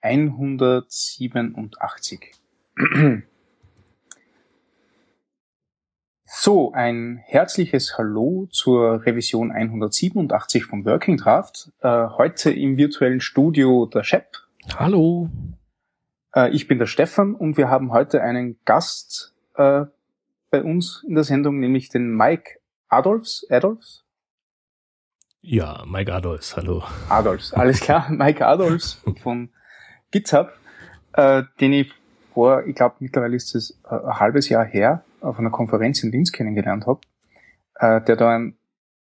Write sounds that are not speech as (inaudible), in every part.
187. (clears throat) So, ein herzliches Hallo zur Revision 187 vom Working Draft. Äh, heute im virtuellen Studio der Shep. Hallo. Äh, ich bin der Stefan und wir haben heute einen Gast äh, bei uns in der Sendung, nämlich den Mike Adolfs. Adolfs? Ja, Mike Adolfs, hallo. Adolfs, alles klar. Mike Adolfs von GitHub, äh, den ich vor, ich glaube mittlerweile ist es äh, ein halbes Jahr her, auf einer Konferenz in Linz kennengelernt habe, äh, der da einen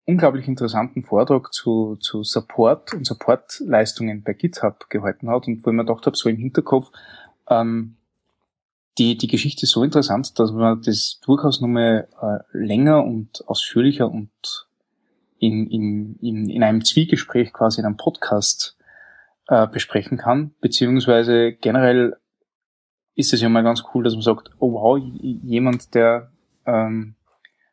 unglaublich interessanten Vortrag zu, zu Support und Supportleistungen bei GitHub gehalten hat und wo ich mir gedacht habe, so im Hinterkopf, ähm, die, die Geschichte ist so interessant, dass man das durchaus nochmal äh, länger und ausführlicher und in, in, in, in einem Zwiegespräch quasi in einem Podcast äh, besprechen kann, beziehungsweise generell ist es ja mal ganz cool, dass man sagt, oh wow, jemand, der ähm,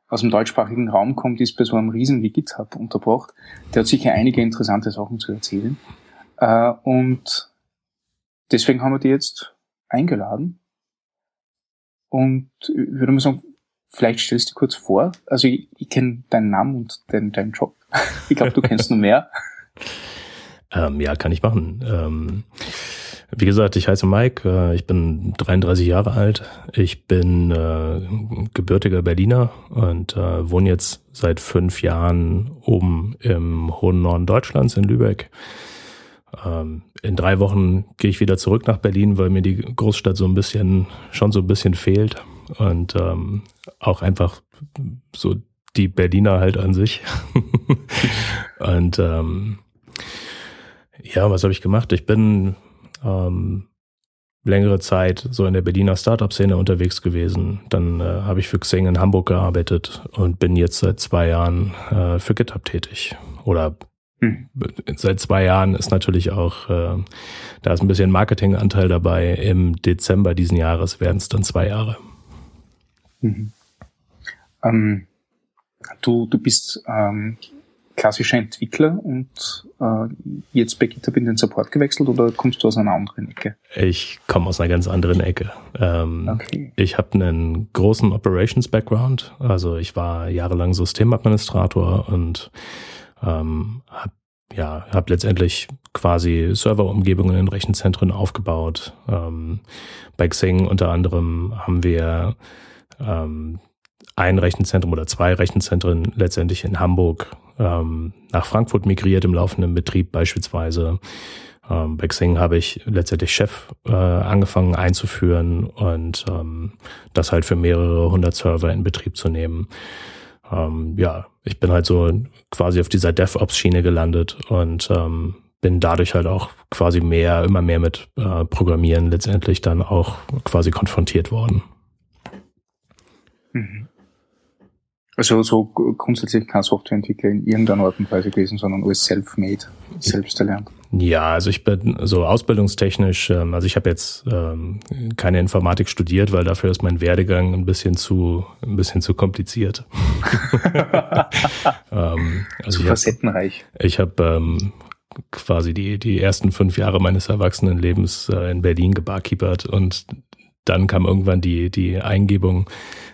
aus dem deutschsprachigen Raum kommt, ist bei so einem Riesen wie GitHub unterbracht. Der hat sicher einige interessante Sachen zu erzählen. Äh, und deswegen haben wir die jetzt eingeladen. Und würde mal sagen, vielleicht stellst du dir kurz vor. Also ich, ich kenne deinen Namen und deinen, deinen Job. ich glaube, du kennst nur mehr. (laughs) Ähm, ja, kann ich machen. Ähm, wie gesagt, ich heiße Mike, äh, ich bin 33 Jahre alt, ich bin äh, gebürtiger Berliner und äh, wohne jetzt seit fünf Jahren oben im hohen Norden Deutschlands in Lübeck. Ähm, in drei Wochen gehe ich wieder zurück nach Berlin, weil mir die Großstadt so ein bisschen, schon so ein bisschen fehlt und ähm, auch einfach so die Berliner halt an sich. (laughs) und ähm, ja, was habe ich gemacht? Ich bin ähm, längere Zeit so in der Berliner Startup-Szene unterwegs gewesen. Dann äh, habe ich für Xing in Hamburg gearbeitet und bin jetzt seit zwei Jahren äh, für GitHub tätig. Oder hm. seit zwei Jahren ist natürlich auch, äh, da ist ein bisschen Marketinganteil dabei. Im Dezember diesen Jahres werden es dann zwei Jahre. Mhm. Ähm, du, du bist ähm, klassischer Entwickler und äh, jetzt bei GitHub in den Support gewechselt oder kommst du aus einer anderen Ecke? Ich komme aus einer ganz anderen Ecke. Ähm, okay. Ich habe einen großen Operations-Background. Also ich war jahrelang Systemadministrator und ähm, habe ja, habe letztendlich quasi Serverumgebungen in Rechenzentren aufgebaut. Ähm, bei Xing unter anderem haben wir ähm, ein Rechenzentrum oder zwei Rechenzentren letztendlich in Hamburg ähm, nach Frankfurt migriert im laufenden Betrieb beispielsweise. Ähm, bei Xing habe ich letztendlich Chef äh, angefangen einzuführen und ähm, das halt für mehrere hundert Server in Betrieb zu nehmen. Ähm, ja, ich bin halt so quasi auf dieser DevOps-Schiene gelandet und ähm, bin dadurch halt auch quasi mehr, immer mehr mit äh, Programmieren letztendlich dann auch quasi konfrontiert worden. Mhm. Also so grundsätzlich kein Softwareentwickler in irgendeiner Art und Weise gewesen, sondern alles self-made, selbst erlernt. Ja, also ich bin so ausbildungstechnisch, ähm, also ich habe jetzt ähm, keine Informatik studiert, weil dafür ist mein Werdegang ein bisschen zu ein bisschen zu kompliziert. (laughs) (laughs) ähm, also zu facettenreich. Ich habe quasi die die ersten fünf Jahre meines Erwachsenenlebens äh, in Berlin gebarkeepert und dann kam irgendwann die die Eingebung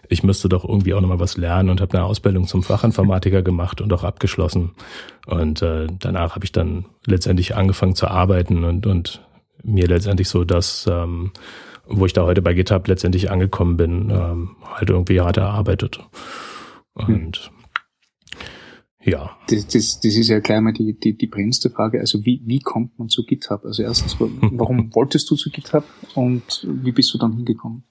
ich müsste doch irgendwie auch nochmal was lernen und habe eine Ausbildung zum Fachinformatiker gemacht und auch abgeschlossen. Und äh, danach habe ich dann letztendlich angefangen zu arbeiten und, und mir letztendlich so das, ähm, wo ich da heute bei GitHub letztendlich angekommen bin, ähm, halt irgendwie hart erarbeitet. Und ja. Das, das, das ist ja gleich mal die, die, die brennendste Frage. Also wie, wie kommt man zu GitHub? Also erstens, warum (laughs) wolltest du zu GitHub und wie bist du dann hingekommen?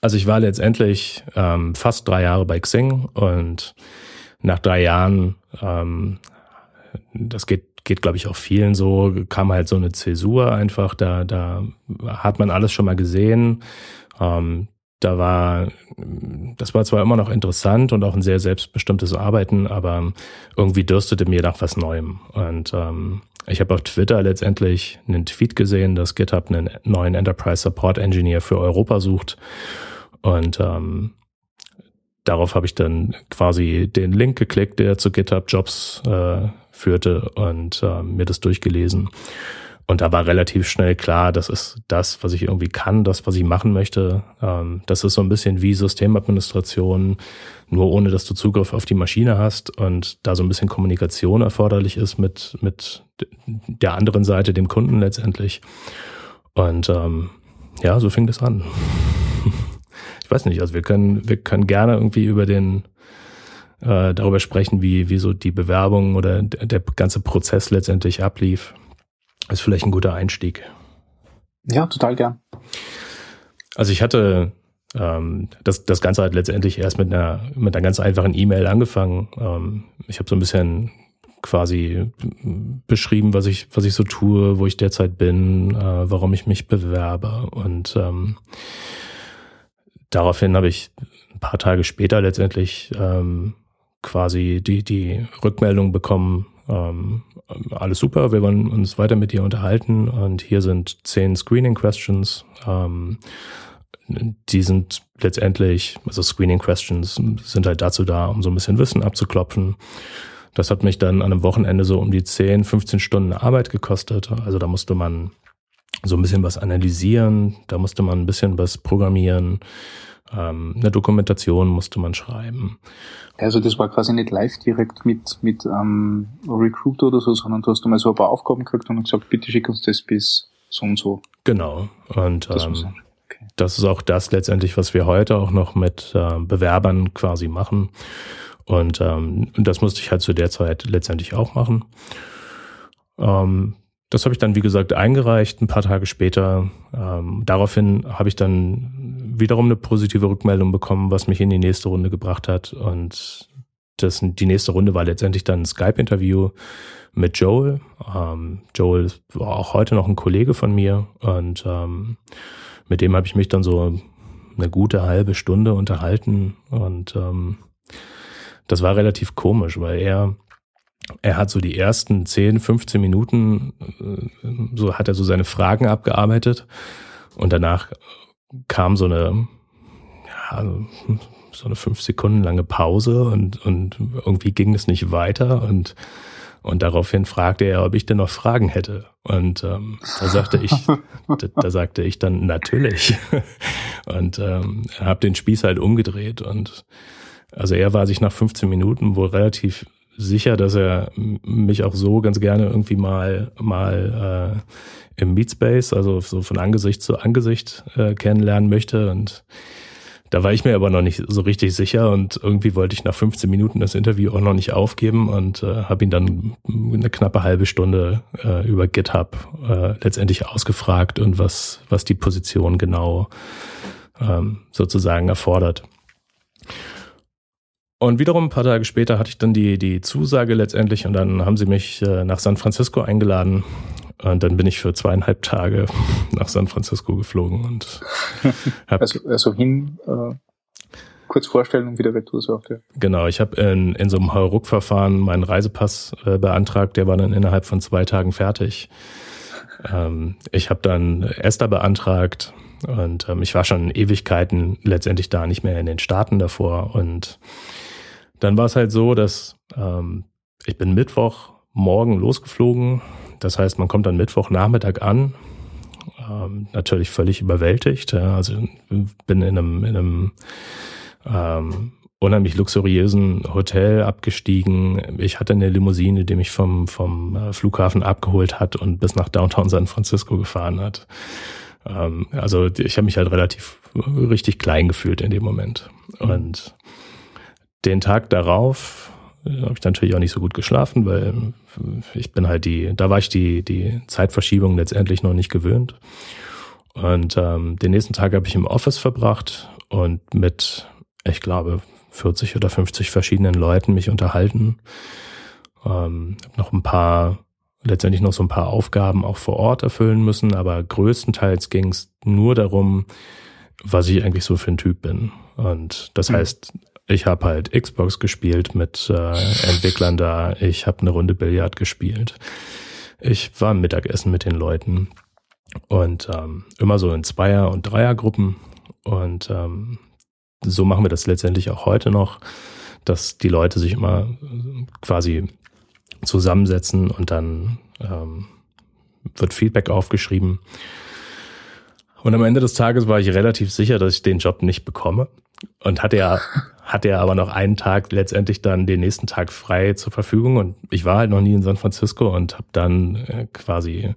Also ich war letztendlich ähm, fast drei Jahre bei Xing und nach drei Jahren, ähm, das geht, geht glaube ich auch vielen so, kam halt so eine Zäsur einfach, da, da hat man alles schon mal gesehen. Ähm, da war, das war zwar immer noch interessant und auch ein sehr selbstbestimmtes Arbeiten, aber irgendwie dürstete mir nach was Neuem. Und ähm, ich habe auf Twitter letztendlich einen Tweet gesehen, dass GitHub einen neuen Enterprise Support Engineer für Europa sucht. Und ähm, darauf habe ich dann quasi den Link geklickt, der zu GitHub Jobs äh, führte und äh, mir das durchgelesen. Und da war relativ schnell klar, das ist das, was ich irgendwie kann, das, was ich machen möchte. Ähm, das ist so ein bisschen wie Systemadministration, nur ohne dass du Zugriff auf die Maschine hast und da so ein bisschen Kommunikation erforderlich ist mit, mit der anderen Seite, dem Kunden letztendlich. Und ähm, ja, so fing das an. (laughs) ich weiß nicht, also wir können, wir können gerne irgendwie über den äh, darüber sprechen, wie, wie so die Bewerbung oder der ganze Prozess letztendlich ablief. Ist vielleicht ein guter Einstieg. Ja, total gern. Also ich hatte ähm, das, das Ganze hat letztendlich erst mit einer, mit einer ganz einfachen E-Mail angefangen. Ähm, ich habe so ein bisschen quasi beschrieben, was ich, was ich so tue, wo ich derzeit bin, äh, warum ich mich bewerbe. Und ähm, daraufhin habe ich ein paar Tage später letztendlich ähm, quasi die, die Rückmeldung bekommen, ähm, alles super, wir wollen uns weiter mit dir unterhalten und hier sind zehn Screening Questions. Ähm, die sind letztendlich, also Screening Questions sind halt dazu da, um so ein bisschen Wissen abzuklopfen. Das hat mich dann an einem Wochenende so um die 10, 15 Stunden Arbeit gekostet. Also da musste man so ein bisschen was analysieren, da musste man ein bisschen was programmieren, ähm, eine Dokumentation musste man schreiben. Also das war quasi nicht live direkt mit, mit ähm, Recruiter oder so, sondern du hast mal so ein paar Aufgaben gekriegt und gesagt, bitte schick uns das bis so und so. Genau. Und das, ähm, okay. das ist auch das letztendlich, was wir heute auch noch mit äh, Bewerbern quasi machen. Und ähm, das musste ich halt zu der Zeit letztendlich auch machen. Ähm, das habe ich dann, wie gesagt, eingereicht, ein paar Tage später. Ähm, daraufhin habe ich dann wiederum eine positive Rückmeldung bekommen, was mich in die nächste Runde gebracht hat. Und das, die nächste Runde war letztendlich dann ein Skype-Interview mit Joel. Ähm, Joel war auch heute noch ein Kollege von mir und ähm, mit dem habe ich mich dann so eine gute halbe Stunde unterhalten und ähm, das war relativ komisch, weil er er hat so die ersten 10, 15 Minuten, äh, so hat er so seine Fragen abgearbeitet und danach kam so eine, ja, so eine fünf Sekunden lange Pause und, und irgendwie ging es nicht weiter und, und daraufhin fragte er, ob ich denn noch Fragen hätte. Und ähm, da sagte ich, da, da sagte ich dann natürlich (laughs) und ähm, habe den Spieß halt umgedreht und also er war sich nach 15 Minuten wohl relativ sicher, dass er mich auch so ganz gerne irgendwie mal mal äh, im Meetspace, also so von Angesicht zu Angesicht äh, kennenlernen möchte und da war ich mir aber noch nicht so richtig sicher und irgendwie wollte ich nach 15 Minuten das Interview auch noch nicht aufgeben und äh, habe ihn dann eine knappe halbe Stunde äh, über GitHub äh, letztendlich ausgefragt und was, was die Position genau ähm, sozusagen erfordert. Und wiederum ein paar Tage später hatte ich dann die, die Zusage letztendlich und dann haben sie mich äh, nach San Francisco eingeladen. Und dann bin ich für zweieinhalb Tage (laughs) nach San Francisco geflogen und (laughs) hab, also, also hin, äh, kurz vorstellen und wieder retour so auf der. Genau, ich habe in, in so einem Hauruck-Verfahren meinen Reisepass äh, beantragt, der war dann innerhalb von zwei Tagen fertig. Ähm, ich habe dann Esther beantragt und ähm, ich war schon Ewigkeiten letztendlich da nicht mehr in den Staaten davor und dann war es halt so, dass ähm, ich bin Mittwoch morgen losgeflogen. Das heißt, man kommt dann Mittwochnachmittag an. Ähm, natürlich völlig überwältigt. Ja. Also bin in einem, in einem ähm, unheimlich luxuriösen Hotel abgestiegen. Ich hatte eine Limousine, die mich vom, vom äh, Flughafen abgeholt hat und bis nach Downtown San Francisco gefahren hat. Ähm, also ich habe mich halt relativ richtig klein gefühlt in dem Moment. Und den Tag darauf äh, habe ich natürlich auch nicht so gut geschlafen, weil ich bin halt die, da war ich die, die Zeitverschiebung letztendlich noch nicht gewöhnt. Und ähm, den nächsten Tag habe ich im Office verbracht und mit, ich glaube, 40 oder 50 verschiedenen Leuten mich unterhalten. Ähm, habe noch ein paar, letztendlich noch so ein paar Aufgaben auch vor Ort erfüllen müssen, aber größtenteils ging es nur darum, was ich eigentlich so für ein Typ bin. Und das mhm. heißt, ich habe halt Xbox gespielt mit äh, Entwicklern da. Ich habe eine Runde Billard gespielt. Ich war im Mittagessen mit den Leuten und ähm, immer so in Zweier- und Dreiergruppen. Und ähm, so machen wir das letztendlich auch heute noch, dass die Leute sich immer quasi zusammensetzen und dann ähm, wird Feedback aufgeschrieben. Und am Ende des Tages war ich relativ sicher, dass ich den Job nicht bekomme. Und hatte ja, (laughs) hatte ja aber noch einen Tag letztendlich dann den nächsten Tag frei zur Verfügung. Und ich war halt noch nie in San Francisco und habe dann äh, quasi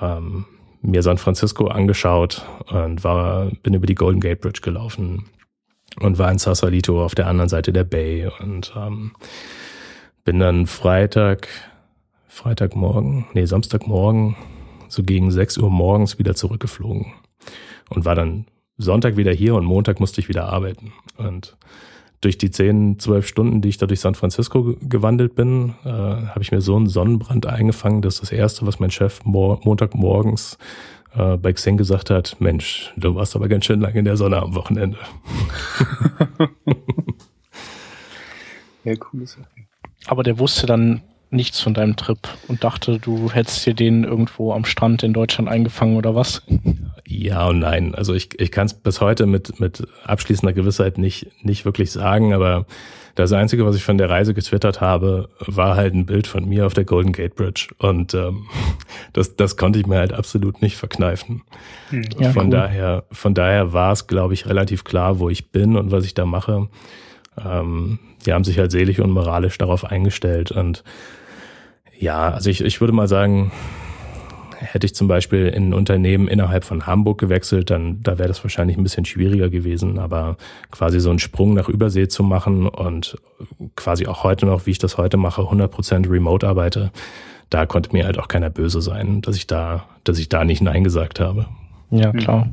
ähm, mir San Francisco angeschaut und war, bin über die Golden Gate Bridge gelaufen und war in Sausalito auf der anderen Seite der Bay und ähm, bin dann Freitag, Freitagmorgen, nee, Samstagmorgen, so gegen 6 Uhr morgens wieder zurückgeflogen und war dann Sonntag wieder hier und Montag musste ich wieder arbeiten. Und durch die 10, 12 Stunden, die ich da durch San Francisco gewandelt bin, äh, habe ich mir so einen Sonnenbrand eingefangen, dass das Erste, was mein Chef Mo Montagmorgens äh, bei Xing gesagt hat, Mensch, du warst aber ganz schön lange in der Sonne am Wochenende. (laughs) (laughs) ja, Sache. Aber der wusste dann nichts von deinem Trip und dachte, du hättest dir den irgendwo am Strand in Deutschland eingefangen oder was? Ja und nein. Also ich, ich kann es bis heute mit, mit abschließender Gewissheit nicht, nicht wirklich sagen, aber das Einzige, was ich von der Reise getwittert habe, war halt ein Bild von mir auf der Golden Gate Bridge. Und ähm, (laughs) das, das konnte ich mir halt absolut nicht verkneifen. Hm. Ja, von cool. daher, von daher war es, glaube ich, relativ klar, wo ich bin und was ich da mache. Ähm, die haben sich halt seelisch und moralisch darauf eingestellt. Und ja, also ich, ich würde mal sagen, hätte ich zum Beispiel in ein Unternehmen innerhalb von Hamburg gewechselt, dann da wäre das wahrscheinlich ein bisschen schwieriger gewesen. Aber quasi so einen Sprung nach Übersee zu machen und quasi auch heute noch, wie ich das heute mache, 100% remote arbeite, da konnte mir halt auch keiner böse sein, dass ich da, dass ich da nicht Nein gesagt habe. Ja, klar.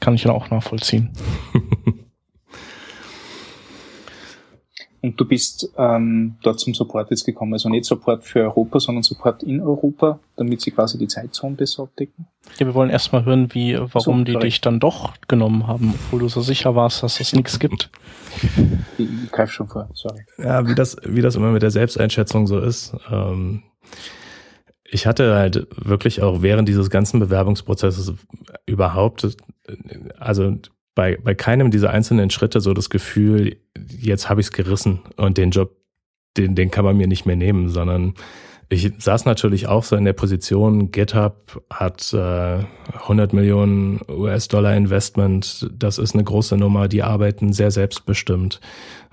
Kann ich dann auch nachvollziehen. (laughs) Und du bist ähm, dort zum Support jetzt gekommen. Also nicht Support für Europa, sondern Support in Europa, damit sie quasi die Zeitzone besser abdecken. Ja, wir wollen erstmal hören, wie, warum so, die dich dann doch genommen haben, obwohl du so sicher warst, dass es nichts gibt. Ich, ich greife schon vor, sorry. Ja, wie das, wie das immer mit der Selbsteinschätzung so ist. Ähm, ich hatte halt wirklich auch während dieses ganzen Bewerbungsprozesses überhaupt, also bei, bei keinem dieser einzelnen Schritte so das Gefühl, jetzt habe ich es gerissen und den Job, den, den kann man mir nicht mehr nehmen, sondern ich saß natürlich auch so in der Position, GitHub hat äh, 100 Millionen US-Dollar Investment, das ist eine große Nummer, die arbeiten sehr selbstbestimmt,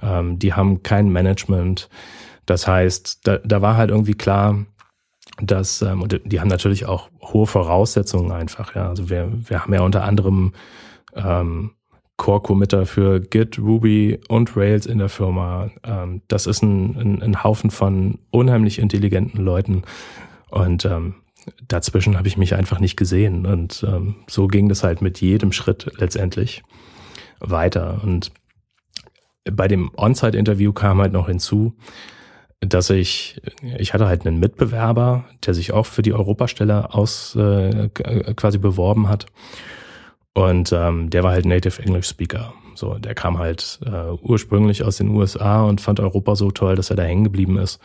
ähm, die haben kein Management. Das heißt, da, da war halt irgendwie klar, dass, ähm, und die haben natürlich auch hohe Voraussetzungen einfach, ja. Also wir, wir haben ja unter anderem ähm, Core-Committer für Git, Ruby und Rails in der Firma. Ähm, das ist ein, ein, ein, Haufen von unheimlich intelligenten Leuten. Und ähm, dazwischen habe ich mich einfach nicht gesehen. Und ähm, so ging das halt mit jedem Schritt letztendlich weiter. Und bei dem On-Site-Interview kam halt noch hinzu, dass ich, ich hatte halt einen Mitbewerber, der sich auch für die Europastelle aus äh, quasi beworben hat. Und ähm, der war halt Native English Speaker. So, der kam halt äh, ursprünglich aus den USA und fand Europa so toll, dass er da hängen geblieben ist.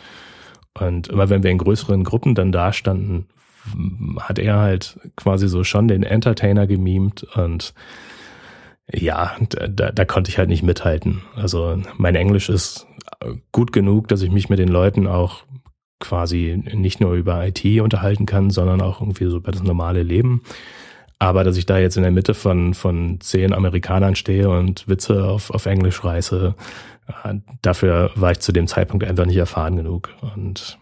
Und immer wenn wir in größeren Gruppen dann da standen, hat er halt quasi so schon den Entertainer gemimt und ja, da, da konnte ich halt nicht mithalten. Also mein Englisch ist gut genug, dass ich mich mit den Leuten auch quasi nicht nur über IT unterhalten kann, sondern auch irgendwie so über das normale Leben. Aber dass ich da jetzt in der Mitte von, von zehn Amerikanern stehe und Witze auf, auf Englisch reiße, äh, dafür war ich zu dem Zeitpunkt einfach nicht erfahren genug. Und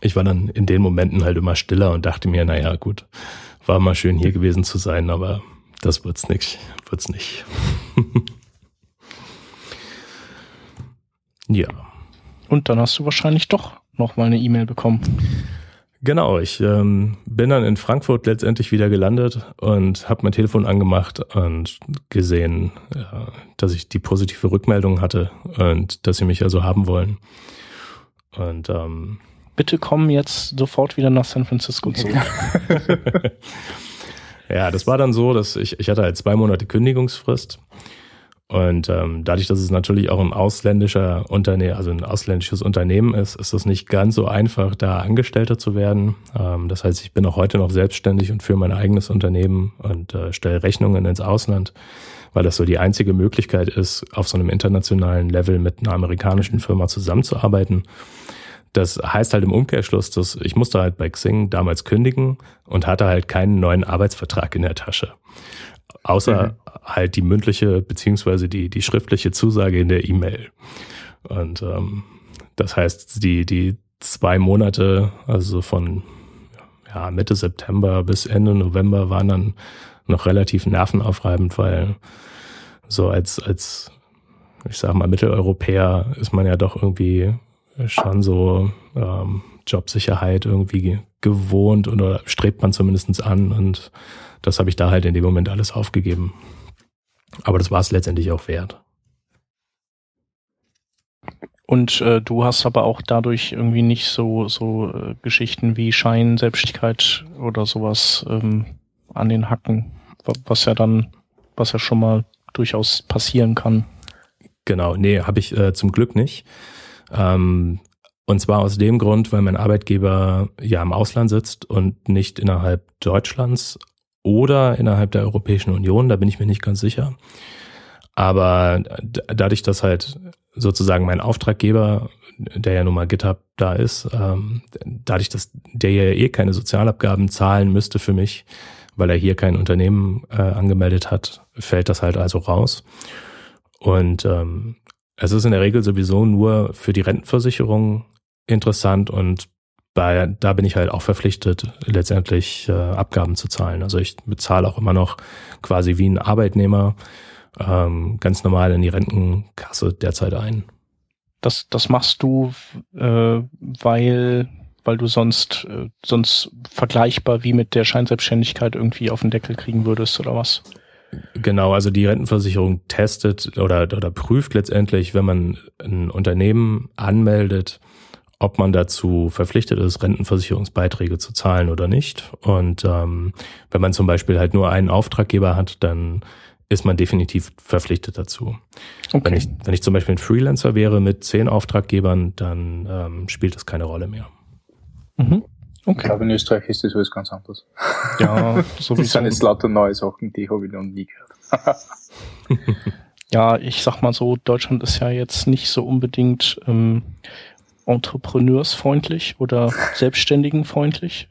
ich war dann in den Momenten halt immer stiller und dachte mir, naja, gut, war mal schön hier gewesen zu sein, aber das wird's nicht, wird's nicht. (laughs) ja. Und dann hast du wahrscheinlich doch noch mal eine E-Mail bekommen. Genau, ich ähm, bin dann in Frankfurt letztendlich wieder gelandet und habe mein Telefon angemacht und gesehen, äh, dass ich die positive Rückmeldung hatte und dass sie mich also haben wollen. Und ähm, bitte komm jetzt sofort wieder nach San Francisco zurück. (laughs) ja, das war dann so, dass ich, ich hatte halt zwei Monate Kündigungsfrist und ähm, dadurch, dass es natürlich auch ein ausländischer Unternehmen, also ein ausländisches Unternehmen ist, ist es nicht ganz so einfach, da Angestellter zu werden. Ähm, das heißt, ich bin auch heute noch selbstständig und führe mein eigenes Unternehmen und äh, stelle Rechnungen ins Ausland, weil das so die einzige Möglichkeit ist, auf so einem internationalen Level mit einer amerikanischen Firma zusammenzuarbeiten. das heißt halt im Umkehrschluss, dass ich musste halt bei Xing damals kündigen und hatte halt keinen neuen Arbeitsvertrag in der Tasche. Außer mhm. halt die mündliche beziehungsweise die, die schriftliche Zusage in der E-Mail. Und ähm, das heißt, die, die zwei Monate, also von ja, Mitte September bis Ende November waren dann noch relativ nervenaufreibend, weil so als, als, ich sag mal, Mitteleuropäer ist man ja doch irgendwie schon so ähm, Jobsicherheit irgendwie gewohnt oder strebt man zumindest an und das habe ich da halt in dem Moment alles aufgegeben. Aber das war es letztendlich auch wert. Und äh, du hast aber auch dadurch irgendwie nicht so so äh, Geschichten wie Schein, Selbstständigkeit oder sowas ähm, an den Hacken, was ja dann, was ja schon mal durchaus passieren kann. Genau, nee, habe ich äh, zum Glück nicht. Ähm, und zwar aus dem Grund, weil mein Arbeitgeber ja im Ausland sitzt und nicht innerhalb Deutschlands oder innerhalb der Europäischen Union, da bin ich mir nicht ganz sicher. Aber dadurch, dass halt sozusagen mein Auftraggeber, der ja nun mal GitHub da ist, ähm, dadurch, dass der ja eh keine Sozialabgaben zahlen müsste für mich, weil er hier kein Unternehmen äh, angemeldet hat, fällt das halt also raus. Und ähm, es ist in der Regel sowieso nur für die Rentenversicherung interessant und bei, da bin ich halt auch verpflichtet, letztendlich äh, Abgaben zu zahlen. Also ich bezahle auch immer noch quasi wie ein Arbeitnehmer ähm, ganz normal in die Rentenkasse derzeit ein. Das, das machst du, äh, weil, weil du sonst, äh, sonst vergleichbar wie mit der Scheinselbstständigkeit irgendwie auf den Deckel kriegen würdest oder was? Genau, also die Rentenversicherung testet oder, oder prüft letztendlich, wenn man ein Unternehmen anmeldet, ob man dazu verpflichtet ist, Rentenversicherungsbeiträge zu zahlen oder nicht. Und ähm, wenn man zum Beispiel halt nur einen Auftraggeber hat, dann ist man definitiv verpflichtet dazu. Okay. Wenn, ich, wenn ich zum Beispiel ein Freelancer wäre mit zehn Auftraggebern, dann ähm, spielt das keine Rolle mehr. Mhm. Okay. Ich glaube, in Österreich ist das alles ganz anders. Ja, so das sind jetzt lauter neue Sachen, die habe ich noch nie gehört. (laughs) ja, ich sag mal so, Deutschland ist ja jetzt nicht so unbedingt ähm, entrepreneursfreundlich oder (laughs) selbstständigenfreundlich.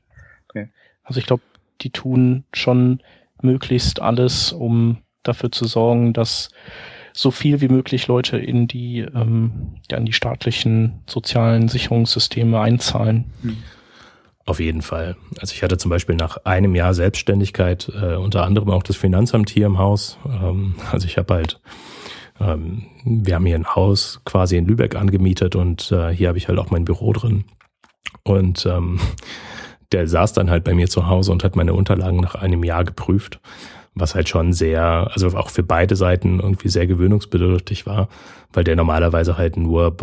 Okay. Also ich glaube, die tun schon möglichst alles, um dafür zu sorgen, dass so viel wie möglich Leute in die, ähm, ja, in die staatlichen sozialen Sicherungssysteme einzahlen. Hm. Auf jeden Fall. Also ich hatte zum Beispiel nach einem Jahr Selbstständigkeit äh, unter anderem auch das Finanzamt hier im Haus. Ähm, also ich habe halt, ähm, wir haben hier ein Haus quasi in Lübeck angemietet und äh, hier habe ich halt auch mein Büro drin. Und ähm, (laughs) der saß dann halt bei mir zu Hause und hat meine Unterlagen nach einem Jahr geprüft was halt schon sehr, also auch für beide Seiten irgendwie sehr gewöhnungsbedürftig war, weil der normalerweise halt nur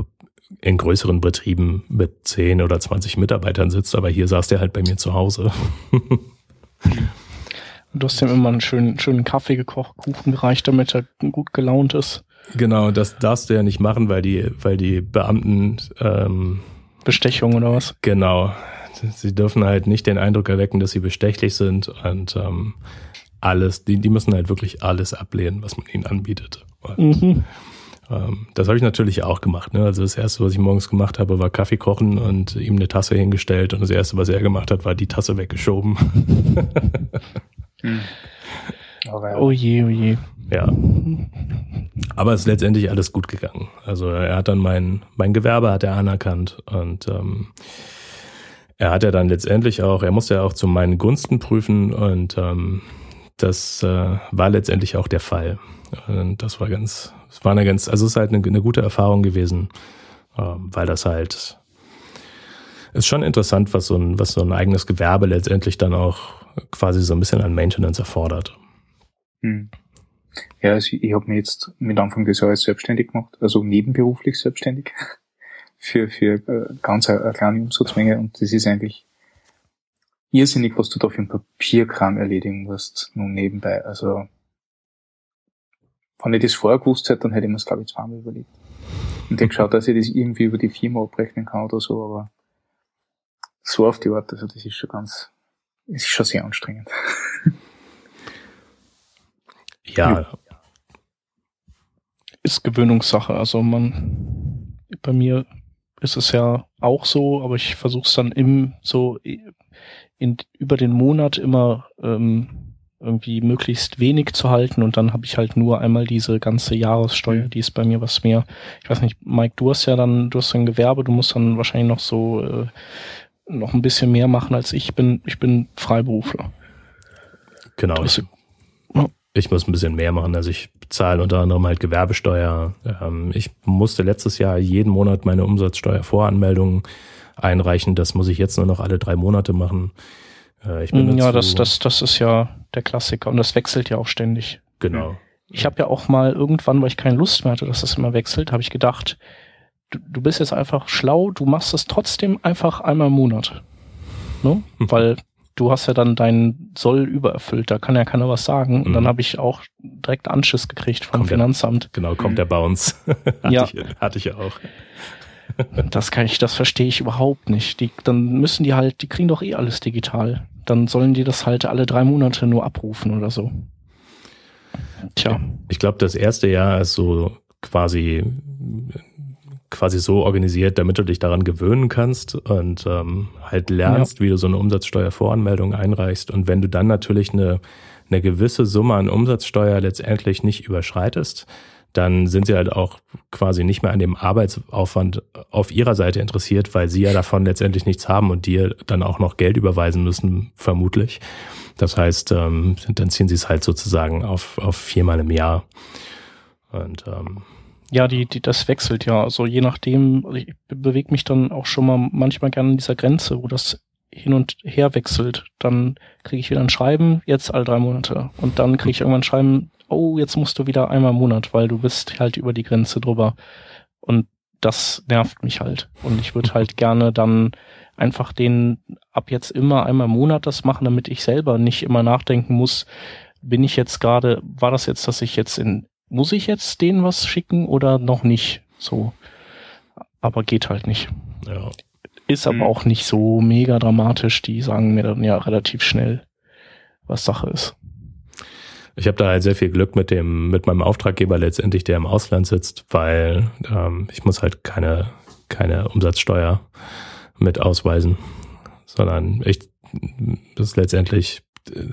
in größeren Betrieben mit 10 oder 20 Mitarbeitern sitzt, aber hier saß der halt bei mir zu Hause. (laughs) du hast ihm immer einen schönen, schönen Kaffee gekocht, Kuchen gereicht, damit er gut gelaunt ist. Genau, das darfst du ja nicht machen, weil die, weil die Beamten ähm, Bestechung oder was? Genau. Sie dürfen halt nicht den Eindruck erwecken, dass sie bestechlich sind und ähm, alles, die, die müssen halt wirklich alles ablehnen, was man ihnen anbietet. Mhm. Ähm, das habe ich natürlich auch gemacht. Ne? Also das Erste, was ich morgens gemacht habe, war Kaffee kochen und ihm eine Tasse hingestellt. Und das Erste, was er gemacht hat, war die Tasse weggeschoben. (laughs) hm. Oh je, oh je. Ja. Aber es ist letztendlich alles gut gegangen. Also er hat dann mein, mein Gewerbe hat er anerkannt und ähm, er hat ja dann letztendlich auch, er musste ja auch zu meinen Gunsten prüfen und ähm, das äh, war letztendlich auch der Fall. Und das war ganz, es war eine ganz, also es ist halt eine, eine gute Erfahrung gewesen, äh, weil das halt ist schon interessant, was so ein, was so ein eigenes Gewerbe letztendlich dann auch quasi so ein bisschen an Maintenance erfordert. Hm. Ja, also ich habe mich jetzt mit Anfang des Jahres selbstständig gemacht, also nebenberuflich selbstständig (laughs) für, für äh, ganz eine, eine kleine Umsatzmenge und das ist eigentlich irrsinnig, was du da für einen Papierkram erledigen musst, nun nebenbei. Also, wenn ich das vorher gewusst hätte, dann hätte ich mir das, glaube ich, zweimal überlegt. Und ich geschaut, dass ich das irgendwie über die Firma abrechnen kann oder so, aber so auf die Art, also das ist schon ganz, ist schon sehr anstrengend. (laughs) Ja. Ist Gewöhnungssache, also man, bei mir ist es ja auch so, aber ich versuche es dann im so in, über den Monat immer ähm, irgendwie möglichst wenig zu halten und dann habe ich halt nur einmal diese ganze Jahressteuer, die ist bei mir was mehr. Ich weiß nicht, Mike, du hast ja dann, du hast ein Gewerbe, du musst dann wahrscheinlich noch so äh, noch ein bisschen mehr machen als ich bin. Ich bin Freiberufler. Genau. Ich, ich muss ein bisschen mehr machen. Also ich zahle unter anderem halt Gewerbesteuer. Ähm, ich musste letztes Jahr jeden Monat meine Umsatzsteuervoranmeldung einreichen. Das muss ich jetzt nur noch alle drei Monate machen. Äh, ich bin ja, das, das, das ist ja der Klassiker und das wechselt ja auch ständig. Genau. Ich habe ja auch mal irgendwann, weil ich keine Lust mehr hatte, dass das immer wechselt, habe ich gedacht, du, du bist jetzt einfach schlau, du machst es trotzdem einfach einmal im Monat. Ne? Weil du hast ja dann deinen Soll übererfüllt, da kann ja keiner was sagen. Und mhm. dann habe ich auch direkt Anschiss gekriegt vom kommt Finanzamt. Der, genau, kommt der Bounce. (laughs) hatte ja. Ich, hatte ich auch. das kann ich, das verstehe ich überhaupt nicht. Die, dann müssen die halt, die kriegen doch eh alles digital. Dann sollen die das halt alle drei Monate nur abrufen oder so. Tja. Ich glaube, das erste Jahr ist so quasi quasi so organisiert, damit du dich daran gewöhnen kannst und ähm, halt lernst, ja. wie du so eine Umsatzsteuervoranmeldung einreichst. Und wenn du dann natürlich eine, eine gewisse Summe an Umsatzsteuer letztendlich nicht überschreitest, dann sind sie halt auch quasi nicht mehr an dem Arbeitsaufwand auf ihrer Seite interessiert, weil sie ja davon letztendlich nichts haben und dir dann auch noch Geld überweisen müssen, vermutlich. Das heißt, ähm, dann ziehen sie es halt sozusagen auf, auf viermal im Jahr. Und ähm, ja, die, die, das wechselt ja. Also je nachdem, also ich bewege mich dann auch schon mal manchmal gerne an dieser Grenze, wo das hin und her wechselt. Dann kriege ich wieder ein Schreiben, jetzt alle drei Monate. Und dann kriege ich irgendwann ein Schreiben, oh, jetzt musst du wieder einmal im Monat, weil du bist halt über die Grenze drüber. Und das nervt mich halt. Und ich würde halt (laughs) gerne dann einfach den ab jetzt immer einmal im Monat das machen, damit ich selber nicht immer nachdenken muss, bin ich jetzt gerade, war das jetzt, dass ich jetzt in muss ich jetzt denen was schicken oder noch nicht? So. Aber geht halt nicht. Ja. Ist aber hm. auch nicht so mega dramatisch. Die sagen mir dann ja relativ schnell, was Sache ist. Ich habe da halt sehr viel Glück mit dem, mit meinem Auftraggeber letztendlich, der im Ausland sitzt, weil ähm, ich muss halt keine, keine Umsatzsteuer mit ausweisen, sondern ich, das ist letztendlich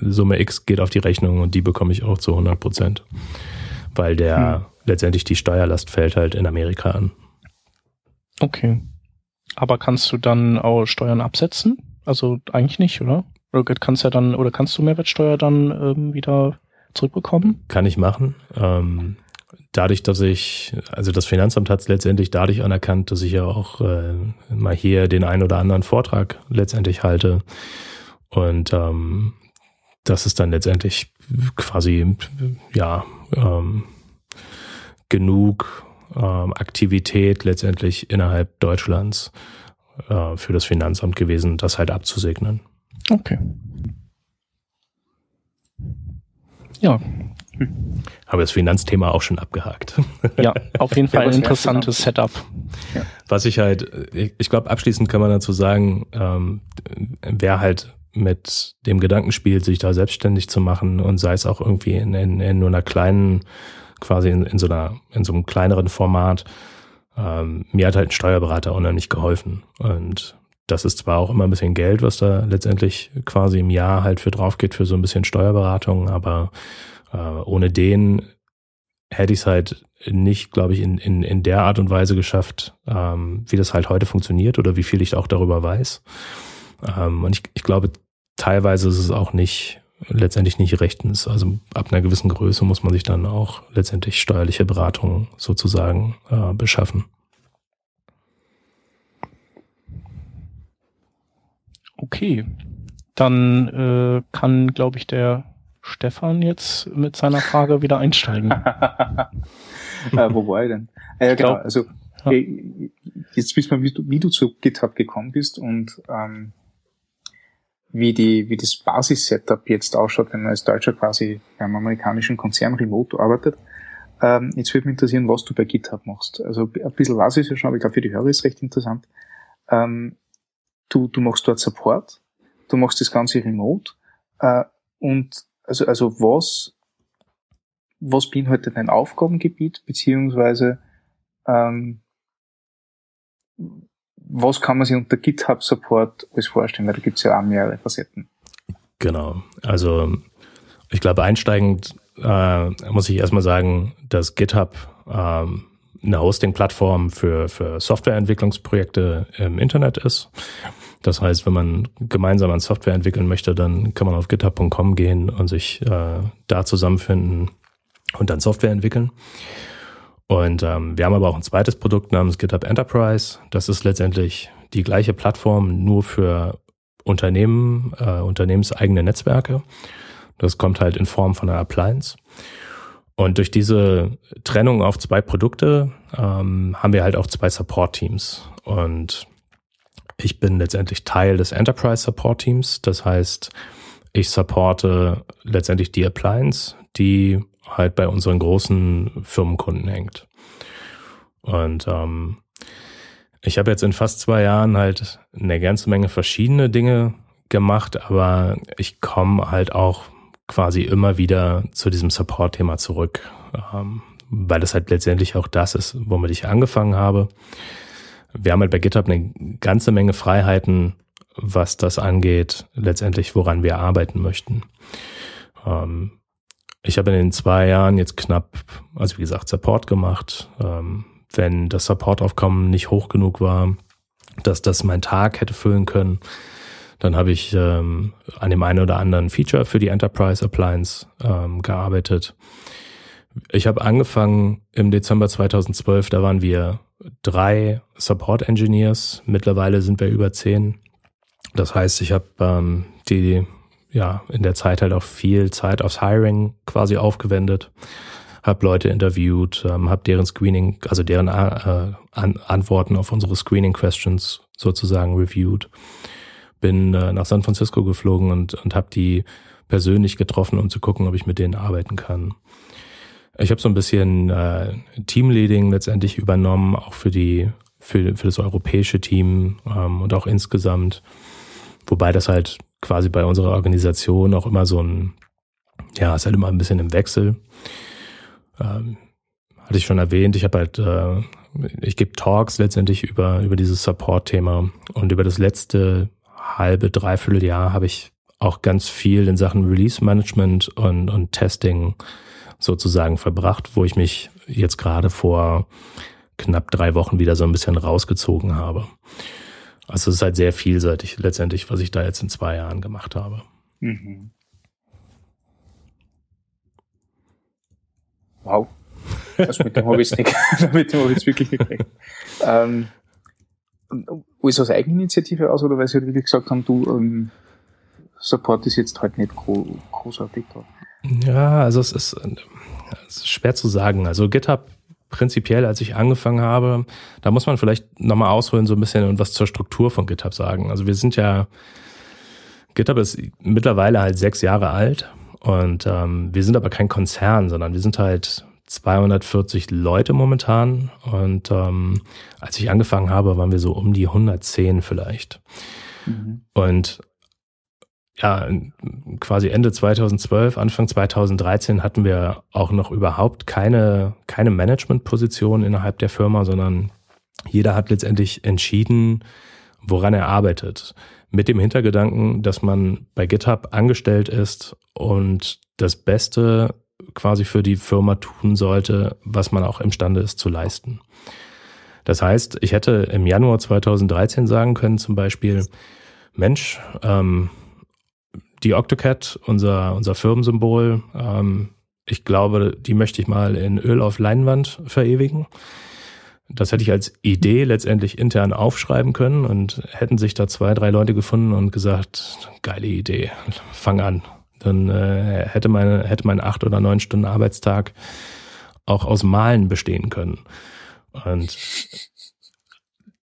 Summe X geht auf die Rechnung und die bekomme ich auch zu 100 Prozent weil der hm. letztendlich die Steuerlast fällt halt in Amerika an. Okay. Aber kannst du dann auch Steuern absetzen? Also eigentlich nicht, oder? Oder kannst ja dann, oder kannst du Mehrwertsteuer dann ähm, wieder zurückbekommen? Kann ich machen. Ähm, dadurch, dass ich, also das Finanzamt hat es letztendlich dadurch anerkannt, dass ich ja auch äh, mal hier den einen oder anderen Vortrag letztendlich halte. Und ähm, das ist dann letztendlich quasi, ja, ähm, genug ähm, Aktivität letztendlich innerhalb Deutschlands äh, für das Finanzamt gewesen, das halt abzusegnen. Okay. Ja. Habe das Finanzthema auch schon abgehakt. Ja, auf jeden (laughs) Fall ein interessantes Setup. Ja. Was ich halt, ich, ich glaube, abschließend kann man dazu sagen, ähm, wer halt mit dem Gedanken spielt, sich da selbstständig zu machen und sei es auch irgendwie in, in, in nur einer kleinen, quasi in, in so einer, in so einem kleineren Format. Ähm, mir hat halt ein Steuerberater unheimlich geholfen. Und das ist zwar auch immer ein bisschen Geld, was da letztendlich quasi im Jahr halt für drauf geht, für so ein bisschen Steuerberatung, aber äh, ohne den hätte ich es halt nicht, glaube ich, in, in, in der Art und Weise geschafft, ähm, wie das halt heute funktioniert oder wie viel ich auch darüber weiß. Ähm, und ich, ich glaube, teilweise ist es auch nicht, letztendlich nicht rechtens. Also ab einer gewissen Größe muss man sich dann auch letztendlich steuerliche Beratung sozusagen äh, beschaffen. Okay, dann äh, kann, glaube ich, der Stefan jetzt mit seiner Frage wieder einsteigen. (laughs) äh, wo war ich denn? Ah, ja, genau. Also ja. jetzt wissen wir, wie du, wie du zu GitHub gekommen bist und ähm, wie, die, wie das Basis-Setup jetzt ausschaut, wenn man als Deutscher quasi beim amerikanischen Konzern remote arbeitet. Ähm, jetzt würde mich interessieren, was du bei GitHub machst. Also ein bisschen was ist ja schon, aber ich glaube für die Hörer ist recht interessant. Ähm, du, du machst dort Support, du machst das Ganze remote äh, und also, also was, was beinhaltet dein Aufgabengebiet, beziehungsweise ähm, was kann man sich unter GitHub Support alles vorstellen? Weil da gibt es ja auch mehrere Facetten. Genau. Also ich glaube, einsteigend äh, muss ich erstmal sagen, dass GitHub ähm, eine Hosting-Plattform für, für Softwareentwicklungsprojekte im Internet ist. Das heißt, wenn man gemeinsam an Software entwickeln möchte, dann kann man auf github.com gehen und sich äh, da zusammenfinden und dann Software entwickeln. Und ähm, wir haben aber auch ein zweites Produkt namens GitHub Enterprise. Das ist letztendlich die gleiche Plattform, nur für Unternehmen, äh, unternehmenseigene Netzwerke. Das kommt halt in Form von einer Appliance. Und durch diese Trennung auf zwei Produkte ähm, haben wir halt auch zwei Support-Teams. Und ich bin letztendlich Teil des Enterprise Support Teams. Das heißt, ich supporte letztendlich die Appliance, die halt bei unseren großen Firmenkunden hängt. Und ähm, ich habe jetzt in fast zwei Jahren halt eine ganze Menge verschiedene Dinge gemacht, aber ich komme halt auch quasi immer wieder zu diesem Support-Thema zurück, ähm, weil es halt letztendlich auch das ist, womit ich angefangen habe. Wir haben halt bei GitHub eine ganze Menge Freiheiten, was das angeht, letztendlich woran wir arbeiten möchten. Ähm, ich habe in den zwei Jahren jetzt knapp, also wie gesagt, Support gemacht. Ähm, wenn das Supportaufkommen nicht hoch genug war, dass das mein Tag hätte füllen können, dann habe ich ähm, an dem einen oder anderen Feature für die Enterprise Appliance ähm, gearbeitet. Ich habe angefangen im Dezember 2012, da waren wir drei Support Engineers. Mittlerweile sind wir über zehn. Das heißt, ich habe ähm, die ja in der Zeit halt auch viel Zeit aufs Hiring quasi aufgewendet, habe Leute interviewt, ähm, habe deren Screening, also deren äh, An Antworten auf unsere Screening Questions sozusagen reviewed. Bin äh, nach San Francisco geflogen und, und habe die persönlich getroffen, um zu gucken, ob ich mit denen arbeiten kann. Ich habe so ein bisschen äh, Teamleading letztendlich übernommen, auch für die für, für das europäische Team ähm, und auch insgesamt, wobei das halt quasi bei unserer Organisation auch immer so ein, ja, ist halt immer ein bisschen im Wechsel. Ähm, hatte ich schon erwähnt, ich habe halt, äh, ich gebe Talks letztendlich über, über dieses Support-Thema und über das letzte halbe, dreiviertel Jahr habe ich auch ganz viel in Sachen Release Management und, und Testing sozusagen verbracht, wo ich mich jetzt gerade vor knapp drei Wochen wieder so ein bisschen rausgezogen habe. Also es ist halt sehr vielseitig letztendlich, was ich da jetzt in zwei Jahren gemacht habe. Mhm. Wow. Das mit dem habe ich nicht, (laughs) mit dem habe ich wirklich nicht ähm, alles aus Eigeninitiative aus oder weil sie halt wirklich gesagt haben, du ähm, Support ist jetzt halt nicht großartig da? Ja, also es ist, es ist schwer zu sagen. Also GitHub prinzipiell, als ich angefangen habe, da muss man vielleicht nochmal ausholen so ein bisschen und was zur Struktur von GitHub sagen. Also wir sind ja, GitHub ist mittlerweile halt sechs Jahre alt und ähm, wir sind aber kein Konzern, sondern wir sind halt 240 Leute momentan und ähm, als ich angefangen habe, waren wir so um die 110 vielleicht. Mhm. Und ja, quasi Ende 2012, Anfang 2013 hatten wir auch noch überhaupt keine, keine Managementposition innerhalb der Firma, sondern jeder hat letztendlich entschieden, woran er arbeitet. Mit dem Hintergedanken, dass man bei GitHub angestellt ist und das Beste quasi für die Firma tun sollte, was man auch imstande ist zu leisten. Das heißt, ich hätte im Januar 2013 sagen können, zum Beispiel, Mensch, ähm, die Octocat, unser, unser Firmensymbol, ähm, ich glaube, die möchte ich mal in Öl auf Leinwand verewigen. Das hätte ich als Idee letztendlich intern aufschreiben können und hätten sich da zwei, drei Leute gefunden und gesagt, geile Idee, fang an. Dann äh, hätte meine, hätte mein acht oder neun Stunden Arbeitstag auch aus Malen bestehen können. Und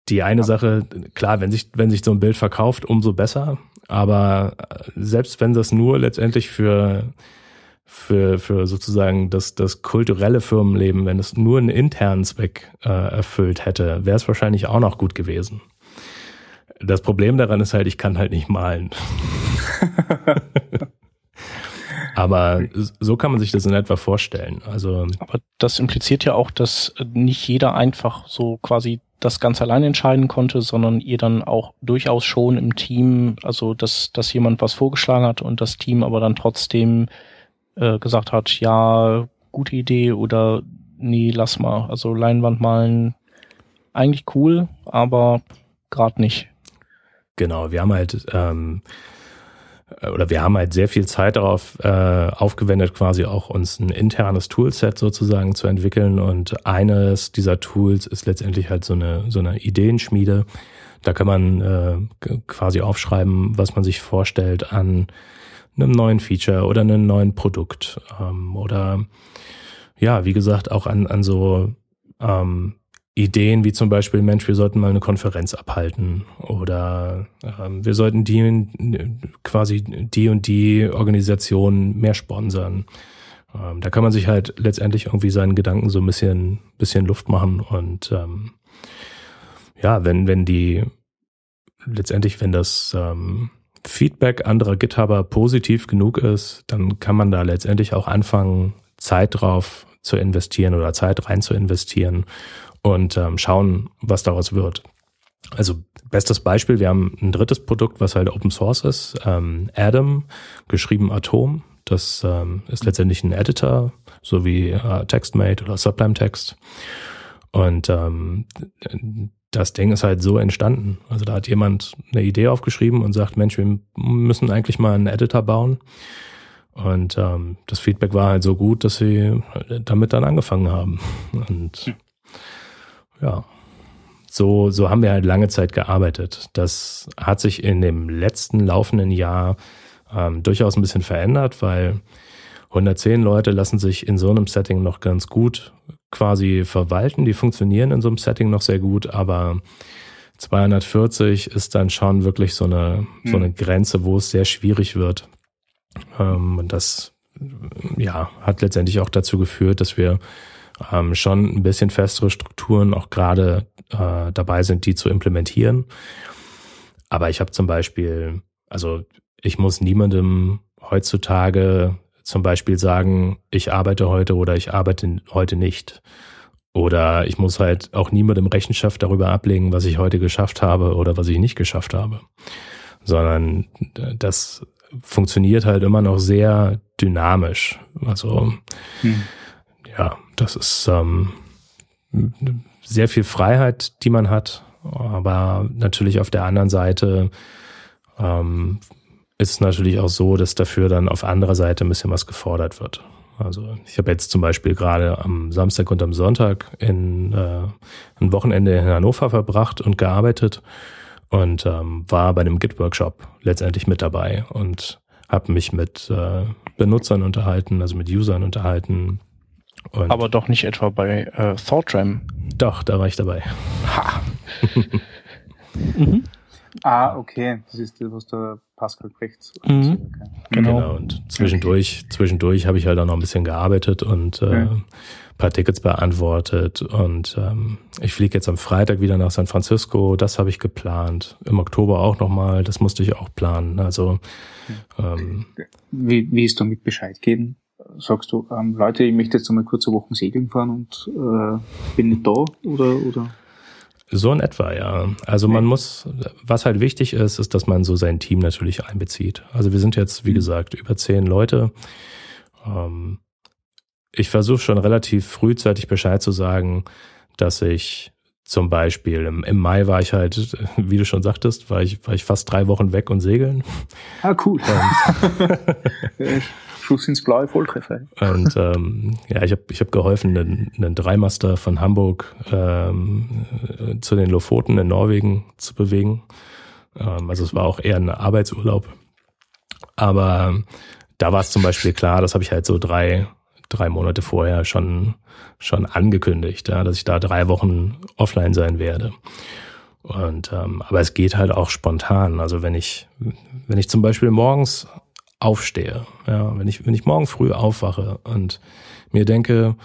die eine Sache, klar, wenn sich, wenn sich so ein Bild verkauft, umso besser. Aber selbst wenn das nur letztendlich für, für, für sozusagen das, das kulturelle Firmenleben, wenn es nur einen internen Zweck äh, erfüllt hätte, wäre es wahrscheinlich auch noch gut gewesen. Das Problem daran ist halt, ich kann halt nicht malen. (laughs) Aber so kann man sich das in etwa vorstellen. Also aber das impliziert ja auch, dass nicht jeder einfach so quasi das ganz allein entscheiden konnte, sondern ihr dann auch durchaus schon im Team, also dass, dass jemand was vorgeschlagen hat und das Team aber dann trotzdem äh, gesagt hat, ja, gute Idee oder nee, lass mal. Also Leinwand malen, eigentlich cool, aber gerade nicht. Genau, wir haben halt ähm, oder wir haben halt sehr viel Zeit darauf äh, aufgewendet, quasi auch uns ein internes Toolset sozusagen zu entwickeln. Und eines dieser Tools ist letztendlich halt so eine so eine Ideenschmiede. Da kann man äh, quasi aufschreiben, was man sich vorstellt an einem neuen Feature oder einem neuen Produkt ähm, oder ja, wie gesagt, auch an, an so ähm, Ideen wie zum Beispiel, Mensch, wir sollten mal eine Konferenz abhalten oder ähm, wir sollten die quasi die und die Organisation mehr sponsern. Ähm, da kann man sich halt letztendlich irgendwie seinen Gedanken so ein bisschen, bisschen Luft machen und ähm, ja, wenn, wenn die letztendlich, wenn das ähm, Feedback anderer GitHuber positiv genug ist, dann kann man da letztendlich auch anfangen, Zeit drauf zu investieren oder Zeit rein zu investieren und ähm, schauen, was daraus wird. Also bestes Beispiel, wir haben ein drittes Produkt, was halt Open Source ist, ähm, Adam, geschrieben Atom. Das ähm, ist letztendlich ein Editor, so wie äh, TextMate oder Sublime Text. Und ähm, das Ding ist halt so entstanden. Also da hat jemand eine Idee aufgeschrieben und sagt, Mensch, wir müssen eigentlich mal einen Editor bauen. Und ähm, das Feedback war halt so gut, dass sie damit dann angefangen haben. Und ja, so, so haben wir halt lange Zeit gearbeitet. Das hat sich in dem letzten laufenden Jahr ähm, durchaus ein bisschen verändert, weil 110 Leute lassen sich in so einem Setting noch ganz gut quasi verwalten. Die funktionieren in so einem Setting noch sehr gut, aber 240 ist dann schon wirklich so eine, hm. so eine Grenze, wo es sehr schwierig wird, ähm, und das ja, hat letztendlich auch dazu geführt, dass wir ähm, schon ein bisschen festere Strukturen auch gerade äh, dabei sind, die zu implementieren. Aber ich habe zum Beispiel, also ich muss niemandem heutzutage zum Beispiel sagen, ich arbeite heute oder ich arbeite heute nicht. Oder ich muss halt auch niemandem Rechenschaft darüber ablegen, was ich heute geschafft habe oder was ich nicht geschafft habe. Sondern das funktioniert halt immer noch sehr dynamisch. Also hm. Ja, das ist ähm, sehr viel Freiheit, die man hat, aber natürlich auf der anderen Seite ähm, ist es natürlich auch so, dass dafür dann auf anderer Seite ein bisschen was gefordert wird. Also ich habe jetzt zum Beispiel gerade am Samstag und am Sonntag in äh, ein Wochenende in Hannover verbracht und gearbeitet und ähm, war bei einem Git-Workshop letztendlich mit dabei und habe mich mit äh, Benutzern unterhalten, also mit Usern unterhalten. Und Aber doch nicht etwa bei äh, ThoughtRam. Doch, da war ich dabei. Ha. (laughs) mhm. Ah, okay. Das ist das, was der Pascal Brecht. Mhm. Okay. Genau. genau. Und zwischendurch, okay. zwischendurch habe ich halt auch noch ein bisschen gearbeitet und äh, okay paar Tickets beantwortet und ähm, ich fliege jetzt am Freitag wieder nach San Francisco. Das habe ich geplant. Im Oktober auch nochmal. Das musste ich auch planen. Also ähm, wie, wie ist damit Bescheid geben? Sagst du, ähm, Leute, ich möchte jetzt einmal kurze Wochen segeln fahren und äh, bin nicht da oder oder? So in etwa, ja. Also man muss, was halt wichtig ist, ist, dass man so sein Team natürlich einbezieht. Also wir sind jetzt, wie mhm. gesagt, über zehn Leute. Ähm, ich versuche schon relativ frühzeitig Bescheid zu sagen, dass ich zum Beispiel im, im, Mai war ich halt, (laughs) wie du schon sagtest, war ich, war ich fast drei Wochen weg und segeln. Ah, cool. (laughs) (laughs) Schuss ins blaue Volltreffer. Und ähm, ja, ich habe ich hab geholfen, einen, einen Dreimaster von Hamburg ähm, zu den Lofoten in Norwegen zu bewegen. Ähm, also es war auch eher ein Arbeitsurlaub. Aber da war es zum Beispiel klar, das habe ich halt so drei, drei Monate vorher schon, schon angekündigt, ja, dass ich da drei Wochen offline sein werde. Und ähm, aber es geht halt auch spontan. Also wenn ich, wenn ich zum Beispiel morgens aufstehe, ja, wenn ich, wenn ich morgen früh aufwache und mir denke,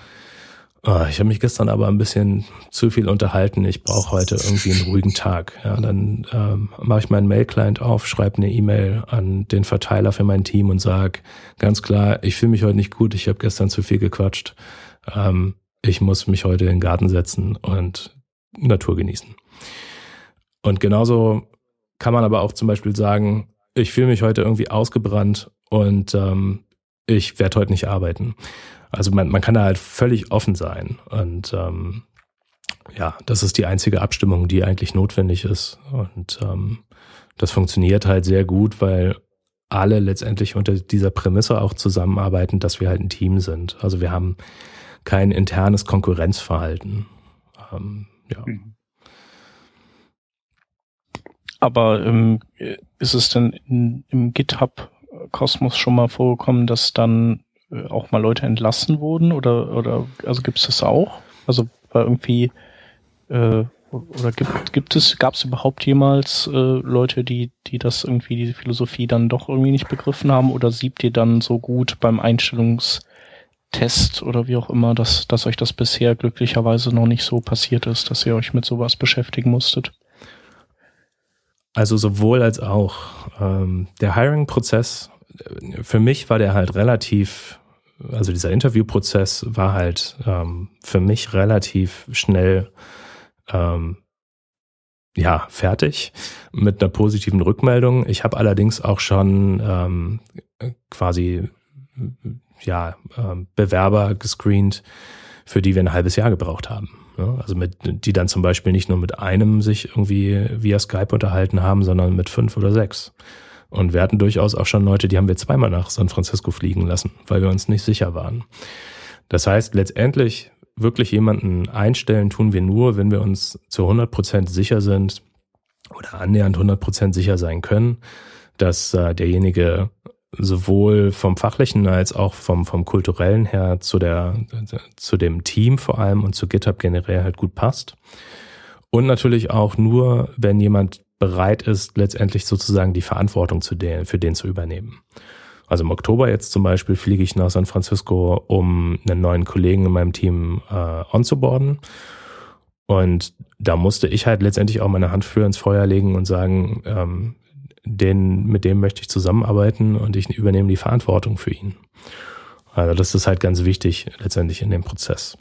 Oh, ich habe mich gestern aber ein bisschen zu viel unterhalten. Ich brauche heute irgendwie einen ruhigen Tag. Ja, dann ähm, mache ich meinen Mail-Client auf, schreibe eine E-Mail an den Verteiler für mein Team und sage ganz klar, ich fühle mich heute nicht gut, ich habe gestern zu viel gequatscht. Ähm, ich muss mich heute in den Garten setzen und Natur genießen. Und genauso kann man aber auch zum Beispiel sagen, ich fühle mich heute irgendwie ausgebrannt und ähm, ich werde heute nicht arbeiten. Also man, man kann da halt völlig offen sein. Und ähm, ja, das ist die einzige Abstimmung, die eigentlich notwendig ist. Und ähm, das funktioniert halt sehr gut, weil alle letztendlich unter dieser Prämisse auch zusammenarbeiten, dass wir halt ein Team sind. Also wir haben kein internes Konkurrenzverhalten. Ähm, ja. Mhm. Aber ähm, ist es denn in, im GitHub-Kosmos schon mal vorgekommen, dass dann äh, auch mal Leute entlassen wurden? Oder, oder also gibt es das auch? Also war irgendwie äh, oder gibt, gibt es, gab es überhaupt jemals äh, Leute, die, die das irgendwie, diese Philosophie dann doch irgendwie nicht begriffen haben? Oder siebt ihr dann so gut beim Einstellungstest oder wie auch immer, dass, dass euch das bisher glücklicherweise noch nicht so passiert ist, dass ihr euch mit sowas beschäftigen musstet? Also sowohl als auch. Ähm, der Hiring-Prozess, für mich war der halt relativ, also dieser Interviewprozess war halt ähm, für mich relativ schnell ähm, ja, fertig mit einer positiven Rückmeldung. Ich habe allerdings auch schon ähm, quasi ja, ähm, Bewerber gescreent, für die wir ein halbes Jahr gebraucht haben. Ne? Also mit, die dann zum Beispiel nicht nur mit einem sich irgendwie via Skype unterhalten haben, sondern mit fünf oder sechs. Und wir hatten durchaus auch schon Leute, die haben wir zweimal nach San Francisco fliegen lassen, weil wir uns nicht sicher waren. Das heißt, letztendlich wirklich jemanden einstellen tun wir nur, wenn wir uns zu 100 Prozent sicher sind oder annähernd 100 Prozent sicher sein können, dass äh, derjenige sowohl vom fachlichen als auch vom, vom kulturellen her zu der, zu dem Team vor allem und zu GitHub generell halt gut passt. Und natürlich auch nur, wenn jemand bereit ist, letztendlich sozusagen die Verantwortung zu den, für den zu übernehmen. Also im Oktober jetzt zum Beispiel fliege ich nach San Francisco, um einen neuen Kollegen in meinem Team äh, onzuboarden. Und da musste ich halt letztendlich auch meine Hand für ins Feuer legen und sagen, ähm, den, mit dem möchte ich zusammenarbeiten und ich übernehme die Verantwortung für ihn. Also das ist halt ganz wichtig letztendlich in dem Prozess.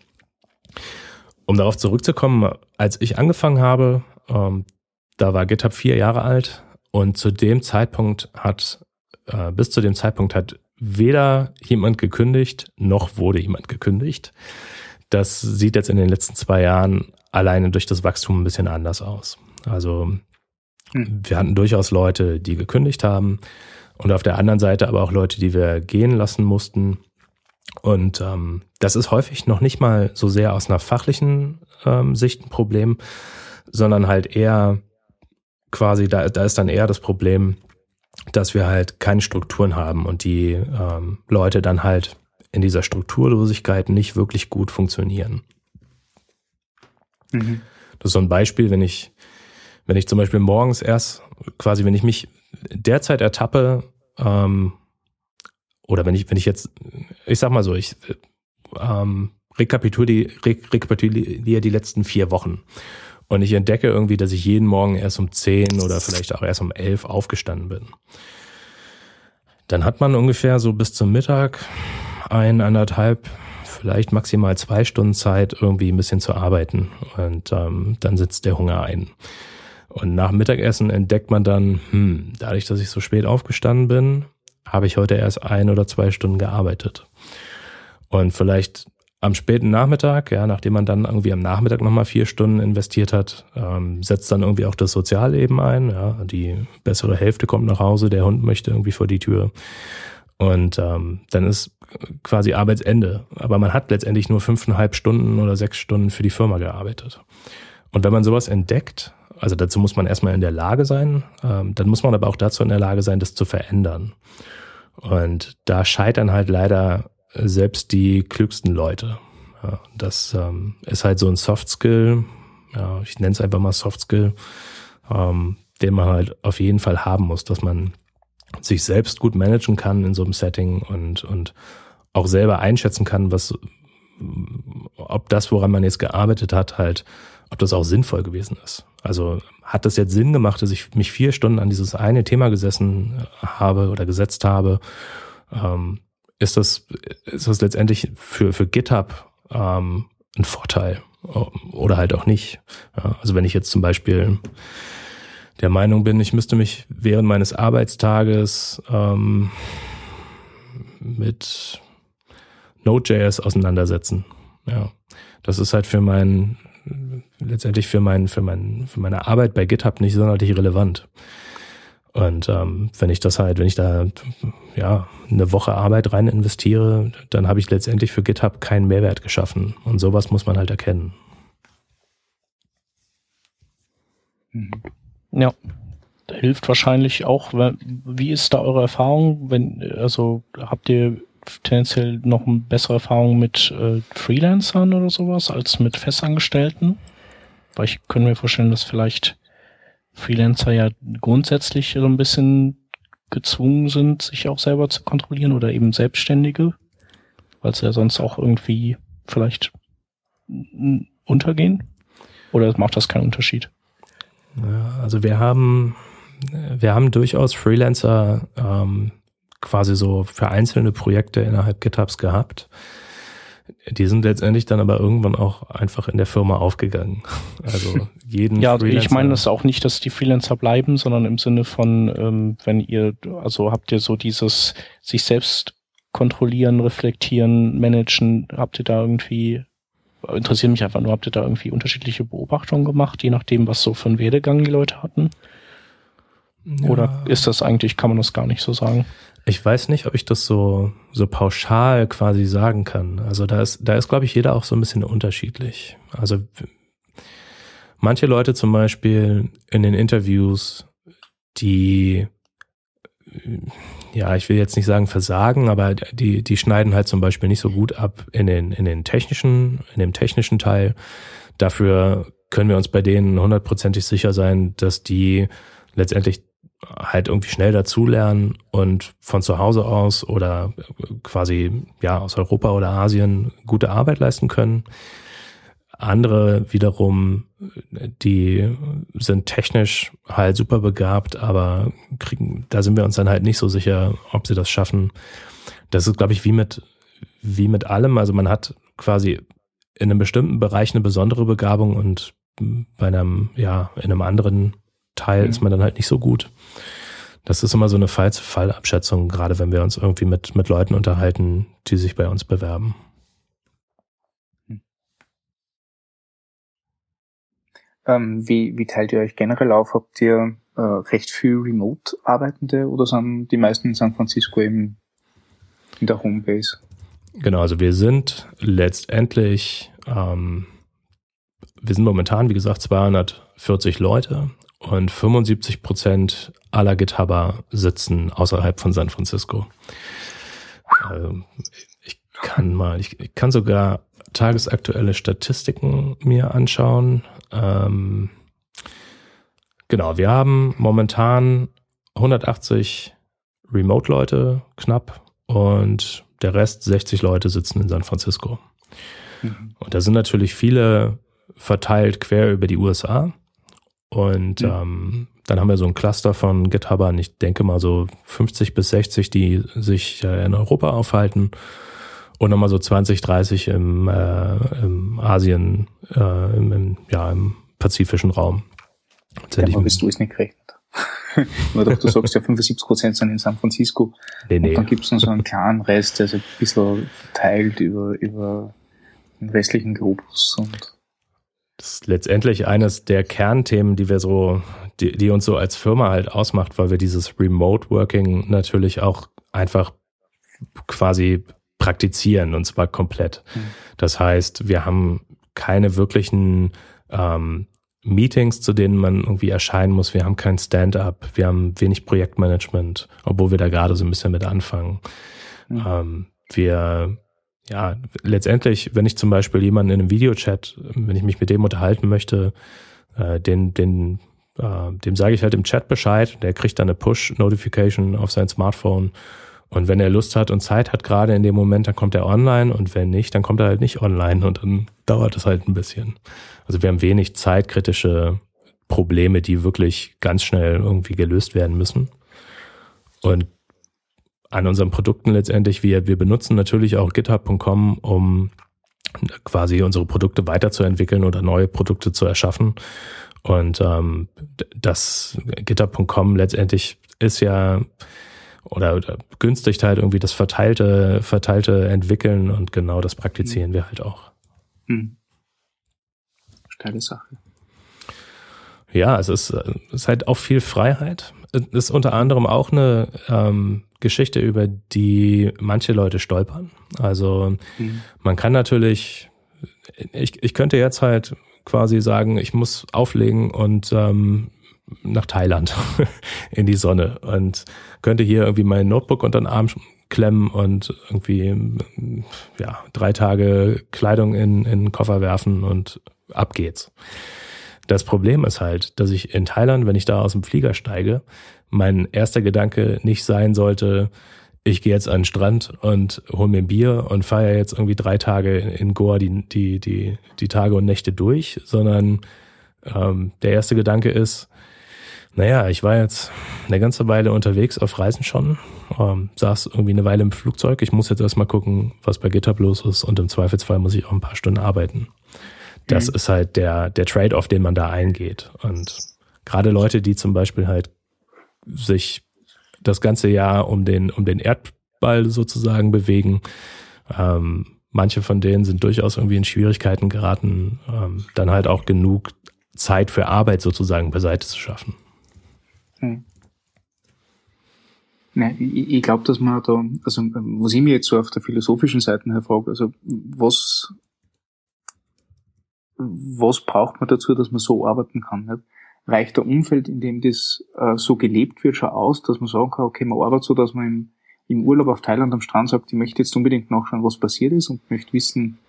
Um darauf zurückzukommen, als ich angefangen habe, ähm, da war GitHub vier Jahre alt und zu dem Zeitpunkt hat, äh, bis zu dem Zeitpunkt hat weder jemand gekündigt, noch wurde jemand gekündigt. Das sieht jetzt in den letzten zwei Jahren alleine durch das Wachstum ein bisschen anders aus. Also hm. Wir hatten durchaus Leute, die gekündigt haben und auf der anderen Seite aber auch Leute, die wir gehen lassen mussten. Und ähm, das ist häufig noch nicht mal so sehr aus einer fachlichen ähm, Sicht ein Problem, sondern halt eher quasi, da, da ist dann eher das Problem, dass wir halt keine Strukturen haben und die ähm, Leute dann halt in dieser Strukturlosigkeit nicht wirklich gut funktionieren. Mhm. Das ist so ein Beispiel, wenn ich wenn ich zum Beispiel morgens erst, quasi, wenn ich mich derzeit ertappe, ähm, oder wenn ich, wenn ich jetzt, ich sag mal so, ich ähm, rekapituliere, rekapituliere die letzten vier Wochen und ich entdecke irgendwie, dass ich jeden Morgen erst um zehn oder vielleicht auch erst um elf aufgestanden bin. Dann hat man ungefähr so bis zum Mittag ein, anderthalb, vielleicht maximal zwei Stunden Zeit, irgendwie ein bisschen zu arbeiten. Und ähm, dann sitzt der Hunger ein. Und nach Mittagessen entdeckt man dann, hm, dadurch, dass ich so spät aufgestanden bin, habe ich heute erst ein oder zwei Stunden gearbeitet. Und vielleicht am späten Nachmittag, ja, nachdem man dann irgendwie am Nachmittag nochmal vier Stunden investiert hat, ähm, setzt dann irgendwie auch das Sozialleben ein. Ja, die bessere Hälfte kommt nach Hause, der Hund möchte irgendwie vor die Tür. Und ähm, dann ist quasi Arbeitsende. Aber man hat letztendlich nur fünfeinhalb Stunden oder sechs Stunden für die Firma gearbeitet. Und wenn man sowas entdeckt, also dazu muss man erstmal in der Lage sein, ähm, dann muss man aber auch dazu in der Lage sein, das zu verändern. Und da scheitern halt leider selbst die klügsten Leute. Das ähm, ist halt so ein Soft Skill, ja, ich nenne es einfach mal Soft Skill, ähm, den man halt auf jeden Fall haben muss, dass man sich selbst gut managen kann in so einem Setting und, und auch selber einschätzen kann, was, ob das, woran man jetzt gearbeitet hat, halt ob das auch sinnvoll gewesen ist. Also hat das jetzt Sinn gemacht, dass ich mich vier Stunden an dieses eine Thema gesessen habe oder gesetzt habe? Ähm, ist das, ist das letztendlich für, für GitHub ähm, ein Vorteil? oder halt auch nicht. Ja, also wenn ich jetzt zum Beispiel der Meinung bin, ich müsste mich während meines Arbeitstages ähm, mit Node.js auseinandersetzen. Ja, das ist halt für mein letztendlich für mein für mein für meine Arbeit bei GitHub nicht sonderlich relevant. Und ähm, wenn ich das halt, wenn ich da ja eine Woche Arbeit rein investiere, dann habe ich letztendlich für GitHub keinen Mehrwert geschaffen. Und sowas muss man halt erkennen. Mhm. Ja, hilft wahrscheinlich auch. Wie ist da eure Erfahrung? Wenn also habt ihr tendenziell noch eine bessere Erfahrung mit äh, Freelancern oder sowas als mit Festangestellten? Weil ich könnte mir vorstellen, dass vielleicht Freelancer ja grundsätzlich so ein bisschen gezwungen sind, sich auch selber zu kontrollieren oder eben Selbstständige, weil sie ja sonst auch irgendwie vielleicht untergehen? Oder macht das keinen Unterschied? Ja, also wir haben, wir haben durchaus Freelancer ähm, quasi so für einzelne Projekte innerhalb GitHubs gehabt. Die sind letztendlich dann aber irgendwann auch einfach in der Firma aufgegangen. (laughs) Also jeden Ja, Freelancer ich meine das auch nicht, dass die Freelancer bleiben, sondern im Sinne von, ähm, wenn ihr, also habt ihr so dieses sich selbst kontrollieren, reflektieren, managen, habt ihr da irgendwie, interessiert mich einfach nur, habt ihr da irgendwie unterschiedliche Beobachtungen gemacht, je nachdem, was so für einen Werdegang die Leute hatten? Ja. Oder ist das eigentlich, kann man das gar nicht so sagen? Ich weiß nicht, ob ich das so, so pauschal quasi sagen kann. Also da ist, da ist, glaube ich, jeder auch so ein bisschen unterschiedlich. Also manche Leute zum Beispiel in den Interviews, die, ja, ich will jetzt nicht sagen versagen, aber die, die schneiden halt zum Beispiel nicht so gut ab in den, in den technischen, in dem technischen Teil. Dafür können wir uns bei denen hundertprozentig sicher sein, dass die letztendlich halt irgendwie schnell dazulernen und von zu Hause aus oder quasi ja aus Europa oder Asien gute Arbeit leisten können. Andere wiederum, die sind technisch halt super begabt, aber kriegen, da sind wir uns dann halt nicht so sicher, ob sie das schaffen. Das ist, glaube ich, wie mit, wie mit allem. Also man hat quasi in einem bestimmten Bereich eine besondere Begabung und bei einem, ja, in einem anderen Teil ist man dann halt nicht so gut. Das ist immer so eine Fall-zu-Fall-Abschätzung, gerade wenn wir uns irgendwie mit, mit Leuten unterhalten, die sich bei uns bewerben. Ähm, wie, wie teilt ihr euch generell auf? Habt ihr äh, recht viel Remote-Arbeitende oder sind die meisten in San Francisco eben in der Homebase? Genau, also wir sind letztendlich, ähm, wir sind momentan, wie gesagt, 240 Leute und 75 Prozent aller GitHubber sitzen außerhalb von San Francisco. Also ich kann mal, ich, ich kann sogar tagesaktuelle Statistiken mir anschauen. Ähm, genau, wir haben momentan 180 Remote-Leute knapp und der Rest 60 Leute sitzen in San Francisco. Mhm. Und da sind natürlich viele verteilt quer über die USA. Und mhm. ähm, dann haben wir so ein Cluster von GitHubern, ich denke mal so 50 bis 60, die sich äh, in Europa aufhalten und nochmal so 20, 30 im, äh, im Asien, äh, im, im, ja, im pazifischen Raum. Ja, aber bist du es nicht gerechnet. (laughs) Nur doch, du sagst ja 75 Prozent sind in San Francisco. Nee, nee. Und dann gibt es noch so einen kleinen Rest, der ist ein bisschen verteilt über, über den restlichen Globus und das ist letztendlich eines der Kernthemen, die wir so, die, die uns so als Firma halt ausmacht, weil wir dieses Remote Working natürlich auch einfach quasi praktizieren und zwar komplett. Mhm. Das heißt, wir haben keine wirklichen ähm, Meetings, zu denen man irgendwie erscheinen muss. Wir haben kein Stand-up, wir haben wenig Projektmanagement, obwohl wir da gerade so ein bisschen mit anfangen. Mhm. Ähm, wir ja, letztendlich, wenn ich zum Beispiel jemanden in einem Videochat, wenn ich mich mit dem unterhalten möchte, äh, den, den, äh, dem sage ich halt im Chat Bescheid, der kriegt dann eine Push-Notification auf sein Smartphone. Und wenn er Lust hat und Zeit hat gerade in dem Moment, dann kommt er online und wenn nicht, dann kommt er halt nicht online und dann dauert es halt ein bisschen. Also wir haben wenig zeitkritische Probleme, die wirklich ganz schnell irgendwie gelöst werden müssen. Und an unseren Produkten letztendlich. Wir, wir benutzen natürlich auch github.com, um quasi unsere Produkte weiterzuentwickeln oder neue Produkte zu erschaffen. Und ähm, das GitHub.com letztendlich ist ja oder, oder günstigt halt irgendwie das verteilte, verteilte Entwickeln und genau das praktizieren mhm. wir halt auch. Mhm. Steile Sache. Ja, es ist, es ist halt auch viel Freiheit. Es ist unter anderem auch eine ähm, Geschichte, über die manche Leute stolpern. Also mhm. man kann natürlich, ich, ich könnte jetzt halt quasi sagen, ich muss auflegen und ähm, nach Thailand (laughs) in die Sonne und könnte hier irgendwie mein Notebook unter den Arm klemmen und irgendwie ja drei Tage Kleidung in, in den Koffer werfen und ab geht's. Das Problem ist halt, dass ich in Thailand, wenn ich da aus dem Flieger steige, mein erster Gedanke nicht sein sollte, ich gehe jetzt an den Strand und hole mir ein Bier und feiere jetzt irgendwie drei Tage in Goa die, die, die, die Tage und Nächte durch, sondern ähm, der erste Gedanke ist, naja, ich war jetzt eine ganze Weile unterwegs auf Reisen schon, ähm, saß irgendwie eine Weile im Flugzeug. Ich muss jetzt erstmal gucken, was bei GitHub los ist und im Zweifelsfall muss ich auch ein paar Stunden arbeiten. Das mhm. ist halt der, der Trade-off, den man da eingeht. Und gerade Leute, die zum Beispiel halt sich das ganze Jahr um den, um den Erdball sozusagen bewegen. Ähm, manche von denen sind durchaus irgendwie in Schwierigkeiten geraten, ähm, dann halt auch genug Zeit für Arbeit sozusagen beiseite zu schaffen. Hm. Nein, ich, ich glaube, dass man da, also was ich mir jetzt so auf der philosophischen Seite herfrage, also was, was braucht man dazu, dass man so arbeiten kann? Nicht? Reicht der Umfeld, in dem das äh, so gelebt wird, schon aus, dass man sagen kann, okay, man arbeitet so, dass man im, im Urlaub auf Thailand am Strand sagt, ich möchte jetzt unbedingt nachschauen, was passiert ist und möchte wissen,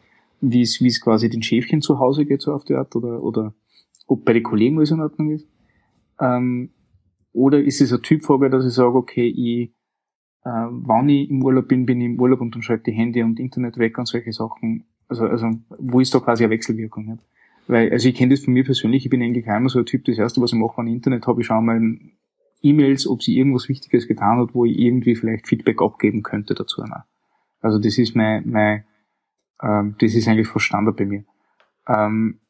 wie es, wie es quasi den Schäfchen zu Hause geht, so auf die Art, oder, oder ob bei den Kollegen alles in Ordnung ist. Ähm, oder ist es eine Typfrage, dass ich sage, okay, ich, äh, wann ich im Urlaub bin, bin ich im Urlaub und dann schalte die Handy und Internet weg und solche Sachen. Also, also wo ist da quasi eine Wechselwirkung? Nicht? Weil, also ich kenne das von mir persönlich, ich bin eigentlich einmal so ein Typ, das erste, was ich mache am Internet, habe ich schon mal E-Mails, ob sie irgendwas Wichtiges getan hat, wo ich irgendwie vielleicht Feedback abgeben könnte dazu. Ne? Also das ist mein, mein ähm, das ist eigentlich fast Standard bei mir. Ähm,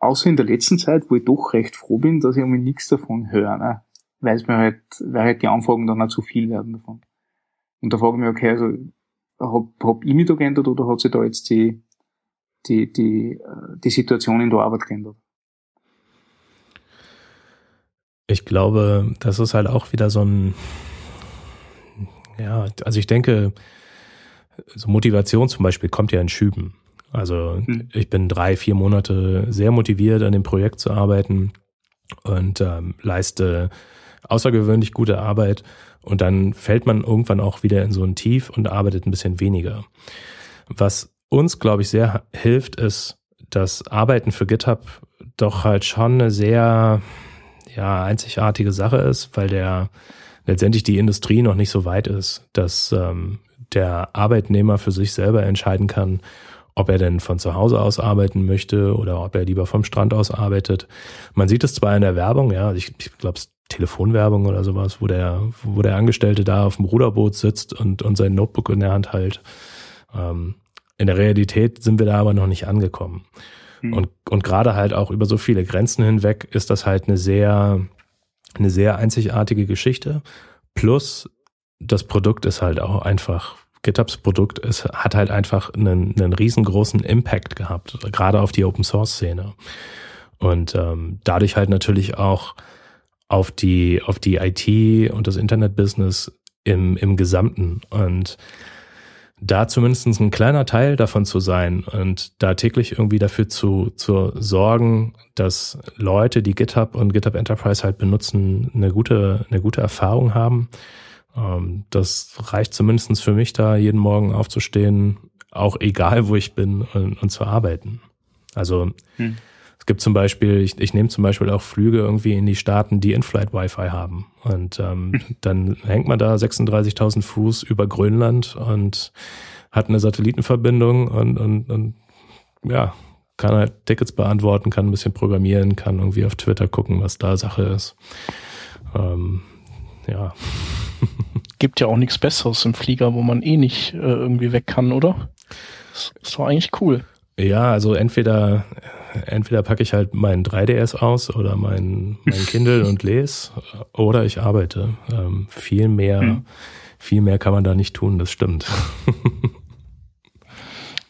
außer in der letzten Zeit, wo ich doch recht froh bin, dass ich irgendwie nichts davon höre, ne? weil es mir halt, weil halt die Anfragen dann auch zu viel werden davon. Und da frage ich mich, okay, also hab, hab ich mich da geändert oder hat sich da jetzt die, die, die, die Situation in der Arbeit geändert. Ich glaube, das ist halt auch wieder so ein, ja, also ich denke, so Motivation zum Beispiel kommt ja in Schüben. Also hm. ich bin drei, vier Monate sehr motiviert, an dem Projekt zu arbeiten und ähm, leiste außergewöhnlich gute Arbeit und dann fällt man irgendwann auch wieder in so ein Tief und arbeitet ein bisschen weniger. Was uns, glaube ich, sehr hilft, ist, dass Arbeiten für GitHub doch halt schon eine sehr ja, einzigartige Sache ist, weil der letztendlich die Industrie noch nicht so weit ist, dass ähm, der Arbeitnehmer für sich selber entscheiden kann, ob er denn von zu Hause aus arbeiten möchte oder ob er lieber vom Strand aus arbeitet. Man sieht es zwar in der Werbung, ja, ich, ich glaube, Telefonwerbung oder sowas, wo der, wo der Angestellte da auf dem Ruderboot sitzt und, und sein Notebook in der Hand hält. Ähm, in der Realität sind wir da aber noch nicht angekommen. Mhm. Und, und gerade halt auch über so viele Grenzen hinweg ist das halt eine sehr, eine sehr einzigartige Geschichte. Plus das Produkt ist halt auch einfach, GitHubs Produkt ist, hat halt einfach einen, einen riesengroßen Impact gehabt, gerade auf die Open Source Szene. Und ähm, dadurch halt natürlich auch auf die, auf die IT und das Internet-Business im, im Gesamten. Und da zumindest ein kleiner Teil davon zu sein und da täglich irgendwie dafür zu, zu sorgen, dass Leute, die GitHub und GitHub Enterprise halt benutzen, eine gute, eine gute Erfahrung haben. Ähm, das reicht zumindest für mich da, jeden Morgen aufzustehen, auch egal wo ich bin und, und zu arbeiten. Also hm. Es gibt zum Beispiel, ich, ich nehme zum Beispiel auch Flüge irgendwie in die Staaten, die In-Flight Wi-Fi haben. Und ähm, dann hängt man da 36.000 Fuß über Grönland und hat eine Satellitenverbindung und, und, und ja, kann halt Tickets beantworten, kann ein bisschen programmieren, kann irgendwie auf Twitter gucken, was da Sache ist. Ähm, ja. (laughs) Gibt ja auch nichts Besseres im Flieger, wo man eh nicht äh, irgendwie weg kann, oder? Das ist doch eigentlich cool. Ja, also entweder, entweder packe ich halt meinen 3DS aus oder mein, mein Kindle und lese oder ich arbeite. Ähm, viel mehr, hm. viel mehr kann man da nicht tun, das stimmt. (laughs)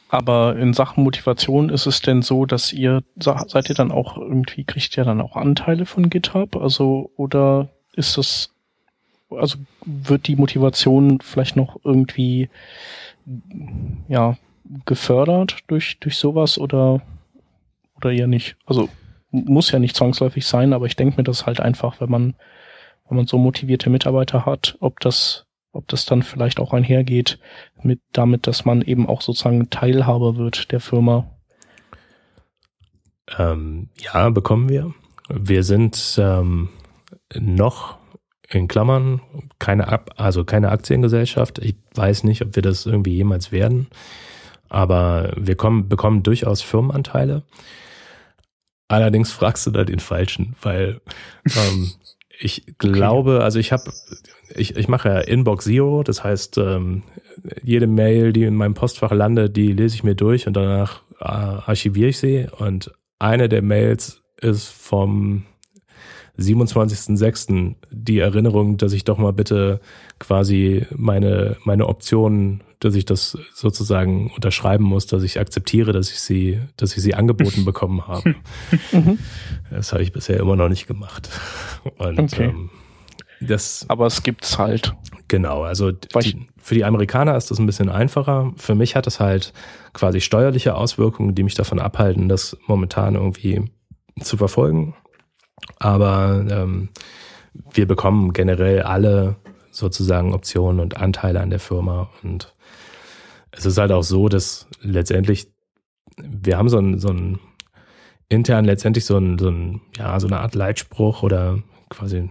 Aber in Sachen Motivation ist es denn so, dass ihr, seid ihr dann auch irgendwie, kriegt ihr dann auch Anteile von GitHub? Also, oder ist das, also wird die Motivation vielleicht noch irgendwie, ja, gefördert durch, durch sowas oder, oder eher nicht? Also muss ja nicht zwangsläufig sein, aber ich denke mir das halt einfach, wenn man, wenn man so motivierte Mitarbeiter hat, ob das, ob das dann vielleicht auch einhergeht mit damit, dass man eben auch sozusagen Teilhaber wird der Firma. Ähm, ja, bekommen wir. Wir sind ähm, noch in Klammern keine Ab also keine Aktiengesellschaft. Ich weiß nicht, ob wir das irgendwie jemals werden. Aber wir kommen, bekommen durchaus Firmenanteile. Allerdings fragst du da den Falschen, weil ähm, (laughs) ich glaube, also ich habe, ich, ich mache ja Inbox Zero, das heißt, ähm, jede Mail, die in meinem Postfach landet, die lese ich mir durch und danach äh, archiviere ich sie. Und eine der Mails ist vom 27.06. die Erinnerung, dass ich doch mal bitte quasi meine, meine Optionen, dass ich das sozusagen unterschreiben muss, dass ich akzeptiere, dass ich sie, dass ich sie angeboten (laughs) bekommen habe. Mhm. das habe ich bisher immer noch nicht gemacht. Und okay. ähm, das, Aber es gibt's halt. Genau, also die, für die Amerikaner ist das ein bisschen einfacher. Für mich hat es halt quasi steuerliche Auswirkungen, die mich davon abhalten, das momentan irgendwie zu verfolgen. Aber ähm, wir bekommen generell alle sozusagen Optionen und Anteile an der Firma. Und es ist halt auch so, dass letztendlich wir haben so ein, so ein intern letztendlich so ein, so ein, ja, so eine Art Leitspruch oder quasi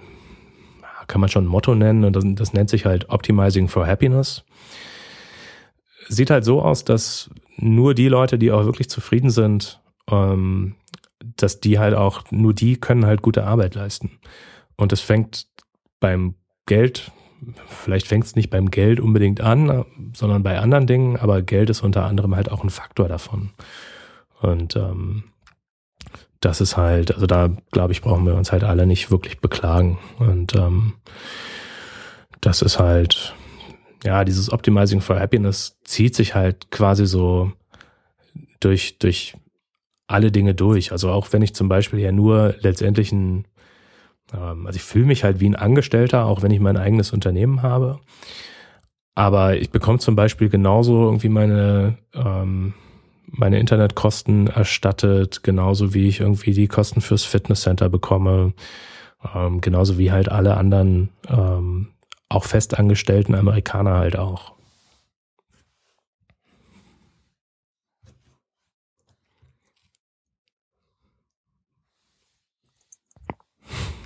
kann man schon ein Motto nennen und das, das nennt sich halt Optimizing for Happiness. Sieht halt so aus, dass nur die Leute, die auch wirklich zufrieden sind, ähm, dass die halt auch, nur die können halt gute Arbeit leisten. Und es fängt beim Geld, vielleicht fängt es nicht beim Geld unbedingt an, sondern bei anderen Dingen, aber Geld ist unter anderem halt auch ein Faktor davon. Und ähm, das ist halt, also da glaube ich, brauchen wir uns halt alle nicht wirklich beklagen. Und ähm, das ist halt, ja, dieses Optimizing for Happiness zieht sich halt quasi so durch, durch alle Dinge durch. Also auch wenn ich zum Beispiel ja nur letztendlich ein, ähm, also ich fühle mich halt wie ein Angestellter, auch wenn ich mein eigenes Unternehmen habe. Aber ich bekomme zum Beispiel genauso irgendwie meine, ähm, meine Internetkosten erstattet, genauso wie ich irgendwie die Kosten fürs Fitnesscenter bekomme, ähm, genauso wie halt alle anderen ähm, auch festangestellten Amerikaner halt auch.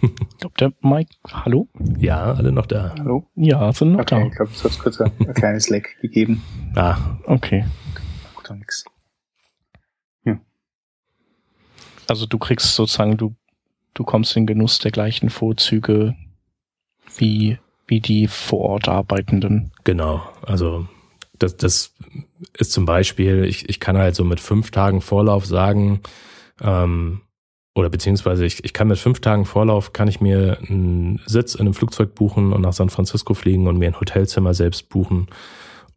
Ich glaube, der Mike, hallo? Ja, alle noch da. Hallo? Ja, sind noch okay, da. Ich glaube, es hat kurz ein, ein kleines Leck gegeben. Ah, okay. Gut, nix. Ja. Also du kriegst sozusagen, du, du kommst in Genuss der gleichen Vorzüge wie, wie die vor Ort Arbeitenden. Genau, also das, das ist zum Beispiel, ich, ich kann halt so mit fünf Tagen Vorlauf sagen, ähm, oder beziehungsweise ich, ich kann mit fünf Tagen Vorlauf, kann ich mir einen Sitz in einem Flugzeug buchen und nach San Francisco fliegen und mir ein Hotelzimmer selbst buchen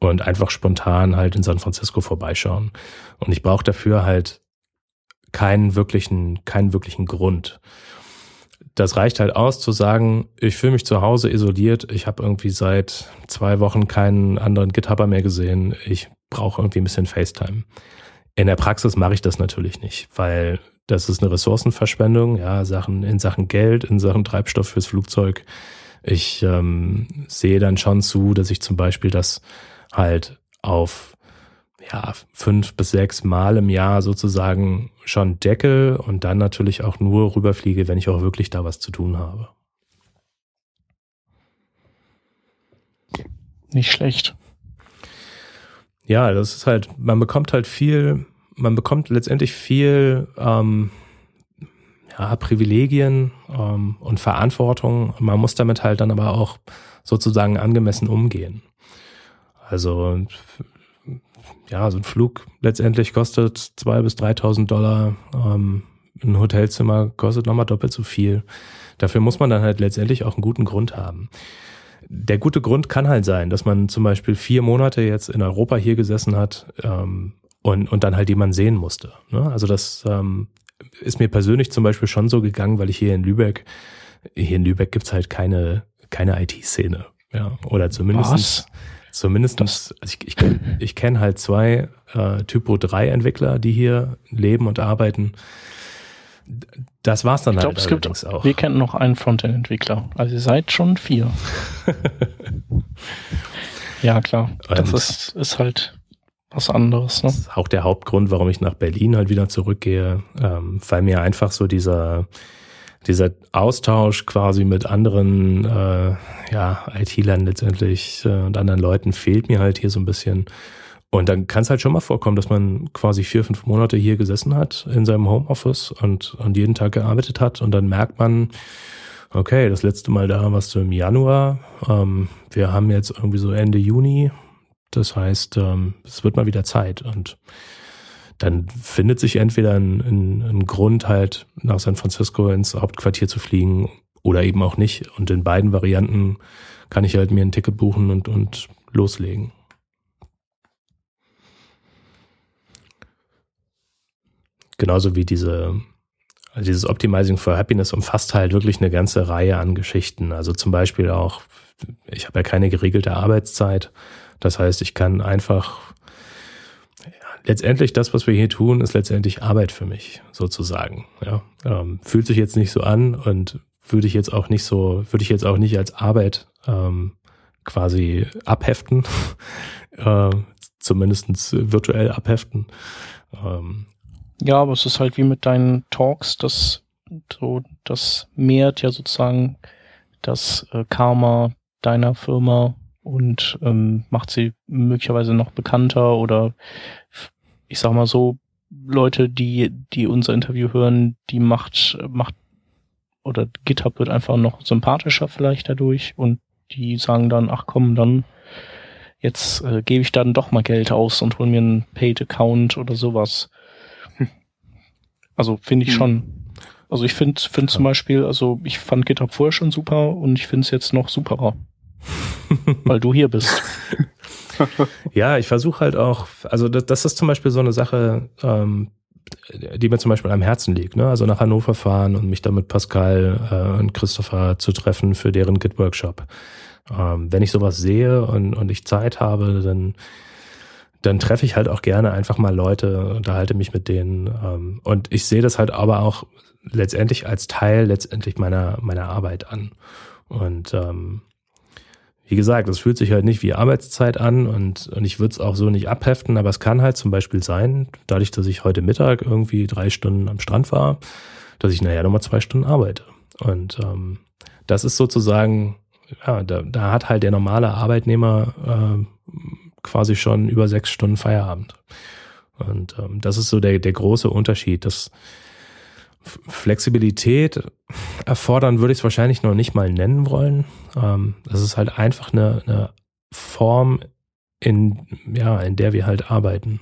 und einfach spontan halt in San Francisco vorbeischauen. Und ich brauche dafür halt keinen wirklichen, keinen wirklichen Grund. Das reicht halt aus zu sagen, ich fühle mich zu Hause isoliert, ich habe irgendwie seit zwei Wochen keinen anderen GitHubber mehr gesehen, ich brauche irgendwie ein bisschen FaceTime. In der Praxis mache ich das natürlich nicht, weil das ist eine Ressourcenverschwendung, ja, Sachen in Sachen Geld, in Sachen Treibstoff fürs Flugzeug. Ich ähm, sehe dann schon zu, dass ich zum Beispiel das halt auf ja, fünf bis sechs Mal im Jahr sozusagen schon decke und dann natürlich auch nur rüberfliege, wenn ich auch wirklich da was zu tun habe. Nicht schlecht. Ja, das ist halt, man bekommt halt viel man bekommt letztendlich viel ähm, ja, Privilegien ähm, und Verantwortung. Man muss damit halt dann aber auch sozusagen angemessen umgehen. Also ja, so ein Flug letztendlich kostet zwei bis 3.000 Dollar. Ähm, ein Hotelzimmer kostet nochmal doppelt so viel. Dafür muss man dann halt letztendlich auch einen guten Grund haben. Der gute Grund kann halt sein, dass man zum Beispiel vier Monate jetzt in Europa hier gesessen hat ähm, und, und dann halt jemanden sehen musste. Ne? Also das ähm, ist mir persönlich zum Beispiel schon so gegangen, weil ich hier in Lübeck, hier in Lübeck gibt's halt keine, keine IT-Szene. Ja, oder zumindest. Was? Zumindest, also ich, ich kenne ich kenn halt zwei äh, Typo 3 Entwickler, die hier leben und arbeiten. Das war's dann ich glaub, halt es gibt, auch. Wir kennen noch einen Frontend-Entwickler. Also ihr seid schon vier. (laughs) ja, klar. Das ist, ist halt was anderes. Ne? Das ist auch der Hauptgrund, warum ich nach Berlin halt wieder zurückgehe, ähm, weil mir einfach so dieser dieser Austausch quasi mit anderen äh, ja, IT-Lern letztendlich äh, und anderen Leuten fehlt mir halt hier so ein bisschen. Und dann kann es halt schon mal vorkommen, dass man quasi vier, fünf Monate hier gesessen hat in seinem Homeoffice und, und jeden Tag gearbeitet hat und dann merkt man, okay, das letzte Mal da warst du im Januar, ähm, wir haben jetzt irgendwie so Ende Juni, das heißt, ähm, es wird mal wieder Zeit und dann findet sich entweder ein, ein, ein Grund halt nach San Francisco ins Hauptquartier zu fliegen oder eben auch nicht. Und in beiden Varianten kann ich halt mir ein Ticket buchen und, und loslegen. Genauso wie diese, also dieses Optimizing for Happiness umfasst halt wirklich eine ganze Reihe an Geschichten. Also zum Beispiel auch, ich habe ja keine geregelte Arbeitszeit. Das heißt, ich kann einfach letztendlich das, was wir hier tun, ist letztendlich Arbeit für mich, sozusagen. Ja, ähm, fühlt sich jetzt nicht so an und würde ich jetzt auch nicht so, würde ich jetzt auch nicht als Arbeit ähm, quasi abheften, (laughs) äh, zumindest virtuell abheften. Ähm, ja, aber es ist halt wie mit deinen Talks, das so, das mehrt ja sozusagen das äh, Karma deiner Firma und ähm, macht sie möglicherweise noch bekannter oder ich sag mal so, Leute, die, die unser Interview hören, die macht, macht, oder GitHub wird einfach noch sympathischer vielleicht dadurch und die sagen dann, ach komm, dann jetzt äh, gebe ich dann doch mal Geld aus und hol mir einen Paid-Account oder sowas. Also finde ich hm. schon. Also ich finde find zum Beispiel, also ich fand GitHub vorher schon super und ich finde es jetzt noch superer. (laughs) weil du hier bist. ja, ich versuche halt auch, also das, das, ist zum Beispiel so eine Sache, ähm, die mir zum Beispiel am Herzen liegt. Ne? Also nach Hannover fahren und mich da mit Pascal äh, und Christopher zu treffen für deren Git-Workshop. Ähm, wenn ich sowas sehe und, und ich Zeit habe, dann dann treffe ich halt auch gerne einfach mal Leute, unterhalte mich mit denen. Ähm, und ich sehe das halt aber auch letztendlich als Teil letztendlich meiner, meiner Arbeit an. Und ähm, wie gesagt, es fühlt sich halt nicht wie Arbeitszeit an und, und ich würde es auch so nicht abheften, aber es kann halt zum Beispiel sein, dadurch, dass ich heute Mittag irgendwie drei Stunden am Strand war, dass ich nachher nochmal zwei Stunden arbeite. Und ähm, das ist sozusagen, ja, da, da hat halt der normale Arbeitnehmer äh, quasi schon über sechs Stunden Feierabend. Und ähm, das ist so der, der große Unterschied. dass Flexibilität erfordern würde ich es wahrscheinlich noch nicht mal nennen wollen. Ähm, das ist halt einfach eine, eine Form, in, ja, in der wir halt arbeiten,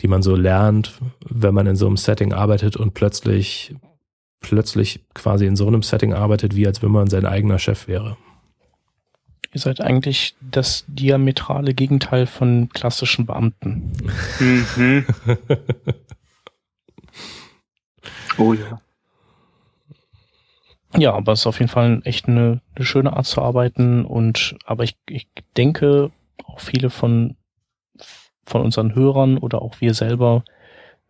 die man so lernt, wenn man in so einem Setting arbeitet und plötzlich, plötzlich quasi in so einem Setting arbeitet, wie als wenn man sein eigener Chef wäre. Ihr seid eigentlich das diametrale Gegenteil von klassischen Beamten. Mhm. (laughs) Oh ja. Ja, aber es ist auf jeden Fall echt eine, eine schöne Art zu arbeiten und aber ich, ich denke, auch viele von, von unseren Hörern oder auch wir selber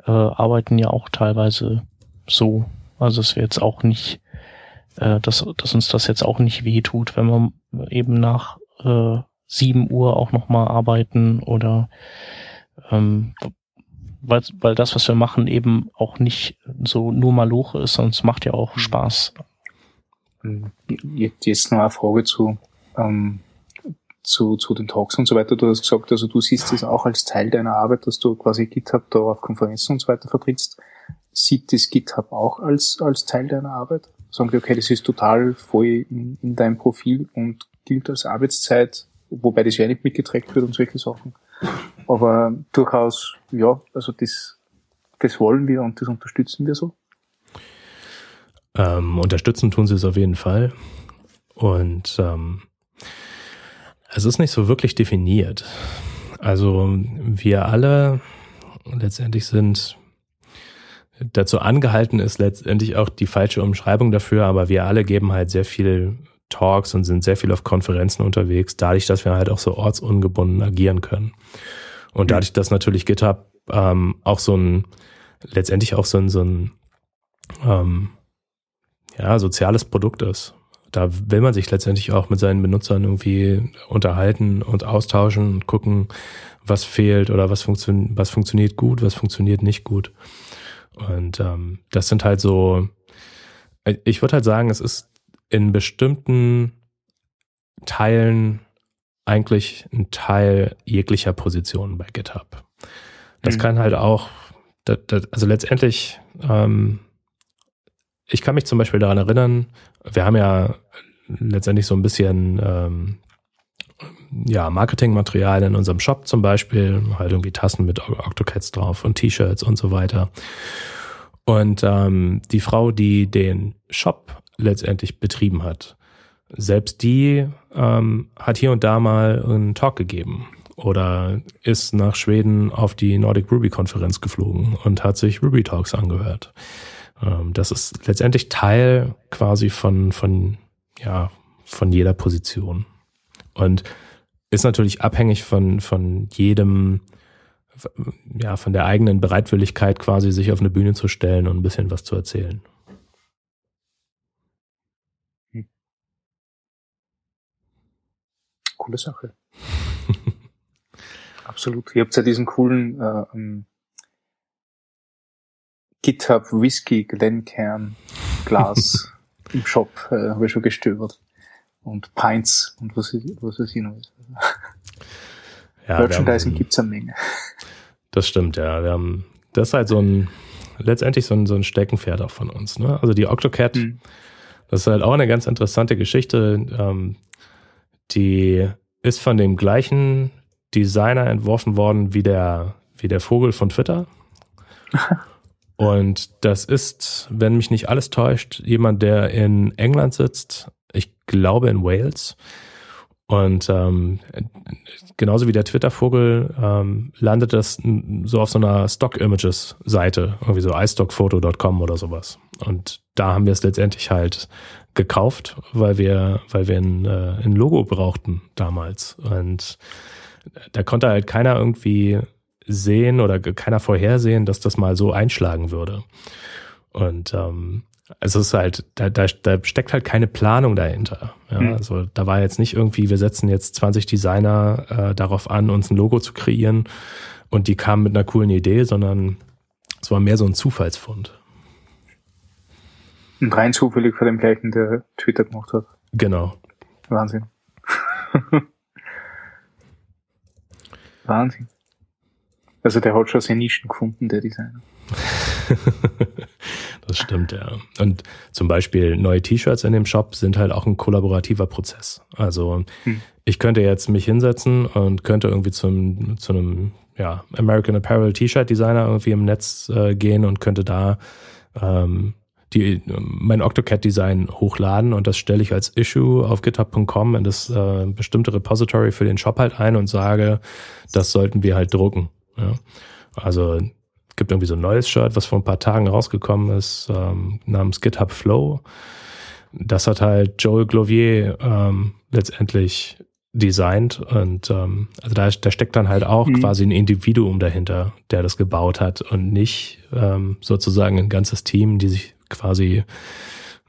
äh, arbeiten ja auch teilweise so. Also es wäre jetzt auch nicht, äh, dass, dass uns das jetzt auch nicht weh tut, wenn wir eben nach äh, 7 Uhr auch nochmal arbeiten oder ähm, weil, weil das, was wir machen, eben auch nicht so nur Maloche ist, sondern es macht ja auch mhm. Spaß. Jetzt noch eine Frage zu, ähm, zu, zu den Talks und so weiter. Du hast gesagt, also du siehst das auch als Teil deiner Arbeit, dass du quasi GitHub da auf Konferenzen und so weiter vertrittst. Sieht das GitHub auch als, als Teil deiner Arbeit? Sagen die, okay, das ist total voll in, in deinem Profil und gilt als Arbeitszeit wobei das ja nicht mitgetrackt wird und solche Sachen. Aber durchaus, ja, also das, das wollen wir und das unterstützen wir so. Ähm, unterstützen tun sie es auf jeden Fall. Und ähm, es ist nicht so wirklich definiert. Also wir alle letztendlich sind dazu angehalten, ist letztendlich auch die falsche Umschreibung dafür, aber wir alle geben halt sehr viel Talks und sind sehr viel auf Konferenzen unterwegs, dadurch, dass wir halt auch so ortsungebunden agieren können. Und dadurch, dass natürlich GitHub ähm, auch so ein, letztendlich auch so ein, so ein ähm, ja, soziales Produkt ist. Da will man sich letztendlich auch mit seinen Benutzern irgendwie unterhalten und austauschen und gucken, was fehlt oder was, funktio was funktioniert gut, was funktioniert nicht gut. Und ähm, das sind halt so, ich würde halt sagen, es ist in bestimmten Teilen eigentlich ein Teil jeglicher Positionen bei GitHub. Das mhm. kann halt auch, das, das, also letztendlich, ähm, ich kann mich zum Beispiel daran erinnern, wir haben ja letztendlich so ein bisschen ähm, ja, Marketingmaterial in unserem Shop zum Beispiel, halt irgendwie Tassen mit Octocats drauf und T-Shirts und so weiter. Und ähm, die Frau, die den Shop letztendlich betrieben hat, selbst die ähm, hat hier und da mal einen Talk gegeben oder ist nach Schweden auf die Nordic Ruby Konferenz geflogen und hat sich Ruby Talks angehört. Ähm, das ist letztendlich Teil quasi von, von, ja, von jeder Position. Und ist natürlich abhängig von, von jedem, ja, von der eigenen Bereitwilligkeit quasi, sich auf eine Bühne zu stellen und ein bisschen was zu erzählen. coole Sache. (laughs) Absolut. Ihr habt ja diesen coolen äh, um, GitHub Whisky Glenkern Glas (laughs) im Shop, äh, habe ich schon gestöbert. Und Pints und was, was weiß ich noch. Ja, Merchandising haben, gibt's eine Menge. Das stimmt, ja. Wir haben, das ist halt so ein, letztendlich so ein, so ein Steckenpferd auch von uns. Ne? Also die Octocat, mhm. das ist halt auch eine ganz interessante Geschichte. Ähm, die ist von dem gleichen Designer entworfen worden wie der, wie der Vogel von Twitter. (laughs) Und das ist, wenn mich nicht alles täuscht, jemand, der in England sitzt, ich glaube in Wales. Und ähm, genauso wie der Twitter-Vogel ähm, landet das so auf so einer Stock-Images-Seite, irgendwie so iStockphoto.com oder sowas. Und da haben wir es letztendlich halt gekauft, weil wir, weil wir ein, äh, ein Logo brauchten damals. Und da konnte halt keiner irgendwie sehen oder keiner vorhersehen, dass das mal so einschlagen würde. Und ähm, es ist halt, da, da, da steckt halt keine Planung dahinter. Ja, mhm. Also da war jetzt nicht irgendwie, wir setzen jetzt 20 Designer äh, darauf an, uns ein Logo zu kreieren und die kamen mit einer coolen Idee, sondern es war mehr so ein Zufallsfund. Und rein zufällig vor dem gleichen, der Twitter gemacht hat. Genau. Wahnsinn. (laughs) Wahnsinn. Also der hat schon seine Nischen gefunden, der Designer. (laughs) das stimmt, ja. Und zum Beispiel neue T-Shirts in dem Shop sind halt auch ein kollaborativer Prozess. Also hm. ich könnte jetzt mich hinsetzen und könnte irgendwie zum, zu einem ja, American Apparel T-Shirt Designer irgendwie im Netz äh, gehen und könnte da ähm, die, mein Octocat-Design hochladen und das stelle ich als Issue auf github.com in das äh, bestimmte Repository für den Shop halt ein und sage, das sollten wir halt drucken. Ja. Also gibt irgendwie so ein neues Shirt, was vor ein paar Tagen rausgekommen ist, ähm, namens GitHub Flow. Das hat halt Joel Glovier ähm, letztendlich designt und ähm, also da, da steckt dann halt auch mhm. quasi ein Individuum dahinter, der das gebaut hat und nicht ähm, sozusagen ein ganzes Team, die sich quasi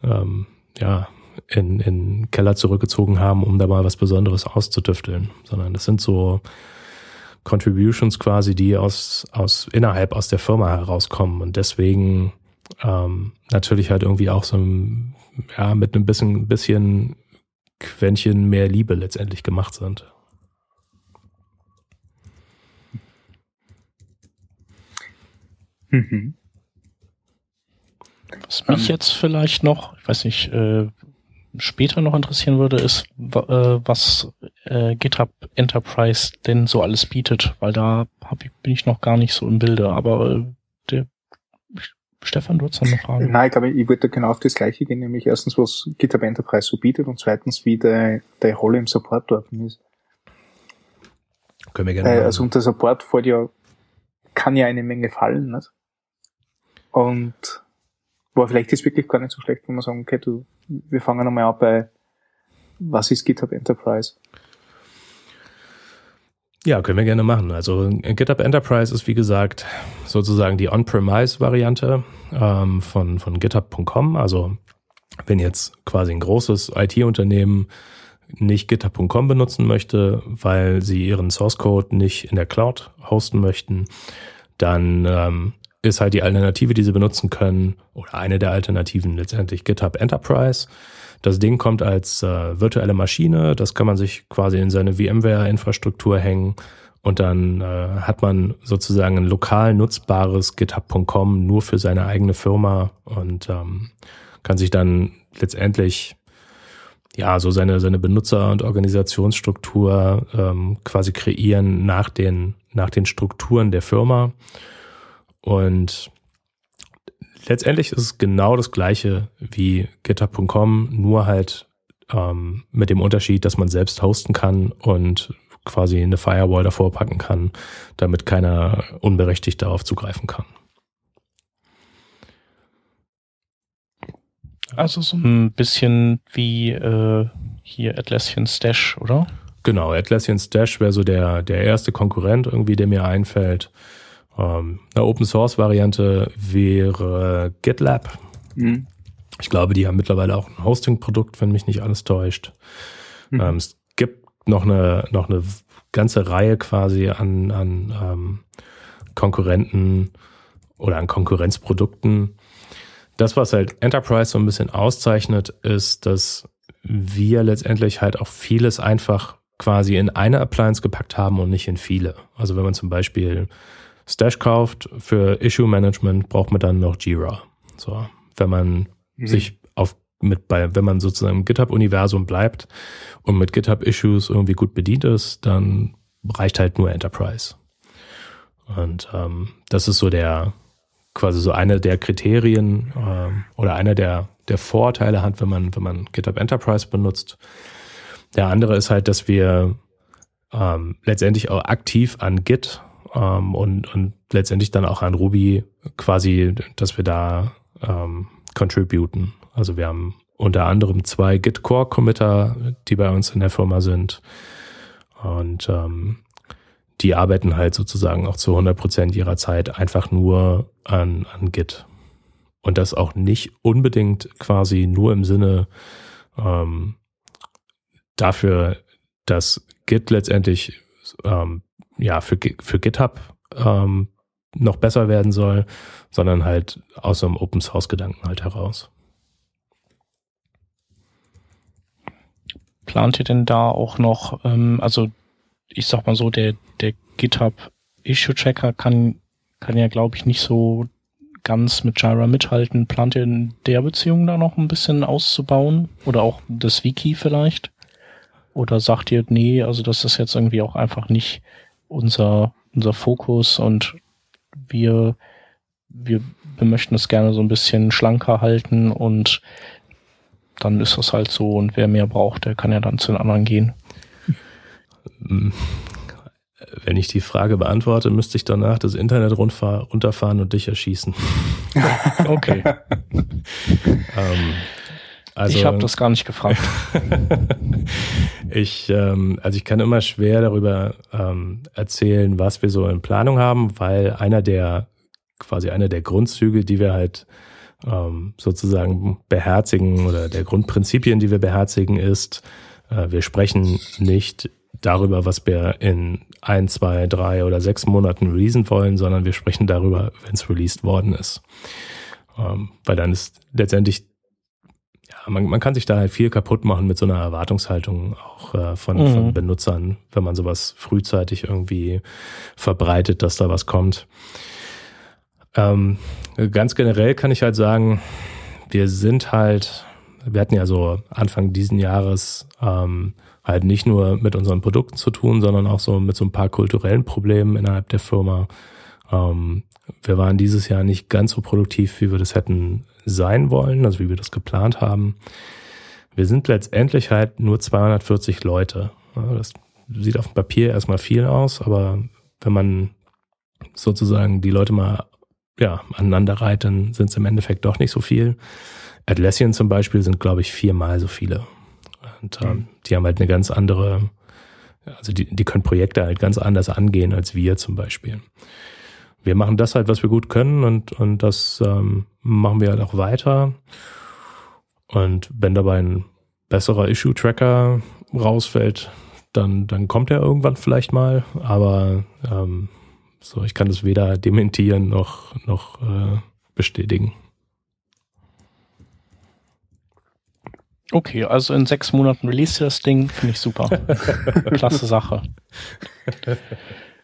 ähm, ja in, in Keller zurückgezogen haben, um da mal was Besonderes auszutüfteln, sondern das sind so Contributions quasi, die aus, aus innerhalb aus der Firma herauskommen und deswegen ähm, natürlich halt irgendwie auch so ein, ja, mit einem bisschen, bisschen Quäntchen mehr Liebe letztendlich gemacht sind. Mhm. Was mich jetzt vielleicht noch, ich weiß nicht, äh, später noch interessieren würde, ist, äh, was äh, GitHub Enterprise denn so alles bietet, weil da hab ich, bin ich noch gar nicht so im Bilde. Aber äh, der Stefan, du hast noch eine Frage. Nein, ich glaube, ich wollte genau auf das Gleiche gehen, nämlich erstens, was GitHub Enterprise so bietet und zweitens, wie der, der Rolle im Support dort ist. Können wir gerne äh, Also unter Support fällt ja, kann ja eine Menge fallen, nicht? Und boah, vielleicht ist es wirklich gar nicht so schlecht, wenn wir sagen, okay, du, wir fangen einmal an bei, was ist GitHub Enterprise? Ja, können wir gerne machen. Also GitHub Enterprise ist wie gesagt sozusagen die On-Premise-Variante ähm, von, von GitHub.com. Also wenn jetzt quasi ein großes IT-Unternehmen nicht GitHub.com benutzen möchte, weil sie ihren Source Code nicht in der Cloud hosten möchten, dann ähm, ist halt die Alternative, die sie benutzen können, oder eine der Alternativen letztendlich GitHub Enterprise. Das Ding kommt als äh, virtuelle Maschine, das kann man sich quasi in seine VMware-Infrastruktur hängen und dann äh, hat man sozusagen ein lokal nutzbares GitHub.com nur für seine eigene Firma und ähm, kann sich dann letztendlich ja so seine seine Benutzer- und Organisationsstruktur ähm, quasi kreieren nach den nach den Strukturen der Firma und letztendlich ist es genau das gleiche wie GitHub.com, nur halt ähm, mit dem Unterschied, dass man selbst hosten kann und quasi eine Firewall davor packen kann, damit keiner unberechtigt darauf zugreifen kann. Also so ein bisschen wie äh, hier Atlassian Stash, oder? Genau, Atlassian Stash wäre so der, der erste Konkurrent irgendwie, der mir einfällt. Ähm, eine Open Source Variante wäre GitLab. Mhm. Ich glaube, die haben mittlerweile auch ein Hosting-Produkt, wenn mich nicht alles täuscht. Mhm. Ähm, es gibt noch eine, noch eine ganze Reihe quasi an, an ähm, Konkurrenten oder an Konkurrenzprodukten. Das, was halt Enterprise so ein bisschen auszeichnet, ist, dass wir letztendlich halt auch vieles einfach quasi in eine Appliance gepackt haben und nicht in viele. Also wenn man zum Beispiel Stash kauft für Issue Management, braucht man dann noch Jira. So, wenn man mhm. sich auf mit bei, wenn man sozusagen im GitHub-Universum bleibt und mit GitHub-Issues irgendwie gut bedient ist, dann reicht halt nur Enterprise. Und ähm, das ist so der quasi so eine der Kriterien ähm, oder einer der der Vorteile hat, wenn man wenn man GitHub Enterprise benutzt. Der andere ist halt, dass wir ähm, letztendlich auch aktiv an Git ähm, und, und letztendlich dann auch an Ruby quasi, dass wir da ähm, contributen. Also wir haben unter anderem zwei Git Core Committer, die bei uns in der Firma sind. Und ähm, die arbeiten halt sozusagen auch zu 100 Prozent ihrer Zeit einfach nur an, an Git. Und das auch nicht unbedingt quasi nur im Sinne ähm, dafür, dass Git letztendlich ähm, ja, für, für GitHub ähm, noch besser werden soll, sondern halt aus so einem Open Source Gedanken halt heraus. Plant ihr denn da auch noch, ähm, also ich sag mal so, der, der GitHub Issue Tracker kann, kann ja, glaube ich, nicht so ganz mit Jira mithalten. Plant ihr in der Beziehung da noch ein bisschen auszubauen? Oder auch das Wiki vielleicht? Oder sagt ihr, nee, also das ist jetzt irgendwie auch einfach nicht unser, unser Fokus und wir, wir, wir möchten es gerne so ein bisschen schlanker halten und dann ist das halt so und wer mehr braucht, der kann ja dann zu den anderen gehen. Wenn ich die Frage beantworte, müsste ich danach das Internet runterfahren und dich erschießen. (laughs) okay. (laughs) ähm, also, ich habe das gar nicht gefragt. (laughs) ich, ähm, also ich kann immer schwer darüber ähm, erzählen, was wir so in Planung haben, weil einer der quasi einer der Grundzüge, die wir halt ähm, sozusagen beherzigen oder der Grundprinzipien, die wir beherzigen, ist, äh, wir sprechen nicht darüber, was wir in ein, zwei, drei oder sechs Monaten releasen wollen, sondern wir sprechen darüber, wenn es released worden ist. Ähm, weil dann ist letztendlich man, man kann sich da halt viel kaputt machen mit so einer Erwartungshaltung auch äh, von, mhm. von Benutzern, wenn man sowas frühzeitig irgendwie verbreitet, dass da was kommt. Ähm, ganz generell kann ich halt sagen, wir sind halt, wir hatten ja so Anfang diesen Jahres ähm, halt nicht nur mit unseren Produkten zu tun, sondern auch so mit so ein paar kulturellen Problemen innerhalb der Firma. Ähm, wir waren dieses Jahr nicht ganz so produktiv, wie wir das hätten sein wollen, also wie wir das geplant haben. Wir sind letztendlich halt nur 240 Leute. Das sieht auf dem Papier erstmal viel aus, aber wenn man sozusagen die Leute mal ja, aneinander reiht, dann sind es im Endeffekt doch nicht so viel. Atlassian zum Beispiel sind, glaube ich, viermal so viele. Und ähm, mhm. die haben halt eine ganz andere, also die, die können Projekte halt ganz anders angehen als wir zum Beispiel. Wir machen das halt, was wir gut können und, und das ähm, machen wir halt auch weiter. Und wenn dabei ein besserer Issue-Tracker rausfällt, dann, dann kommt er irgendwann vielleicht mal. Aber ähm, so, ich kann das weder dementieren noch, noch äh, bestätigen. Okay, also in sechs Monaten release das Ding, finde ich super. (laughs) Klasse Sache.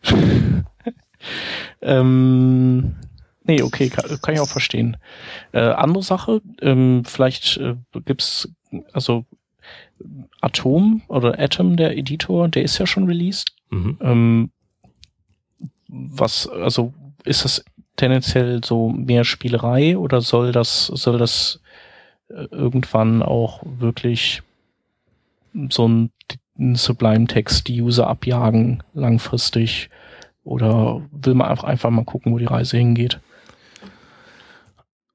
(laughs) ähm, nee, okay, kann, kann, ich auch verstehen. Äh, andere Sache, ähm, vielleicht äh, gibt's, also Atom oder Atom, der Editor, der ist ja schon released. Mhm. Ähm, was, also ist das tendenziell so mehr Spielerei oder soll das, soll das äh, irgendwann auch wirklich so ein, ein Sublime-Text die User abjagen langfristig oder will man einfach, mal gucken, wo die Reise hingeht?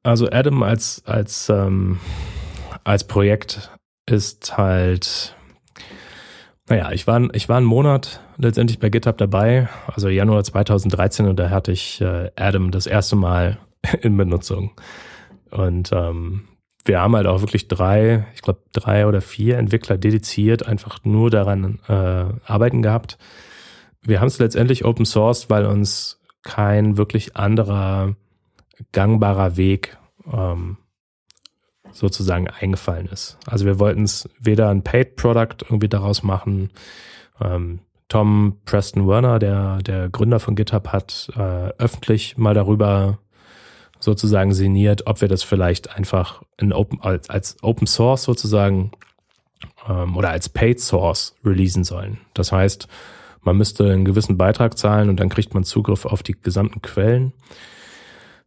Also Adam als, als, ähm, als Projekt ist halt, naja, ich war, ich war einen Monat letztendlich bei GitHub dabei, also Januar 2013 und da hatte ich äh, Adam das erste Mal (laughs) in Benutzung. Und ähm, wir haben halt auch wirklich drei, ich glaube drei oder vier Entwickler dediziert einfach nur daran äh, arbeiten gehabt. Wir haben es letztendlich Open Source, weil uns kein wirklich anderer gangbarer Weg ähm, sozusagen eingefallen ist. Also wir wollten es weder ein Paid Product irgendwie daraus machen. Ähm, Tom Preston Werner, der, der Gründer von GitHub, hat äh, öffentlich mal darüber sozusagen sinniert, ob wir das vielleicht einfach in Open, als, als Open Source sozusagen ähm, oder als Paid Source releasen sollen. Das heißt, man müsste einen gewissen Beitrag zahlen und dann kriegt man Zugriff auf die gesamten Quellen.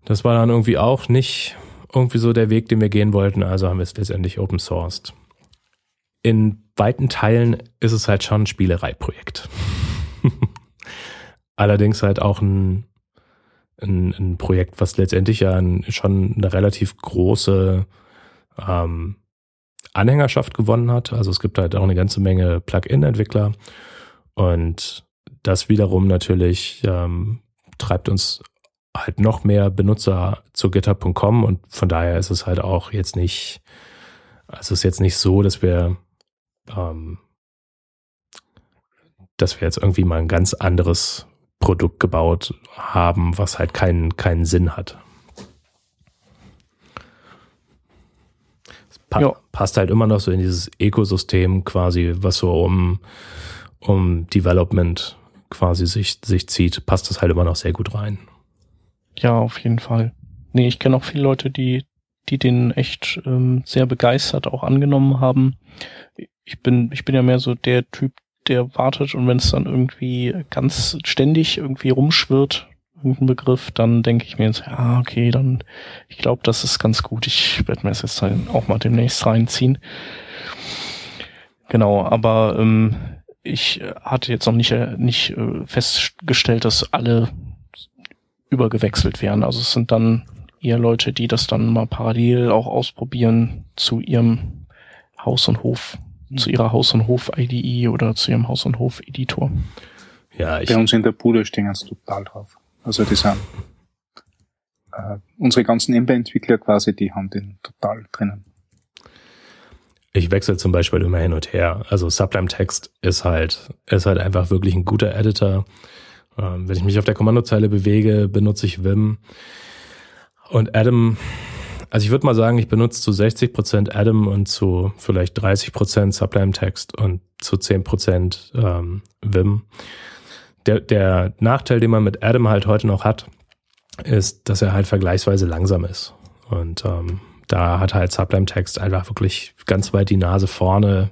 Das war dann irgendwie auch nicht irgendwie so der Weg, den wir gehen wollten, also haben wir es letztendlich open sourced. In weiten Teilen ist es halt schon ein Spielereiprojekt. (laughs) Allerdings halt auch ein, ein, ein, Projekt, was letztendlich ja schon eine relativ große ähm, Anhängerschaft gewonnen hat. Also es gibt halt auch eine ganze Menge Plugin-Entwickler und das wiederum natürlich ähm, treibt uns halt noch mehr Benutzer zu GitHub.com und von daher ist es halt auch jetzt nicht, also es ist jetzt nicht so, dass wir, ähm, dass wir jetzt irgendwie mal ein ganz anderes Produkt gebaut haben, was halt keinen, keinen Sinn hat. Pa passt halt immer noch so in dieses Ökosystem quasi, was so um, um Development quasi sich, sich zieht, passt das halt immer noch sehr gut rein. Ja, auf jeden Fall. Nee, ich kenne auch viele Leute, die, die den echt ähm, sehr begeistert auch angenommen haben. Ich bin, ich bin ja mehr so der Typ, der wartet und wenn es dann irgendwie ganz ständig irgendwie rumschwirrt, irgendein Begriff, dann denke ich mir jetzt, ja, okay, dann, ich glaube, das ist ganz gut. Ich werde mir das jetzt auch mal demnächst reinziehen. Genau, aber ähm, ich hatte jetzt noch nicht, äh, nicht äh, festgestellt, dass alle übergewechselt werden. Also es sind dann eher Leute, die das dann mal parallel auch ausprobieren zu ihrem Haus- und Hof, mhm. zu ihrer Haus- und Hof-IDE oder zu ihrem Haus- und Hof-Editor. Ja, ich Bei uns in der Bude stehen ganz total drauf. Also die sind äh, unsere ganzen Ember-Entwickler quasi, die haben den total drinnen. Ich wechsle zum Beispiel immer hin und her. Also Sublime Text ist halt, ist halt einfach wirklich ein guter Editor. Ähm, wenn ich mich auf der Kommandozeile bewege, benutze ich Vim. Und Adam, also ich würde mal sagen, ich benutze zu 60 Prozent Adam und zu vielleicht 30 Prozent Sublime Text und zu 10 Prozent ähm, Vim. Der, der Nachteil, den man mit Adam halt heute noch hat, ist, dass er halt vergleichsweise langsam ist. Und ähm, da hat halt Sublime Text einfach wirklich ganz weit die Nase vorne.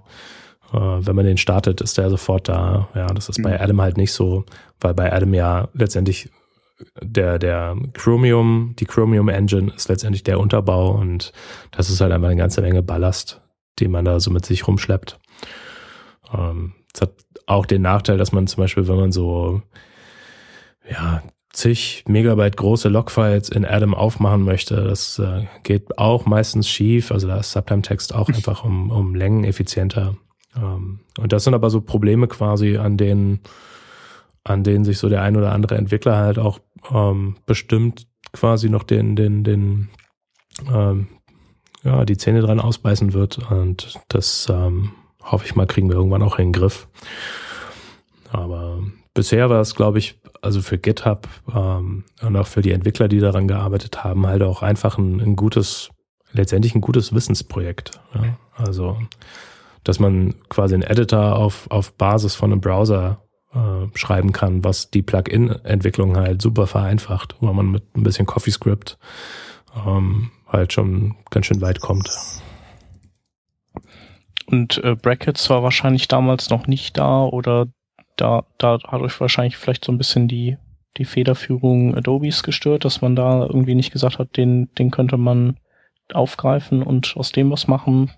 Äh, wenn man den startet, ist der sofort da. Ja, das ist mhm. bei Adam halt nicht so, weil bei Adam ja letztendlich der, der Chromium, die Chromium Engine ist letztendlich der Unterbau und das ist halt einfach eine ganze Menge Ballast, den man da so mit sich rumschleppt. Ähm, es hat auch den Nachteil, dass man zum Beispiel, wenn man so, ja, zig Megabyte große Logfiles in Adam aufmachen möchte, das äh, geht auch meistens schief. Also da ist Sublime-Text auch einfach um, um Längen effizienter. Ähm, und das sind aber so Probleme quasi, an denen, an denen sich so der ein oder andere Entwickler halt auch ähm, bestimmt quasi noch den, den, den, ähm, ja, die Zähne dran ausbeißen wird. Und das ähm, hoffe ich mal, kriegen wir irgendwann auch in den Griff. Aber bisher war es, glaube ich, also für GitHub ähm, und auch für die Entwickler, die daran gearbeitet haben, halt auch einfach ein, ein gutes, letztendlich ein gutes Wissensprojekt. Ja? Also, dass man quasi einen Editor auf, auf Basis von einem Browser äh, schreiben kann, was die Plugin-Entwicklung halt super vereinfacht, wo man mit ein bisschen CoffeeScript ähm, halt schon ganz schön weit kommt. Und äh, Brackets war wahrscheinlich damals noch nicht da oder da, da hat euch wahrscheinlich vielleicht so ein bisschen die, die Federführung Adobes gestört, dass man da irgendwie nicht gesagt hat, den, den könnte man aufgreifen und aus dem was machen.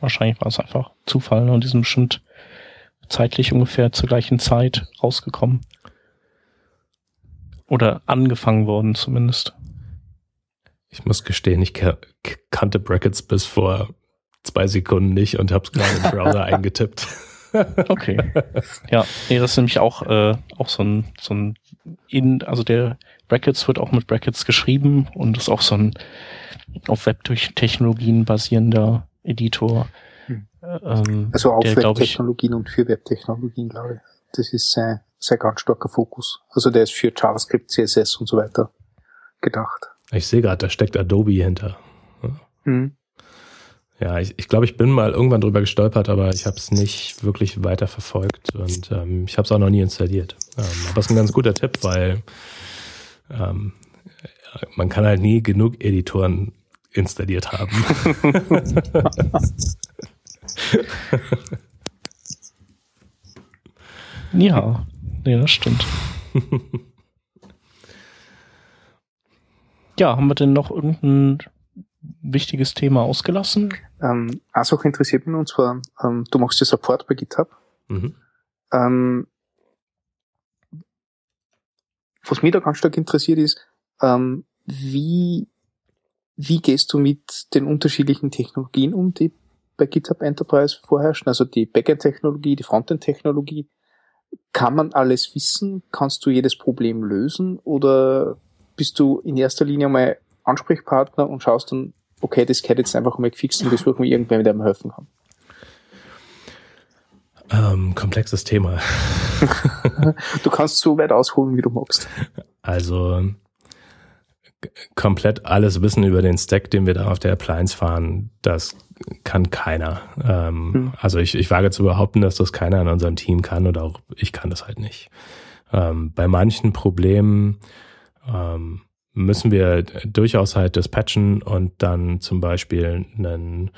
Wahrscheinlich war es einfach Zufall und die sind bestimmt zeitlich ungefähr zur gleichen Zeit rausgekommen. Oder angefangen worden zumindest. Ich muss gestehen, ich kannte Brackets bis vor zwei Sekunden nicht und habe es gerade im Browser (laughs) eingetippt. Okay. Ja, nee, das ist nämlich auch, äh, auch so ein, so ein in, also der Brackets wird auch mit Brackets geschrieben und ist auch so ein auf Web-Technologien basierender Editor. Hm. Ähm, also auf Web-Technologien und für Web-Technologien, glaube ich. Das ist sein, sein ganz starker Fokus. Also der ist für JavaScript, CSS und so weiter gedacht. Ich sehe gerade, da steckt Adobe hinter. Hm. Ja, ich, ich glaube, ich bin mal irgendwann drüber gestolpert, aber ich habe es nicht wirklich weiter verfolgt und ähm, ich habe es auch noch nie installiert. Ähm, aber es ist ein ganz guter Tipp, weil ähm, man kann halt nie genug Editoren installiert haben. (laughs) ja, nee, das stimmt. (laughs) ja, haben wir denn noch irgendeinen wichtiges Thema ausgelassen? Ähm, eine Sache interessiert mich, und zwar, ähm, du machst ja Support bei GitHub. Mhm. Ähm, was mich da ganz stark interessiert ist, ähm, wie, wie gehst du mit den unterschiedlichen Technologien um, die bei GitHub Enterprise vorherrschen? Also die Backend-Technologie, die Frontend-Technologie. Kann man alles wissen? Kannst du jedes Problem lösen? Oder bist du in erster Linie mal Ansprechpartner und schaust dann, okay, das gehört jetzt einfach mal gefixt und das suchen wir irgendwer, der mir helfen kann. Ähm, komplexes Thema. (laughs) du kannst so weit ausholen, wie du magst. Also komplett alles Wissen über den Stack, den wir da auf der Appliance fahren, das kann keiner. Ähm, hm. Also ich, ich wage zu behaupten, dass das keiner in unserem Team kann oder auch ich kann das halt nicht. Ähm, bei manchen Problemen ähm, müssen wir durchaus halt dispatchen und dann zum Beispiel einen,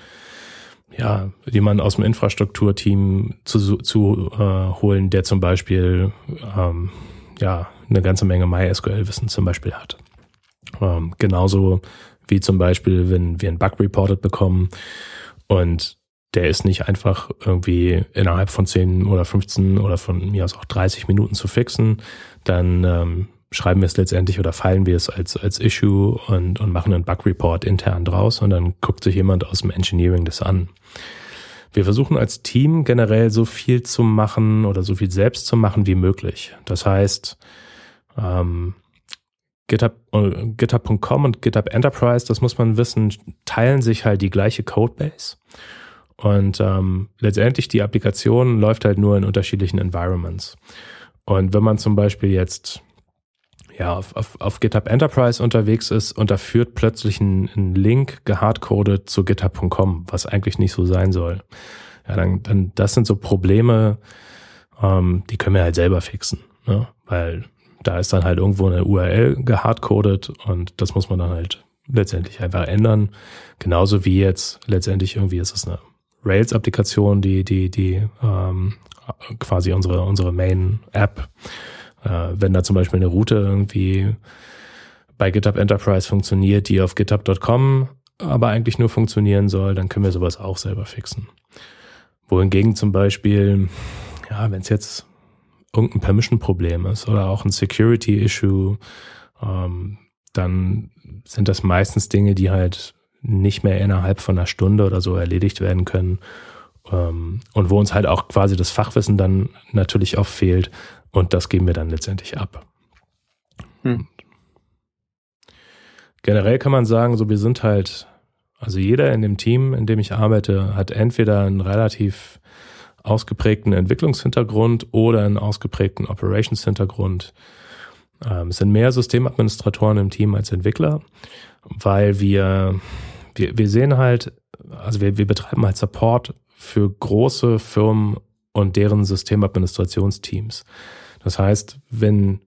ja, jemanden aus dem Infrastrukturteam zu, zu äh, holen, der zum Beispiel ähm, ja eine ganze Menge MySQL-Wissen zum Beispiel hat. Ähm, genauso wie zum Beispiel, wenn wir einen Bug reported bekommen und der ist nicht einfach irgendwie innerhalb von 10 oder 15 oder von mir aus auch 30 Minuten zu fixen, dann ähm, schreiben wir es letztendlich oder feilen wir es als, als Issue und, und machen einen Bug-Report intern draus und dann guckt sich jemand aus dem Engineering das an. Wir versuchen als Team generell so viel zu machen oder so viel selbst zu machen wie möglich. Das heißt, ähm, GitHub, äh, GitHub.com und GitHub Enterprise, das muss man wissen, teilen sich halt die gleiche Codebase. Und ähm, letztendlich die Applikation läuft halt nur in unterschiedlichen Environments. Und wenn man zum Beispiel jetzt ja, auf, auf, auf GitHub Enterprise unterwegs ist und da führt plötzlich ein, ein Link gehardcoded zu github.com, was eigentlich nicht so sein soll. Ja, dann, dann das sind so Probleme, ähm, die können wir halt selber fixen, ne? weil da ist dann halt irgendwo eine URL gehardcoded und das muss man dann halt letztendlich einfach ändern. Genauso wie jetzt letztendlich irgendwie ist es eine Rails-Applikation, die, die, die ähm, quasi unsere, unsere Main-App. Äh, wenn da zum Beispiel eine Route irgendwie bei GitHub Enterprise funktioniert, die auf github.com aber eigentlich nur funktionieren soll, dann können wir sowas auch selber fixen. Wohingegen zum Beispiel, ja, wenn es jetzt irgendein Permission-Problem ist oder auch ein Security-Issue, ähm, dann sind das meistens Dinge, die halt nicht mehr innerhalb von einer Stunde oder so erledigt werden können. Ähm, und wo uns halt auch quasi das Fachwissen dann natürlich auch fehlt. Und das geben wir dann letztendlich ab. Hm. Generell kann man sagen, so wir sind halt, also jeder in dem Team, in dem ich arbeite, hat entweder einen relativ ausgeprägten Entwicklungshintergrund oder einen ausgeprägten Operations-Hintergrund. Ähm, es sind mehr Systemadministratoren im Team als Entwickler, weil wir, wir, wir sehen halt, also wir, wir betreiben halt Support für große Firmen und deren Systemadministrationsteams. Das heißt, wenn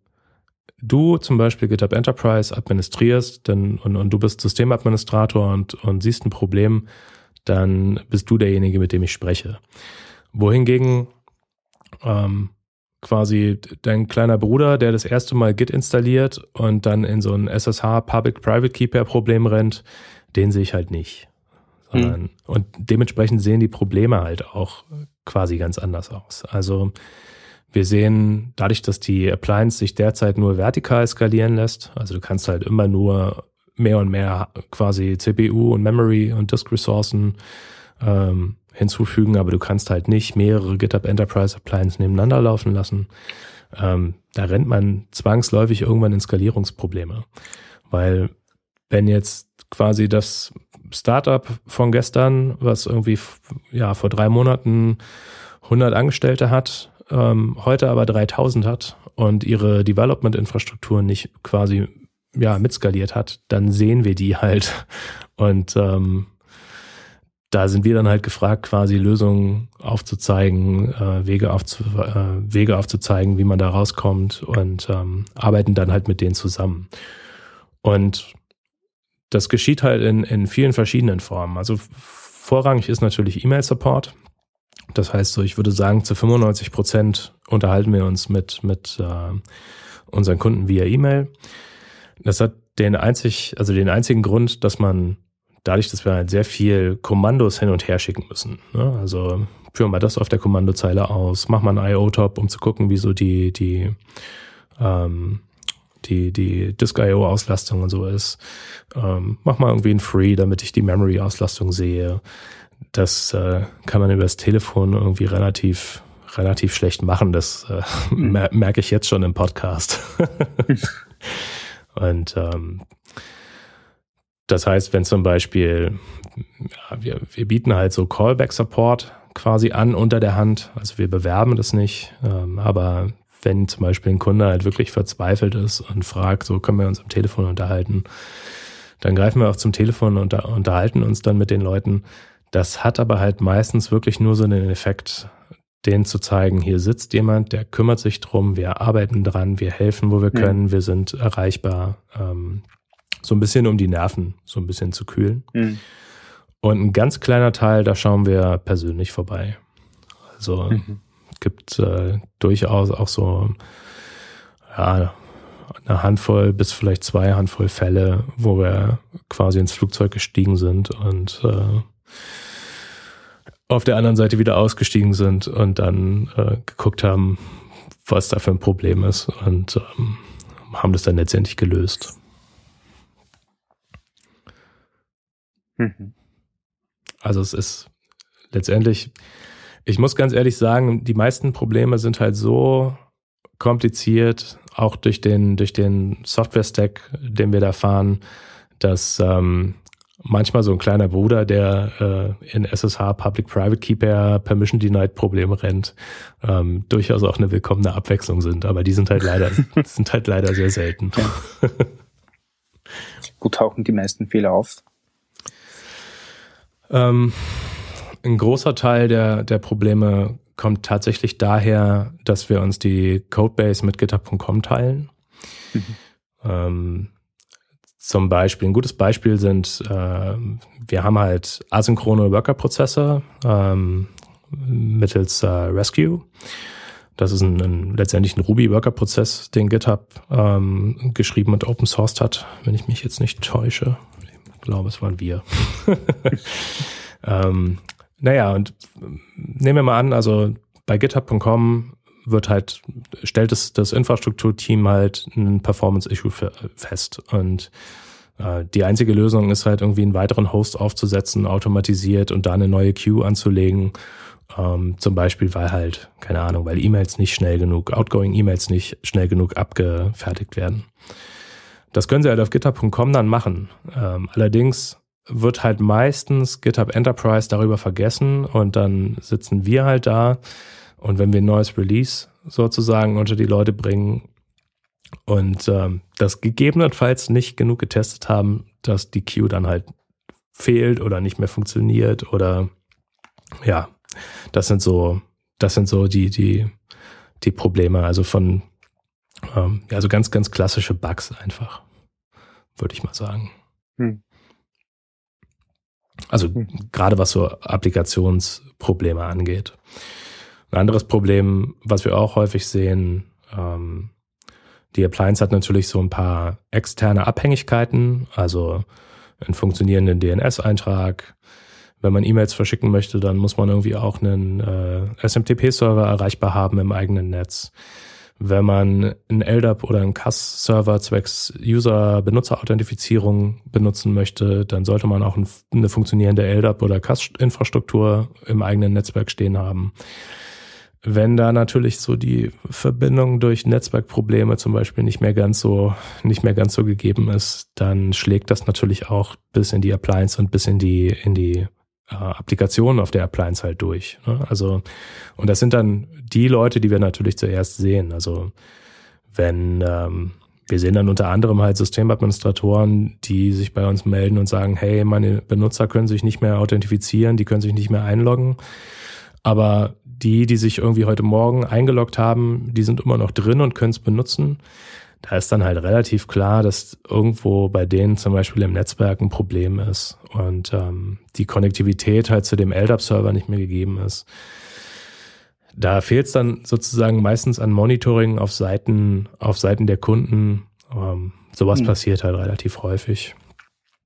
du zum Beispiel GitHub Enterprise administrierst dann, und, und du bist Systemadministrator und, und siehst ein Problem, dann bist du derjenige, mit dem ich spreche. Wohingegen ähm, quasi dein kleiner Bruder, der das erste Mal Git installiert und dann in so ein SSH Public-Private Keeper Problem rennt, den sehe ich halt nicht. Sondern, hm. Und dementsprechend sehen die Probleme halt auch quasi ganz anders aus. Also wir sehen dadurch, dass die Appliance sich derzeit nur vertikal skalieren lässt, also du kannst halt immer nur mehr und mehr quasi CPU und Memory und Disk Ressourcen ähm, hinzufügen, aber du kannst halt nicht mehrere GitHub Enterprise Appliances nebeneinander laufen lassen. Ähm, da rennt man zwangsläufig irgendwann in Skalierungsprobleme. Weil wenn jetzt quasi das Startup von gestern, was irgendwie ja vor drei Monaten 100 Angestellte hat, ähm, heute aber 3000 hat und ihre Development-Infrastruktur nicht quasi ja mitskaliert hat, dann sehen wir die halt und ähm, da sind wir dann halt gefragt, quasi Lösungen aufzuzeigen, äh, Wege, aufzu, äh, Wege aufzuzeigen, wie man da rauskommt und ähm, arbeiten dann halt mit denen zusammen. Und das geschieht halt in, in vielen verschiedenen Formen. Also vorrangig ist natürlich E-Mail-Support. Das heißt so, ich würde sagen, zu 95 Prozent unterhalten wir uns mit, mit äh, unseren Kunden via E-Mail. Das hat den einzig, also den einzigen Grund, dass man dadurch, dass wir halt sehr viel Kommandos hin und her schicken müssen. Ne? Also führen wir das auf der Kommandozeile aus, mach mal einen IO-Top, um zu gucken, wie so die, die, ähm, die, die Disk-IO-Auslastung und so ist. Ähm, mach mal irgendwie ein Free, damit ich die Memory-Auslastung sehe. Das äh, kann man über das Telefon irgendwie relativ relativ schlecht machen. Das äh, mhm. merke ich jetzt schon im Podcast. (laughs) und ähm, das heißt, wenn zum Beispiel, ja, wir, wir bieten halt so Callback-Support quasi an unter der Hand. Also wir bewerben das nicht, ähm, aber wenn zum Beispiel ein Kunde halt wirklich verzweifelt ist und fragt, so können wir uns am Telefon unterhalten, dann greifen wir auch zum Telefon und unterhalten uns dann mit den Leuten. Das hat aber halt meistens wirklich nur so einen Effekt, denen zu zeigen, hier sitzt jemand, der kümmert sich drum, wir arbeiten dran, wir helfen, wo wir können, wir sind erreichbar. Ähm, so ein bisschen um die Nerven so ein bisschen zu kühlen. Mhm. Und ein ganz kleiner Teil, da schauen wir persönlich vorbei. Also mhm. Gibt äh, durchaus auch so ja, eine Handvoll bis vielleicht zwei Handvoll Fälle, wo wir quasi ins Flugzeug gestiegen sind und äh, auf der anderen Seite wieder ausgestiegen sind und dann äh, geguckt haben, was da für ein Problem ist und ähm, haben das dann letztendlich gelöst. Mhm. Also es ist letztendlich, ich muss ganz ehrlich sagen, die meisten Probleme sind halt so kompliziert, auch durch den, durch den Software-Stack, den wir da fahren, dass ähm, manchmal so ein kleiner Bruder, der äh, in SSH Public-Private Keeper Permission Denied Probleme rennt, ähm, durchaus auch eine willkommene Abwechslung sind. Aber die sind halt leider, (laughs) sind halt leider sehr selten. Ja. Wo tauchen die meisten Fehler auf? Ähm, ein großer Teil der, der Probleme kommt tatsächlich daher, dass wir uns die Codebase mit GitHub.com teilen. Mhm. Ähm, zum Beispiel, ein gutes Beispiel sind, äh, wir haben halt asynchrone Worker-Prozesse ähm, mittels äh, Rescue. Das ist ein, ein letztendlich ein Ruby-Worker-Prozess, den GitHub ähm, geschrieben und open sourced hat, wenn ich mich jetzt nicht täusche. Ich glaube, es waren wir. (laughs) ähm, naja, und nehmen wir mal an, also bei github.com wird halt, stellt es das Infrastrukturteam halt ein Performance-Issue fest. Und äh, die einzige Lösung ist halt irgendwie einen weiteren Host aufzusetzen, automatisiert und da eine neue Queue anzulegen. Ähm, zum Beispiel, weil halt, keine Ahnung, weil E-Mails nicht schnell genug, outgoing E-Mails nicht schnell genug abgefertigt werden. Das können sie halt auf github.com dann machen. Ähm, allerdings wird halt meistens GitHub Enterprise darüber vergessen und dann sitzen wir halt da und wenn wir ein neues Release sozusagen unter die Leute bringen und ähm, das gegebenenfalls nicht genug getestet haben, dass die Queue dann halt fehlt oder nicht mehr funktioniert oder ja, das sind so, das sind so die, die, die Probleme. Also von, ähm, so ganz, ganz klassische Bugs einfach, würde ich mal sagen. Hm. Also hm. gerade was so Applikationsprobleme angeht. Ein anderes Problem, was wir auch häufig sehen, ähm, die Appliance hat natürlich so ein paar externe Abhängigkeiten, also einen funktionierenden DNS-Eintrag. Wenn man E-Mails verschicken möchte, dann muss man irgendwie auch einen äh, SMTP-Server erreichbar haben im eigenen Netz. Wenn man einen LDAP oder einen CAS-Server zwecks User-Benutzer-Authentifizierung benutzen möchte, dann sollte man auch eine funktionierende LDAP oder CAS-Infrastruktur im eigenen Netzwerk stehen haben. Wenn da natürlich so die Verbindung durch Netzwerkprobleme zum Beispiel nicht mehr ganz so, nicht mehr ganz so gegeben ist, dann schlägt das natürlich auch bis in die Appliance und bis in die, in die äh, Applikationen auf der Appliance halt durch. Ne? Also, und das sind dann die Leute, die wir natürlich zuerst sehen. Also, wenn, ähm, wir sehen dann unter anderem halt Systemadministratoren, die sich bei uns melden und sagen, hey, meine Benutzer können sich nicht mehr authentifizieren, die können sich nicht mehr einloggen. Aber die, die sich irgendwie heute Morgen eingeloggt haben, die sind immer noch drin und können es benutzen. Da ist dann halt relativ klar, dass irgendwo bei denen zum Beispiel im Netzwerk ein Problem ist und ähm, die Konnektivität halt zu dem LDAP-Server nicht mehr gegeben ist. Da fehlt es dann sozusagen meistens an Monitoring auf Seiten, auf Seiten der Kunden. Ähm, sowas hm. passiert halt relativ häufig.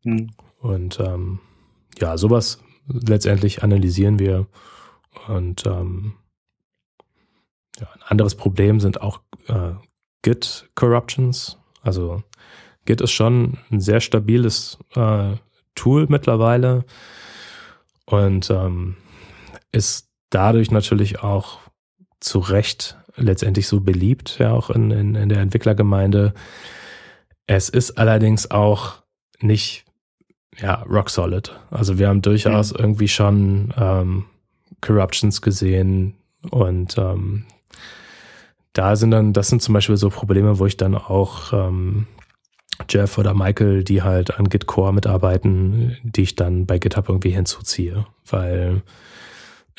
Hm. Und ähm, ja, sowas letztendlich analysieren wir und ähm, ja, ein anderes Problem sind auch äh, Git-Corruptions. Also Git ist schon ein sehr stabiles äh, Tool mittlerweile und ähm, ist dadurch natürlich auch zu Recht letztendlich so beliebt, ja auch in, in, in der Entwicklergemeinde. Es ist allerdings auch nicht ja rock solid. Also wir haben durchaus mhm. irgendwie schon ähm, Corruptions gesehen und ähm, da sind dann, das sind zum Beispiel so Probleme, wo ich dann auch ähm, Jeff oder Michael, die halt an Git Core mitarbeiten, die ich dann bei GitHub irgendwie hinzuziehe, weil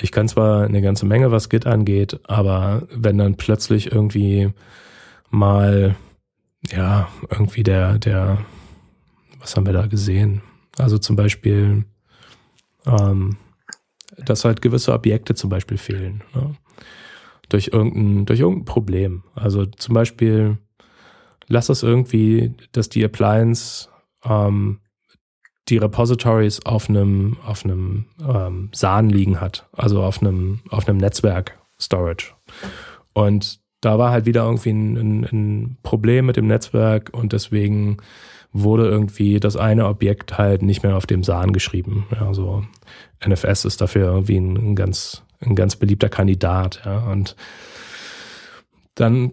ich kann zwar eine ganze Menge, was Git angeht, aber wenn dann plötzlich irgendwie mal, ja, irgendwie der, der, was haben wir da gesehen? Also zum Beispiel, ähm, dass halt gewisse Objekte zum Beispiel fehlen. Ne? Durch, irgendein, durch irgendein Problem. Also zum Beispiel, lass es irgendwie, dass die Appliance ähm, die Repositories auf einem, auf einem ähm, SAN liegen hat, also auf einem, auf einem Netzwerk Storage. Und da war halt wieder irgendwie ein, ein, ein Problem mit dem Netzwerk und deswegen wurde irgendwie das eine Objekt halt nicht mehr auf dem SAN geschrieben. Ja, also NFS ist dafür irgendwie ein, ein ganz, ein ganz beliebter Kandidat. Ja, und dann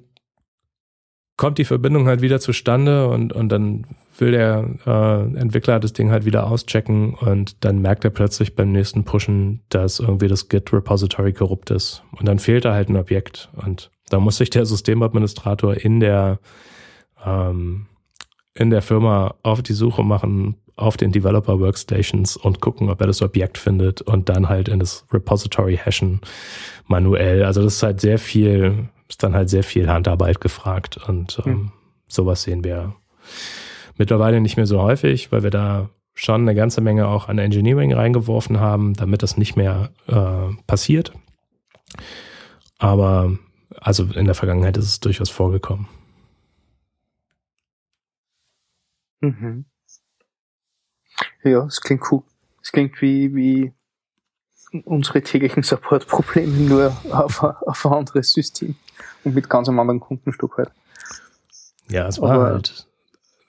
kommt die Verbindung halt wieder zustande und, und dann will der äh, Entwickler das Ding halt wieder auschecken und dann merkt er plötzlich beim nächsten Pushen, dass irgendwie das Git-Repository korrupt ist. Und dann fehlt da halt ein Objekt. Und da muss sich der Systemadministrator in der ähm, in der Firma auf die Suche machen auf den Developer Workstations und gucken, ob er das Objekt findet und dann halt in das Repository hashen manuell. Also das ist halt sehr viel, ist dann halt sehr viel Handarbeit gefragt und ähm, hm. sowas sehen wir Mittlerweile nicht mehr so häufig, weil wir da schon eine ganze Menge auch an Engineering reingeworfen haben, damit das nicht mehr äh, passiert. Aber also in der Vergangenheit ist es durchaus vorgekommen. Mhm. Ja, es klingt cool. Es klingt wie, wie unsere täglichen Support-Probleme nur auf, auf ein anderes System und mit ganz einem anderen Kundenstück halt. Ja, es war Aber, halt,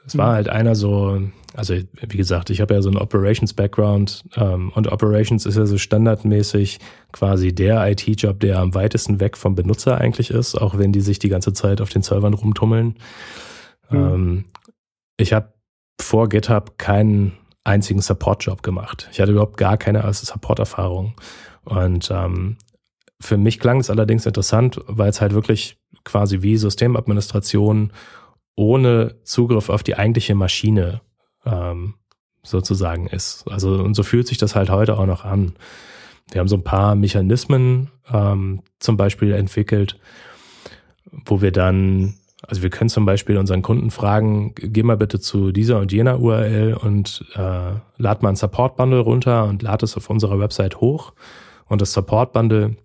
es war halt einer so, also wie gesagt, ich habe ja so einen Operations-Background ähm, und Operations ist ja so standardmäßig quasi der IT-Job, der am weitesten weg vom Benutzer eigentlich ist, auch wenn die sich die ganze Zeit auf den Servern rumtummeln. Mhm. Ähm, ich habe vor GitHub keinen einzigen Support-Job gemacht. Ich hatte überhaupt gar keine Support-Erfahrung. Und ähm, für mich klang es allerdings interessant, weil es halt wirklich quasi wie Systemadministration ohne Zugriff auf die eigentliche Maschine ähm, sozusagen ist. Also und so fühlt sich das halt heute auch noch an. Wir haben so ein paar Mechanismen ähm, zum Beispiel entwickelt, wo wir dann also wir können zum Beispiel unseren Kunden fragen, geh mal bitte zu dieser und jener URL und äh, lad mal ein Support-Bundle runter und lad es auf unserer Website hoch. Und das Support-Bundle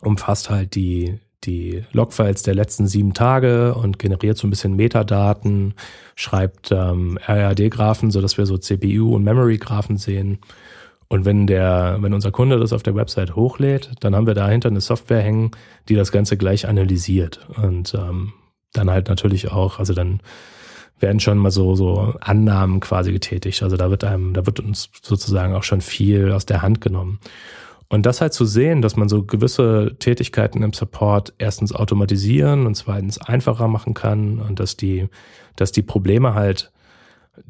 umfasst halt die, die Logfiles der letzten sieben Tage und generiert so ein bisschen Metadaten, schreibt ähm, RAD-Graphen, sodass wir so CPU- und Memory-Graphen sehen. Und wenn der, wenn unser Kunde das auf der Website hochlädt, dann haben wir dahinter eine Software hängen, die das Ganze gleich analysiert. Und ähm, dann halt natürlich auch, also dann werden schon mal so, so Annahmen quasi getätigt. Also da wird einem, da wird uns sozusagen auch schon viel aus der Hand genommen. Und das halt zu sehen, dass man so gewisse Tätigkeiten im Support erstens automatisieren und zweitens einfacher machen kann und dass die, dass die Probleme halt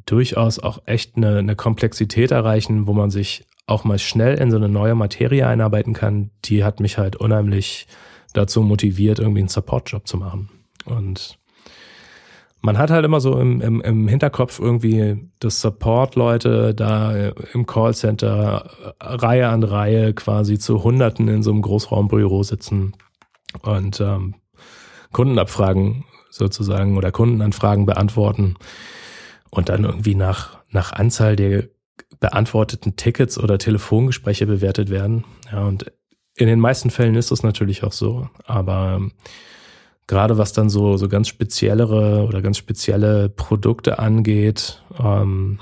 durchaus auch echt eine, eine Komplexität erreichen, wo man sich auch mal schnell in so eine neue Materie einarbeiten kann, die hat mich halt unheimlich dazu motiviert, irgendwie einen Support-Job zu machen. Und man hat halt immer so im, im, im Hinterkopf irgendwie, dass Support-Leute da im Callcenter Reihe an Reihe quasi zu Hunderten in so einem Großraumbüro sitzen und ähm, Kundenabfragen sozusagen oder Kundenanfragen beantworten und dann irgendwie nach, nach Anzahl der beantworteten Tickets oder Telefongespräche bewertet werden. Ja, und in den meisten Fällen ist das natürlich auch so, aber gerade was dann so, so ganz speziellere oder ganz spezielle Produkte angeht, ähm,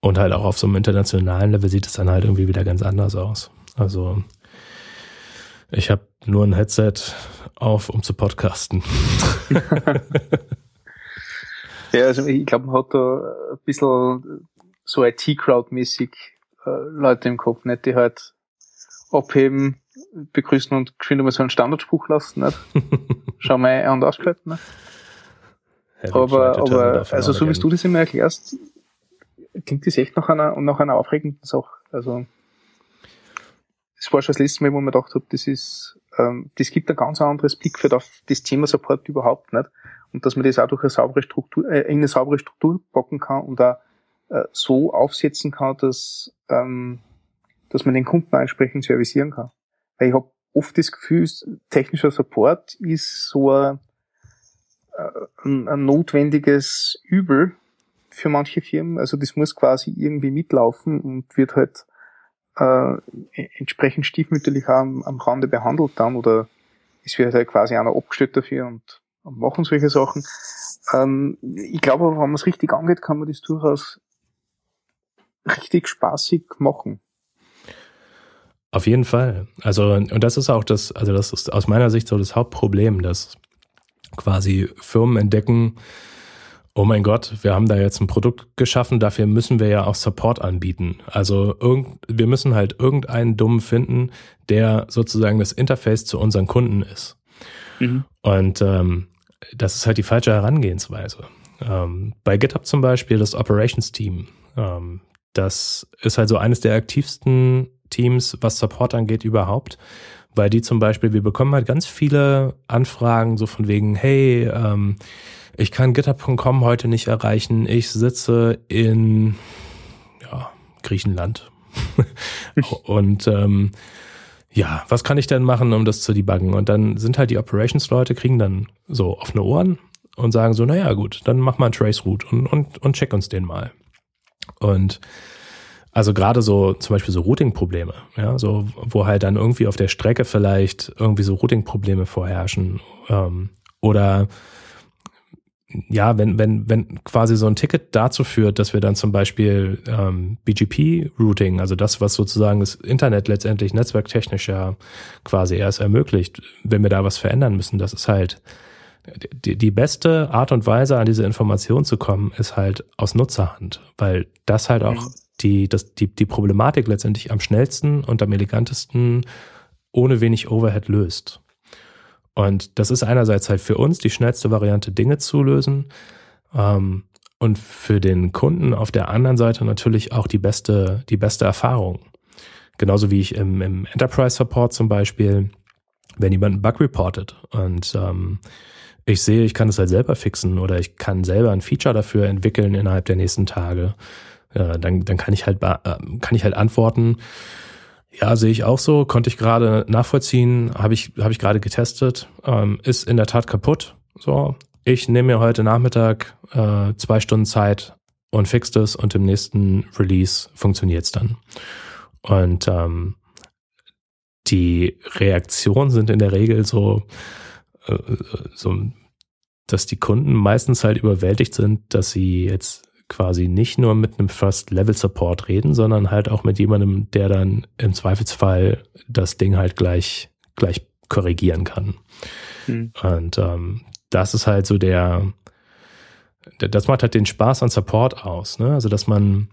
und halt auch auf so einem internationalen Level sieht es dann halt irgendwie wieder ganz anders aus. Also ich habe nur ein Headset auf, um zu podcasten. (laughs) ja, also ich glaube, man hat da ein bisschen so IT-Crowd-mäßig äh, Leute im Kopf, nicht die halt abheben, begrüßen und geschwind mal so einen Standardspruch lassen, nicht? (laughs) Schau mal an und ausgeschaltet, ne? aber, aber, also so wie du das immer erklärst, klingt das echt nach einer, nach einer aufregenden Sache. Also, das war schon das letzte Mal, wo ich mir gedacht habe, das ist, ähm, das gibt ein ganz anderes Blickfeld auf das Thema Support überhaupt nicht. Und dass man das auch durch eine saubere Struktur, äh, in eine saubere Struktur packen kann und auch äh, so aufsetzen kann, dass, ähm, dass man den Kunden entsprechend servicieren kann. Weil ich habe oft das Gefühl, technischer Support ist so ein, ein, ein notwendiges Übel für manche Firmen. Also das muss quasi irgendwie mitlaufen und wird halt äh, entsprechend stiefmütterlich am, am Rande behandelt dann oder es wird halt quasi einer abgestellt dafür und, und machen solche Sachen. Ähm, ich glaube wenn man es richtig angeht, kann man das durchaus richtig spaßig machen. Auf jeden Fall. Also, und das ist auch das, also das ist aus meiner Sicht so das Hauptproblem, dass quasi Firmen entdecken, oh mein Gott, wir haben da jetzt ein Produkt geschaffen, dafür müssen wir ja auch Support anbieten. Also irgend, wir müssen halt irgendeinen Dummen finden, der sozusagen das Interface zu unseren Kunden ist. Mhm. Und ähm, das ist halt die falsche Herangehensweise. Ähm, bei GitHub zum Beispiel das Operations Team. Ähm, das ist halt so eines der aktivsten Teams, was Support angeht, überhaupt. Weil die zum Beispiel, wir bekommen halt ganz viele Anfragen, so von wegen, hey, ähm, ich kann GitHub.com heute nicht erreichen, ich sitze in ja, Griechenland. (laughs) und ähm, ja, was kann ich denn machen, um das zu debuggen? Und dann sind halt die Operations-Leute, kriegen dann so offene Ohren und sagen so, naja gut, dann mach mal einen Trace-Route und, und, und check uns den mal. Und also gerade so zum Beispiel so Routing-Probleme, ja, so wo halt dann irgendwie auf der Strecke vielleicht irgendwie so Routing-Probleme vorherrschen ähm, oder ja, wenn, wenn, wenn quasi so ein Ticket dazu führt, dass wir dann zum Beispiel ähm, BGP-Routing, also das, was sozusagen das Internet letztendlich netzwerktechnisch ja quasi erst ermöglicht, wenn wir da was verändern müssen, das ist halt die, die beste Art und Weise, an diese Information zu kommen, ist halt aus Nutzerhand, weil das halt auch die, das, die, die Problematik letztendlich am schnellsten und am elegantesten ohne wenig Overhead löst. Und das ist einerseits halt für uns die schnellste Variante, Dinge zu lösen. Ähm, und für den Kunden auf der anderen Seite natürlich auch die beste, die beste Erfahrung. Genauso wie ich im, im Enterprise Support zum Beispiel, wenn jemand einen Bug reportet und ähm, ich sehe, ich kann es halt selber fixen oder ich kann selber ein Feature dafür entwickeln innerhalb der nächsten Tage, ja, dann, dann kann ich halt äh, kann ich halt antworten, ja, sehe ich auch so, konnte ich gerade nachvollziehen, habe ich, habe ich gerade getestet, ähm, ist in der Tat kaputt. So, ich nehme mir heute Nachmittag äh, zwei Stunden Zeit und fixe es und im nächsten Release funktioniert es dann. Und ähm, die Reaktionen sind in der Regel so, äh, so, dass die Kunden meistens halt überwältigt sind, dass sie jetzt quasi nicht nur mit einem First-Level-Support reden, sondern halt auch mit jemandem, der dann im Zweifelsfall das Ding halt gleich, gleich korrigieren kann. Mhm. Und ähm, das ist halt so der, das macht halt den Spaß an Support aus. Ne? Also, dass man,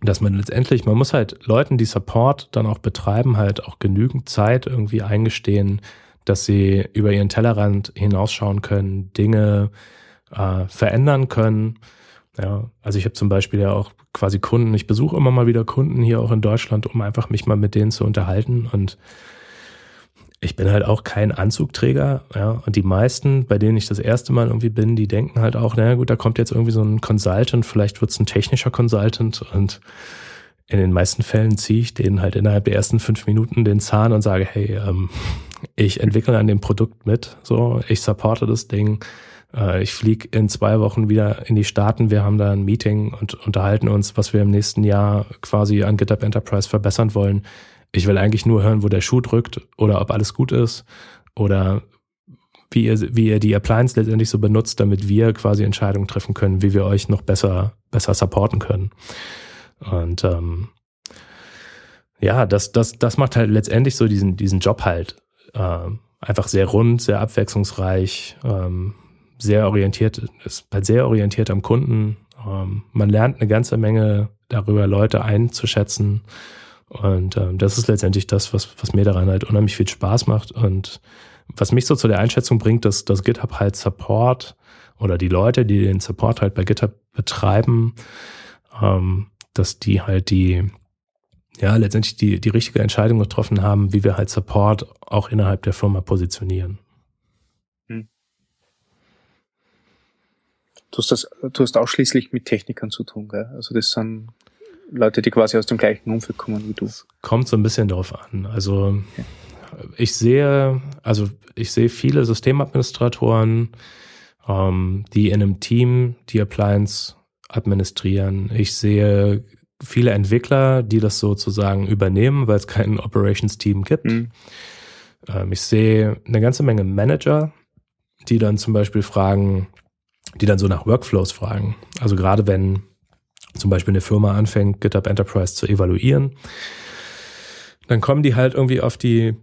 dass man letztendlich, man muss halt Leuten, die Support dann auch betreiben, halt auch genügend Zeit irgendwie eingestehen, dass sie über ihren Tellerrand hinausschauen können, Dinge äh, verändern können ja, also ich habe zum Beispiel ja auch quasi Kunden, ich besuche immer mal wieder Kunden hier auch in Deutschland, um einfach mich mal mit denen zu unterhalten. Und ich bin halt auch kein Anzugträger, ja. Und die meisten, bei denen ich das erste Mal irgendwie bin, die denken halt auch, naja gut, da kommt jetzt irgendwie so ein Consultant, vielleicht wird es ein technischer Consultant und in den meisten Fällen ziehe ich denen halt innerhalb der ersten fünf Minuten den Zahn und sage, hey, ähm, ich entwickle an dem Produkt mit, so, ich supporte das Ding äh, ich fliege in zwei Wochen wieder in die Staaten. Wir haben da ein Meeting und unterhalten uns, was wir im nächsten Jahr quasi an GitHub Enterprise verbessern wollen. Ich will eigentlich nur hören, wo der Schuh drückt oder ob alles gut ist oder wie ihr, wie ihr die Appliance letztendlich so benutzt, damit wir quasi Entscheidungen treffen können, wie wir euch noch besser, besser supporten können. Und ähm, ja, das, das, das macht halt letztendlich so diesen, diesen Job halt äh, einfach sehr rund, sehr abwechslungsreich. Ähm, sehr orientiert, ist halt sehr orientiert am Kunden. Ähm, man lernt eine ganze Menge darüber, Leute einzuschätzen. Und ähm, das ist letztendlich das, was, was mir daran halt unheimlich viel Spaß macht. Und was mich so zu der Einschätzung bringt, dass, dass GitHub halt Support oder die Leute, die den Support halt bei GitHub betreiben, ähm, dass die halt die, ja, letztendlich die, die richtige Entscheidung getroffen haben, wie wir halt Support auch innerhalb der Firma positionieren. Du hast, das, du hast ausschließlich mit Technikern zu tun, gell? Also das sind Leute, die quasi aus dem gleichen Umfeld kommen wie du. Kommt so ein bisschen darauf an. Also okay. ich sehe, also ich sehe viele Systemadministratoren, ähm, die in einem Team die Appliance administrieren. Ich sehe viele Entwickler, die das sozusagen übernehmen, weil es kein Operations-Team gibt. Mhm. Ähm, ich sehe eine ganze Menge Manager, die dann zum Beispiel fragen, die dann so nach Workflows fragen. Also gerade wenn zum Beispiel eine Firma anfängt, GitHub Enterprise zu evaluieren, dann kommen die halt irgendwie auf die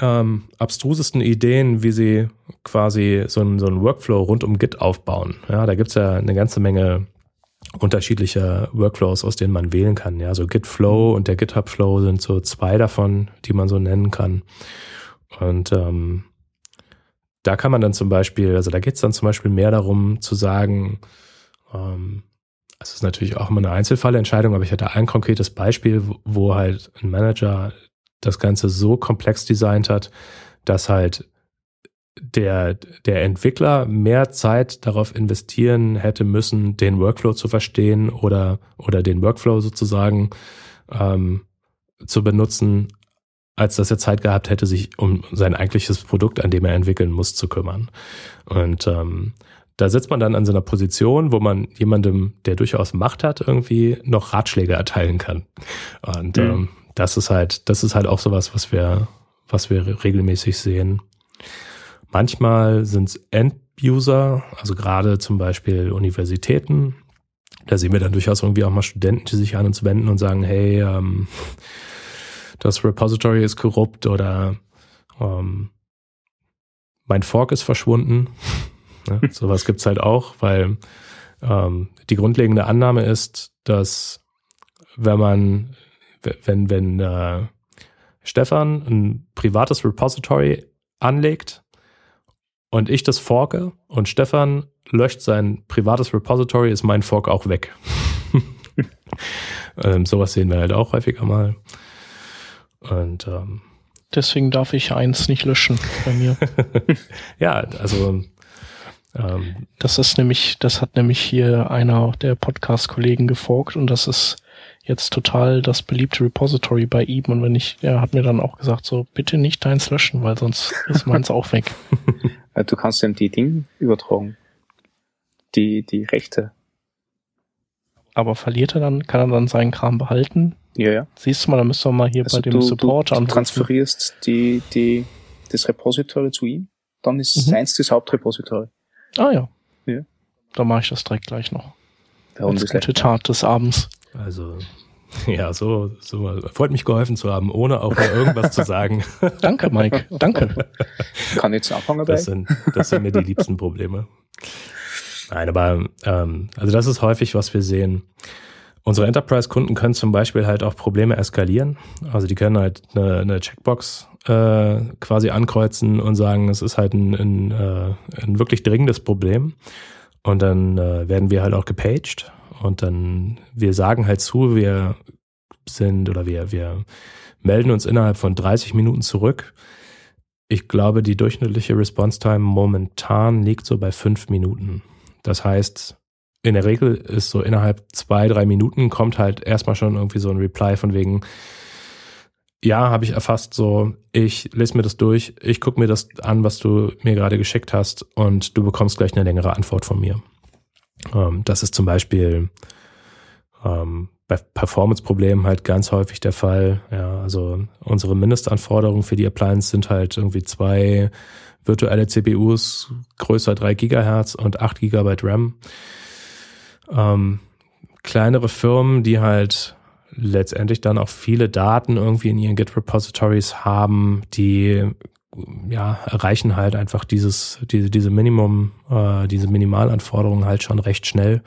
ähm, abstrusesten Ideen, wie sie quasi so einen, so einen Workflow rund um Git aufbauen. Ja, da gibt's ja eine ganze Menge unterschiedlicher Workflows, aus denen man wählen kann. Ja, so Git Flow und der GitHub Flow sind so zwei davon, die man so nennen kann. Und ähm, da kann man dann zum Beispiel, also da geht es dann zum Beispiel mehr darum zu sagen, ähm, es ist natürlich auch immer eine Einzelfallentscheidung, aber ich hatte ein konkretes Beispiel, wo halt ein Manager das Ganze so komplex designt hat, dass halt der, der Entwickler mehr Zeit darauf investieren hätte müssen, den Workflow zu verstehen oder, oder den Workflow sozusagen ähm, zu benutzen, als dass er Zeit gehabt hätte, sich um sein eigentliches Produkt, an dem er entwickeln muss, zu kümmern. Und ähm, da sitzt man dann an so einer Position, wo man jemandem, der durchaus Macht hat, irgendwie noch Ratschläge erteilen kann. Und mhm. ähm, das ist halt, das ist halt auch sowas, was wir, was wir regelmäßig sehen. Manchmal sind es End-User, also gerade zum Beispiel Universitäten. Da sehen wir dann durchaus irgendwie auch mal Studenten, die sich an uns wenden und sagen, hey, ähm, das Repository ist korrupt oder ähm, mein Fork ist verschwunden. (laughs) ne? Sowas gibt's halt auch, weil ähm, die grundlegende Annahme ist, dass wenn man, wenn, wenn äh, Stefan ein privates Repository anlegt und ich das forke und Stefan löscht sein privates Repository, ist mein Fork auch weg. (laughs) ähm, sowas sehen wir halt auch häufiger mal. Und ähm, deswegen darf ich eins nicht löschen bei mir. (laughs) ja, also ähm, das ist nämlich, das hat nämlich hier einer der Podcast-Kollegen geforkt und das ist jetzt total das beliebte Repository bei ihm und wenn ich, er hat mir dann auch gesagt, so bitte nicht deins löschen, weil sonst ist meins auch weg. (laughs) Du kannst ihm die Dinge übertragen. Die, die Rechte. Aber verliert er dann, kann er dann seinen Kram behalten? Ja, ja. Siehst du mal, da müsst ihr mal hier also bei dem du, Support Du transferierst die, die, das Repository zu ihm, dann ist mhm. seins das Hauptrepository. Ah ja. Ja. Dann mache ich das direkt gleich noch. Ja, Als gute Tat des Abends. Also, (laughs) ja, so, so freut mich geholfen zu haben, ohne auch nur irgendwas zu sagen. (laughs) Danke, Mike. Danke. Kann jetzt anfangen Das sind, das sind mir die liebsten Probleme. Nein, aber ähm, also das ist häufig, was wir sehen. Unsere Enterprise-Kunden können zum Beispiel halt auch Probleme eskalieren. Also die können halt eine, eine Checkbox äh, quasi ankreuzen und sagen, es ist halt ein, ein, äh, ein wirklich dringendes Problem. Und dann äh, werden wir halt auch gepaged und dann wir sagen halt zu, wir sind oder wir, wir melden uns innerhalb von 30 Minuten zurück. Ich glaube, die durchschnittliche Response Time momentan liegt so bei fünf Minuten. Das heißt, in der Regel ist so innerhalb zwei, drei Minuten kommt halt erstmal schon irgendwie so ein Reply von wegen, ja, habe ich erfasst, so, ich lese mir das durch, ich gucke mir das an, was du mir gerade geschickt hast und du bekommst gleich eine längere Antwort von mir. Ähm, das ist zum Beispiel ähm, bei Performance-Problemen halt ganz häufig der Fall. Ja, also unsere Mindestanforderungen für die Appliance sind halt irgendwie zwei virtuelle CPUs größer 3 Gigahertz und 8 Gigabyte RAM. Ähm, kleinere Firmen, die halt letztendlich dann auch viele Daten irgendwie in ihren Git-Repositories haben, die ja, erreichen halt einfach dieses, diese, diese Minimum, äh, diese Minimalanforderungen halt schon recht schnell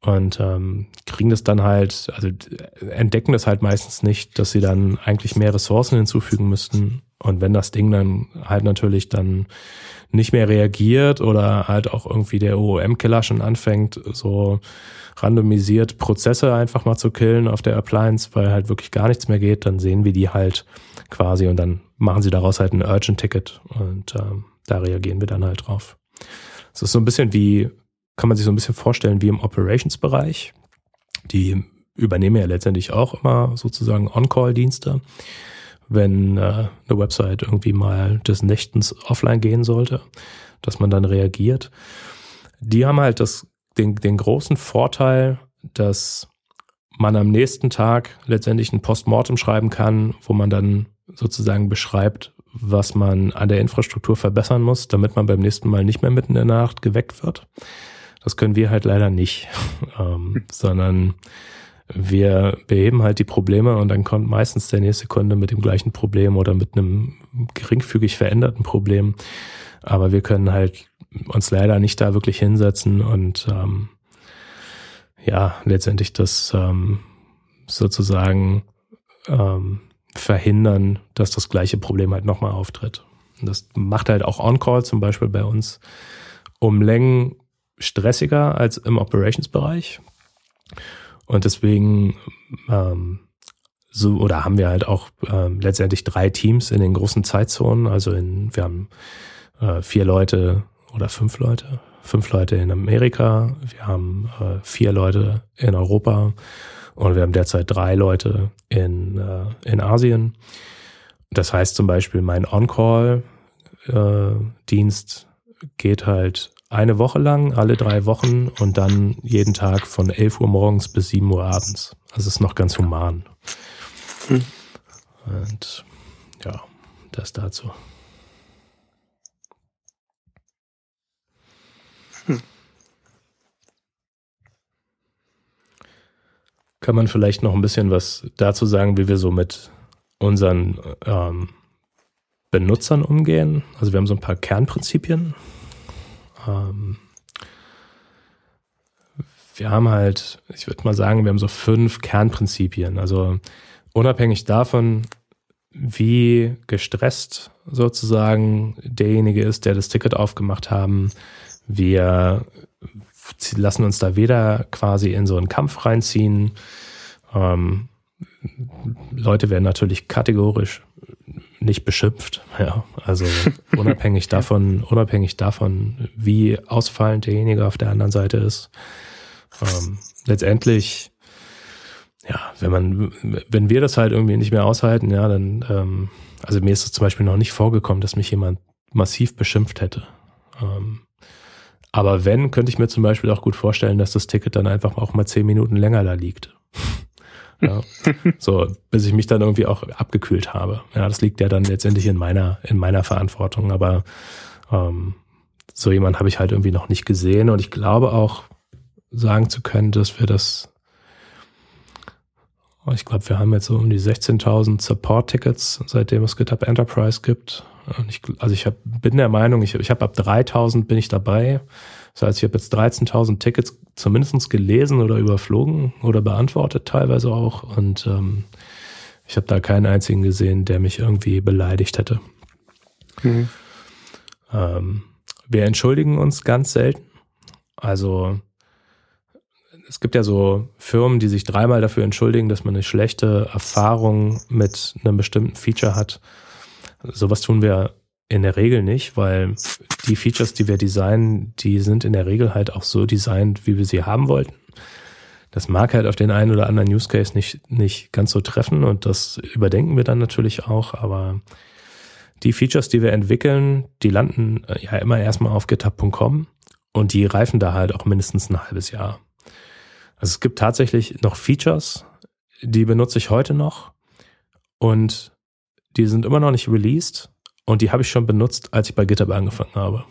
und ähm, kriegen das dann halt, also entdecken das halt meistens nicht, dass sie dann eigentlich mehr Ressourcen hinzufügen müssten. Und wenn das Ding dann halt natürlich dann nicht mehr reagiert oder halt auch irgendwie der OOM-Killer schon anfängt, so randomisiert Prozesse einfach mal zu killen auf der Appliance, weil halt wirklich gar nichts mehr geht, dann sehen wir die halt quasi und dann machen sie daraus halt ein Urgent-Ticket und ähm, da reagieren wir dann halt drauf. Es ist so ein bisschen wie, kann man sich so ein bisschen vorstellen wie im Operations-Bereich. Die übernehmen ja letztendlich auch immer sozusagen On-Call-Dienste wenn äh, eine Website irgendwie mal des Nächtens offline gehen sollte, dass man dann reagiert. Die haben halt das, den, den großen Vorteil, dass man am nächsten Tag letztendlich ein Postmortem schreiben kann, wo man dann sozusagen beschreibt, was man an der Infrastruktur verbessern muss, damit man beim nächsten Mal nicht mehr mitten in der Nacht geweckt wird. Das können wir halt leider nicht, (laughs) ähm, sondern wir beheben halt die Probleme und dann kommt meistens der nächste Kunde mit dem gleichen Problem oder mit einem geringfügig veränderten Problem. Aber wir können halt uns leider nicht da wirklich hinsetzen und ähm, ja, letztendlich das ähm, sozusagen ähm, verhindern, dass das gleiche Problem halt nochmal auftritt. Das macht halt auch On-Call zum Beispiel bei uns um Längen stressiger als im Operations-Bereich. Und deswegen ähm, so oder haben wir halt auch ähm, letztendlich drei Teams in den großen Zeitzonen. Also in, wir haben äh, vier Leute oder fünf Leute, fünf Leute in Amerika, wir haben äh, vier Leute in Europa und wir haben derzeit drei Leute in, äh, in Asien. Das heißt zum Beispiel, mein On-Call-Dienst äh, geht halt eine Woche lang, alle drei Wochen und dann jeden Tag von 11 Uhr morgens bis 7 Uhr abends. Das ist noch ganz human. Hm. Und ja, das dazu. Hm. Kann man vielleicht noch ein bisschen was dazu sagen, wie wir so mit unseren ähm, Benutzern umgehen? Also wir haben so ein paar Kernprinzipien. Ähm, wir haben halt, ich würde mal sagen, wir haben so fünf Kernprinzipien. Also unabhängig davon, wie gestresst sozusagen derjenige ist, der das Ticket aufgemacht haben, wir lassen uns da weder quasi in so einen Kampf reinziehen. Ähm, Leute werden natürlich kategorisch nicht beschimpft. Ja, also (laughs) unabhängig davon, unabhängig davon, wie ausfallend derjenige auf der anderen Seite ist. Ähm, letztendlich, ja, wenn man, wenn wir das halt irgendwie nicht mehr aushalten, ja, dann, ähm, also mir ist es zum Beispiel noch nicht vorgekommen, dass mich jemand massiv beschimpft hätte. Ähm, aber wenn, könnte ich mir zum Beispiel auch gut vorstellen, dass das Ticket dann einfach auch mal zehn Minuten länger da liegt. Ja. So, bis ich mich dann irgendwie auch abgekühlt habe. Ja, das liegt ja dann letztendlich in meiner, in meiner Verantwortung. Aber ähm, so jemand habe ich halt irgendwie noch nicht gesehen. Und ich glaube auch sagen zu können, dass wir das, oh, ich glaube, wir haben jetzt so um die 16.000 Support-Tickets, seitdem es GitHub Enterprise gibt. Ich, also ich hab, bin der Meinung, ich, ich habe ab 3.000 bin ich dabei. Das heißt, ich habe jetzt 13.000 Tickets zumindest gelesen oder überflogen oder beantwortet teilweise auch. Und ähm, ich habe da keinen einzigen gesehen, der mich irgendwie beleidigt hätte. Mhm. Ähm, wir entschuldigen uns ganz selten. Also es gibt ja so Firmen, die sich dreimal dafür entschuldigen, dass man eine schlechte Erfahrung mit einem bestimmten Feature hat. Sowas tun wir in der Regel nicht, weil die Features, die wir designen, die sind in der Regel halt auch so designt, wie wir sie haben wollten. Das mag halt auf den einen oder anderen Use Case nicht, nicht ganz so treffen und das überdenken wir dann natürlich auch, aber die Features, die wir entwickeln, die landen äh, ja immer erstmal auf github.com und die reifen da halt auch mindestens ein halbes Jahr. Also es gibt tatsächlich noch Features, die benutze ich heute noch und die sind immer noch nicht released und die habe ich schon benutzt, als ich bei GitHub angefangen habe.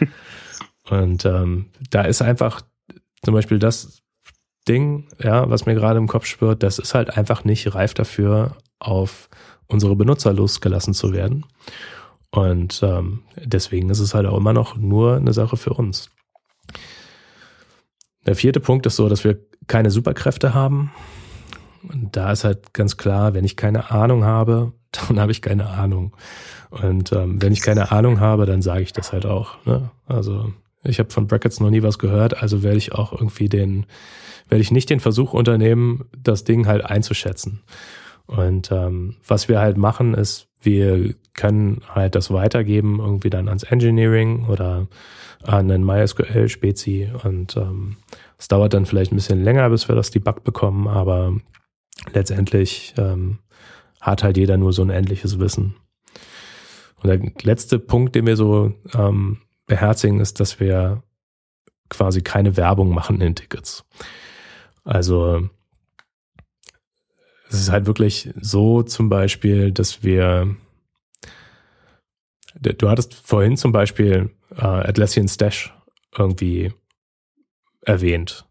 (laughs) und ähm, da ist einfach zum Beispiel das Ding, ja, was mir gerade im Kopf spürt, das ist halt einfach nicht reif dafür, auf unsere Benutzer losgelassen zu werden. Und ähm, deswegen ist es halt auch immer noch nur eine Sache für uns. Der vierte Punkt ist so, dass wir keine Superkräfte haben. Und da ist halt ganz klar, wenn ich keine Ahnung habe, (laughs) dann habe ich keine Ahnung. Und ähm, wenn ich keine Ahnung habe, dann sage ich das halt auch. Ne? Also ich habe von Brackets noch nie was gehört, also werde ich auch irgendwie den, werde ich nicht den Versuch unternehmen, das Ding halt einzuschätzen. Und ähm, was wir halt machen, ist, wir können halt das weitergeben, irgendwie dann ans Engineering oder an einen MySQL-Spezi. Und ähm, es dauert dann vielleicht ein bisschen länger, bis wir das debuggt bekommen, aber letztendlich ähm, hat halt jeder nur so ein endliches Wissen. Und der letzte Punkt, den wir so ähm, beherzigen, ist, dass wir quasi keine Werbung machen in Tickets. Also es ist halt wirklich so zum Beispiel, dass wir du hattest vorhin zum Beispiel äh, Atlassian Stash irgendwie erwähnt.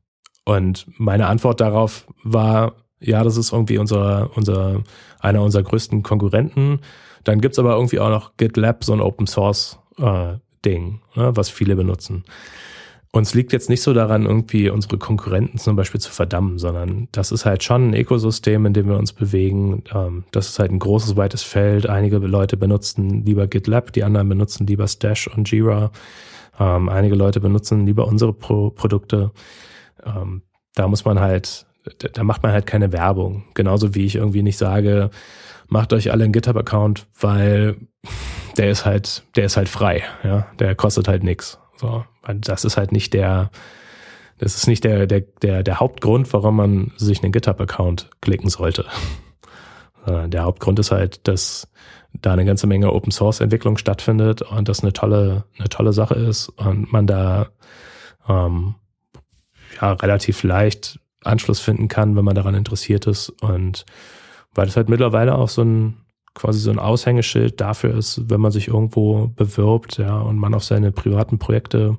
Und meine Antwort darauf war, ja, das ist irgendwie unser, unser, einer unserer größten Konkurrenten. Dann gibt's aber irgendwie auch noch GitLab, so ein Open Source äh, Ding, ne, was viele benutzen. Uns liegt jetzt nicht so daran, irgendwie unsere Konkurrenten zum Beispiel zu verdammen, sondern das ist halt schon ein Ökosystem, in dem wir uns bewegen. Ähm, das ist halt ein großes, weites Feld. Einige Leute benutzen lieber GitLab, die anderen benutzen lieber Stash und Jira. Ähm, einige Leute benutzen lieber unsere Pro Produkte. Ähm, da muss man halt da macht man halt keine Werbung. Genauso wie ich irgendwie nicht sage, macht euch alle einen GitHub-Account, weil (laughs) der ist halt, der ist halt frei, ja, der kostet halt nichts. So, das ist halt nicht der, das ist nicht der, der, der, der Hauptgrund, warum man sich einen GitHub-Account klicken sollte. (laughs) Der Hauptgrund ist halt, dass da eine ganze Menge Open Source Entwicklung stattfindet und das eine tolle, eine tolle Sache ist und man da ähm, ja relativ leicht Anschluss finden kann, wenn man daran interessiert ist und weil das halt mittlerweile auch so ein quasi so ein Aushängeschild dafür ist, wenn man sich irgendwo bewirbt, ja, und man auf seine privaten Projekte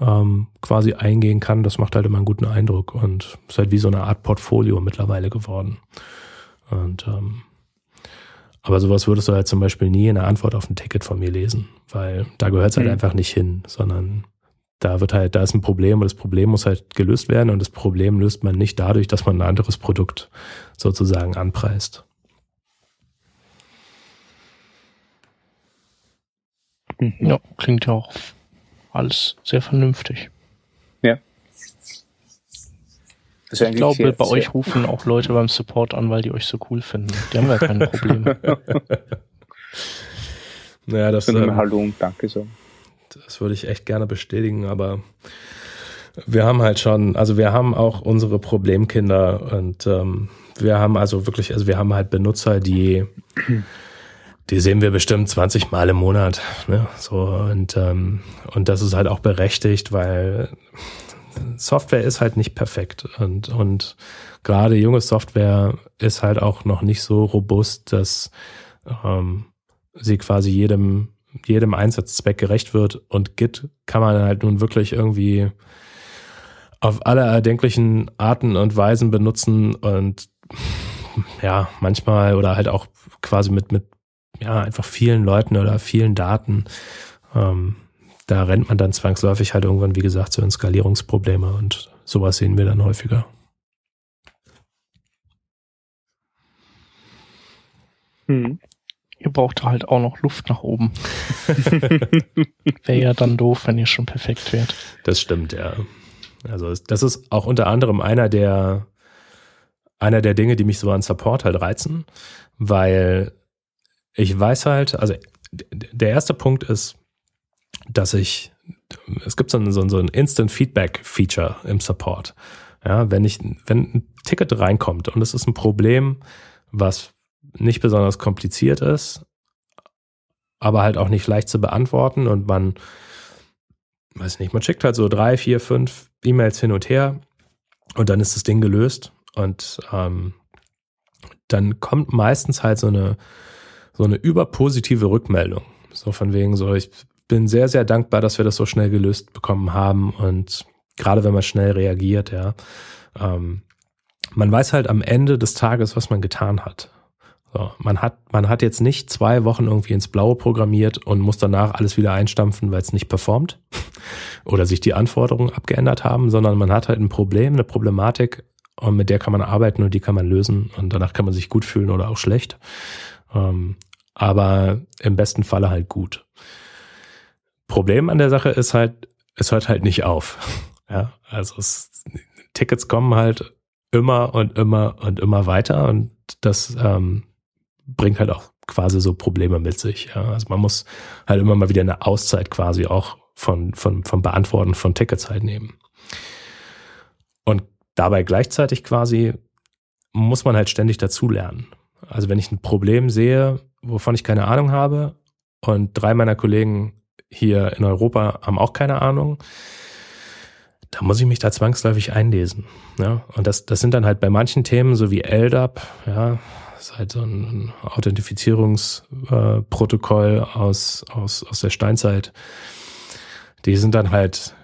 ähm, quasi eingehen kann, das macht halt immer einen guten Eindruck und ist halt wie so eine Art Portfolio mittlerweile geworden. Und ähm, aber sowas würdest du halt zum Beispiel nie in der Antwort auf ein Ticket von mir lesen, weil da gehört es halt mhm. einfach nicht hin, sondern da wird halt, da ist ein Problem und das Problem muss halt gelöst werden und das Problem löst man nicht dadurch, dass man ein anderes Produkt sozusagen anpreist. Mhm. Ja, klingt ja auch alles sehr vernünftig. Ja. ich glaube, sehr, bei sehr euch rufen auch Leute beim Support an, weil die euch so cool finden. Die haben ja keine Probleme. naja, (laughs) das ähm, Hallo und Danke sagen. Das würde ich echt gerne bestätigen, aber wir haben halt schon, also wir haben auch unsere Problemkinder und ähm, wir haben also wirklich, also wir haben halt Benutzer, die die sehen wir bestimmt 20 Mal im Monat. Ne? So, und, ähm, und das ist halt auch berechtigt, weil Software ist halt nicht perfekt. Und, und gerade junge Software ist halt auch noch nicht so robust, dass ähm, sie quasi jedem, jedem Einsatzzweck gerecht wird. Und Git kann man halt nun wirklich irgendwie auf alle erdenklichen Arten und Weisen benutzen und ja, manchmal oder halt auch quasi mit, mit ja, einfach vielen Leuten oder vielen Daten, ähm, da rennt man dann zwangsläufig halt irgendwann, wie gesagt, so in Skalierungsprobleme und sowas sehen wir dann häufiger. Hm. Ihr braucht halt auch noch Luft nach oben. (laughs) Wäre ja dann doof, wenn ihr schon perfekt wärt. Das stimmt, ja. Also das ist auch unter anderem einer der einer der Dinge, die mich so an Support halt reizen, weil ich weiß halt, also der erste Punkt ist, dass ich, es gibt so ein, so ein Instant Feedback Feature im Support. Ja, wenn ich, wenn ein Ticket reinkommt und es ist ein Problem, was nicht besonders kompliziert ist, aber halt auch nicht leicht zu beantworten und man, weiß nicht, man schickt halt so drei, vier, fünf E-Mails hin und her und dann ist das Ding gelöst und ähm, dann kommt meistens halt so eine so eine überpositive Rückmeldung. So von wegen so, ich bin sehr, sehr dankbar, dass wir das so schnell gelöst bekommen haben und gerade wenn man schnell reagiert, ja. Ähm, man weiß halt am Ende des Tages, was man getan hat. So, man hat, man hat jetzt nicht zwei Wochen irgendwie ins Blaue programmiert und muss danach alles wieder einstampfen, weil es nicht performt (laughs) oder sich die Anforderungen abgeändert haben, sondern man hat halt ein Problem, eine Problematik und mit der kann man arbeiten und die kann man lösen und danach kann man sich gut fühlen oder auch schlecht. Ähm, aber im besten Falle halt gut. Problem an der Sache ist halt, es hört halt nicht auf. (laughs) Ja, also es, Tickets kommen halt immer und immer und immer weiter und das ähm, bringt halt auch quasi so Probleme mit sich. Ja. Also man muss halt immer mal wieder eine Auszeit quasi auch von, von, vom Beantworten von Tickets halt nehmen. Und dabei gleichzeitig quasi muss man halt ständig dazulernen. Also wenn ich ein Problem sehe, wovon ich keine Ahnung habe und drei meiner Kollegen hier in Europa haben auch keine Ahnung, da muss ich mich da zwangsläufig einlesen. Ja? Und das, das sind dann halt bei manchen Themen, so wie LDAP, ja, das ist halt so ein Authentifizierungsprotokoll aus, aus, aus der Steinzeit. Die sind dann halt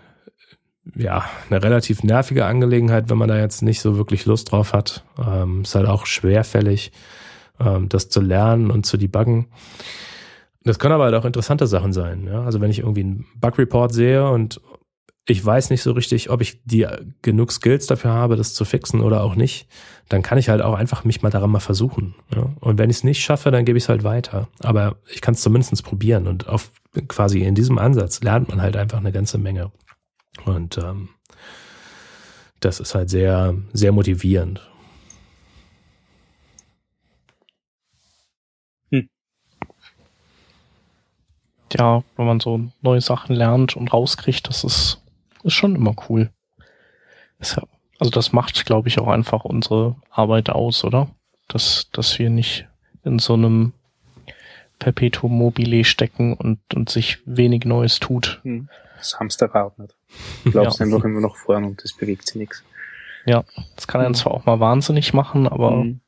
ja, eine relativ nervige Angelegenheit, wenn man da jetzt nicht so wirklich Lust drauf hat. Ähm, ist halt auch schwerfällig ähm, das zu lernen und zu debuggen. Das können aber halt auch interessante Sachen sein. Ja? Also wenn ich irgendwie einen Bug-Report sehe und ich weiß nicht so richtig, ob ich die genug Skills dafür habe, das zu fixen oder auch nicht, dann kann ich halt auch einfach mich mal daran mal versuchen. Ja? Und wenn ich es nicht schaffe, dann gebe ich es halt weiter. Aber ich kann es zumindest probieren und auf quasi in diesem Ansatz lernt man halt einfach eine ganze Menge. Und ähm, das ist halt sehr, sehr motivierend. ja, wenn man so neue Sachen lernt und rauskriegt, das ist, ist schon immer cool. Also das macht, glaube ich, auch einfach unsere Arbeit aus, oder? dass, dass wir nicht in so einem Perpetuum mobile stecken und, und sich wenig Neues tut. Hm. Das Hamsterrad nicht. (laughs) Du glaubst ja. einfach immer noch vorn und es bewegt sich nichts. Ja, das kann einen zwar auch mal wahnsinnig machen, aber mhm.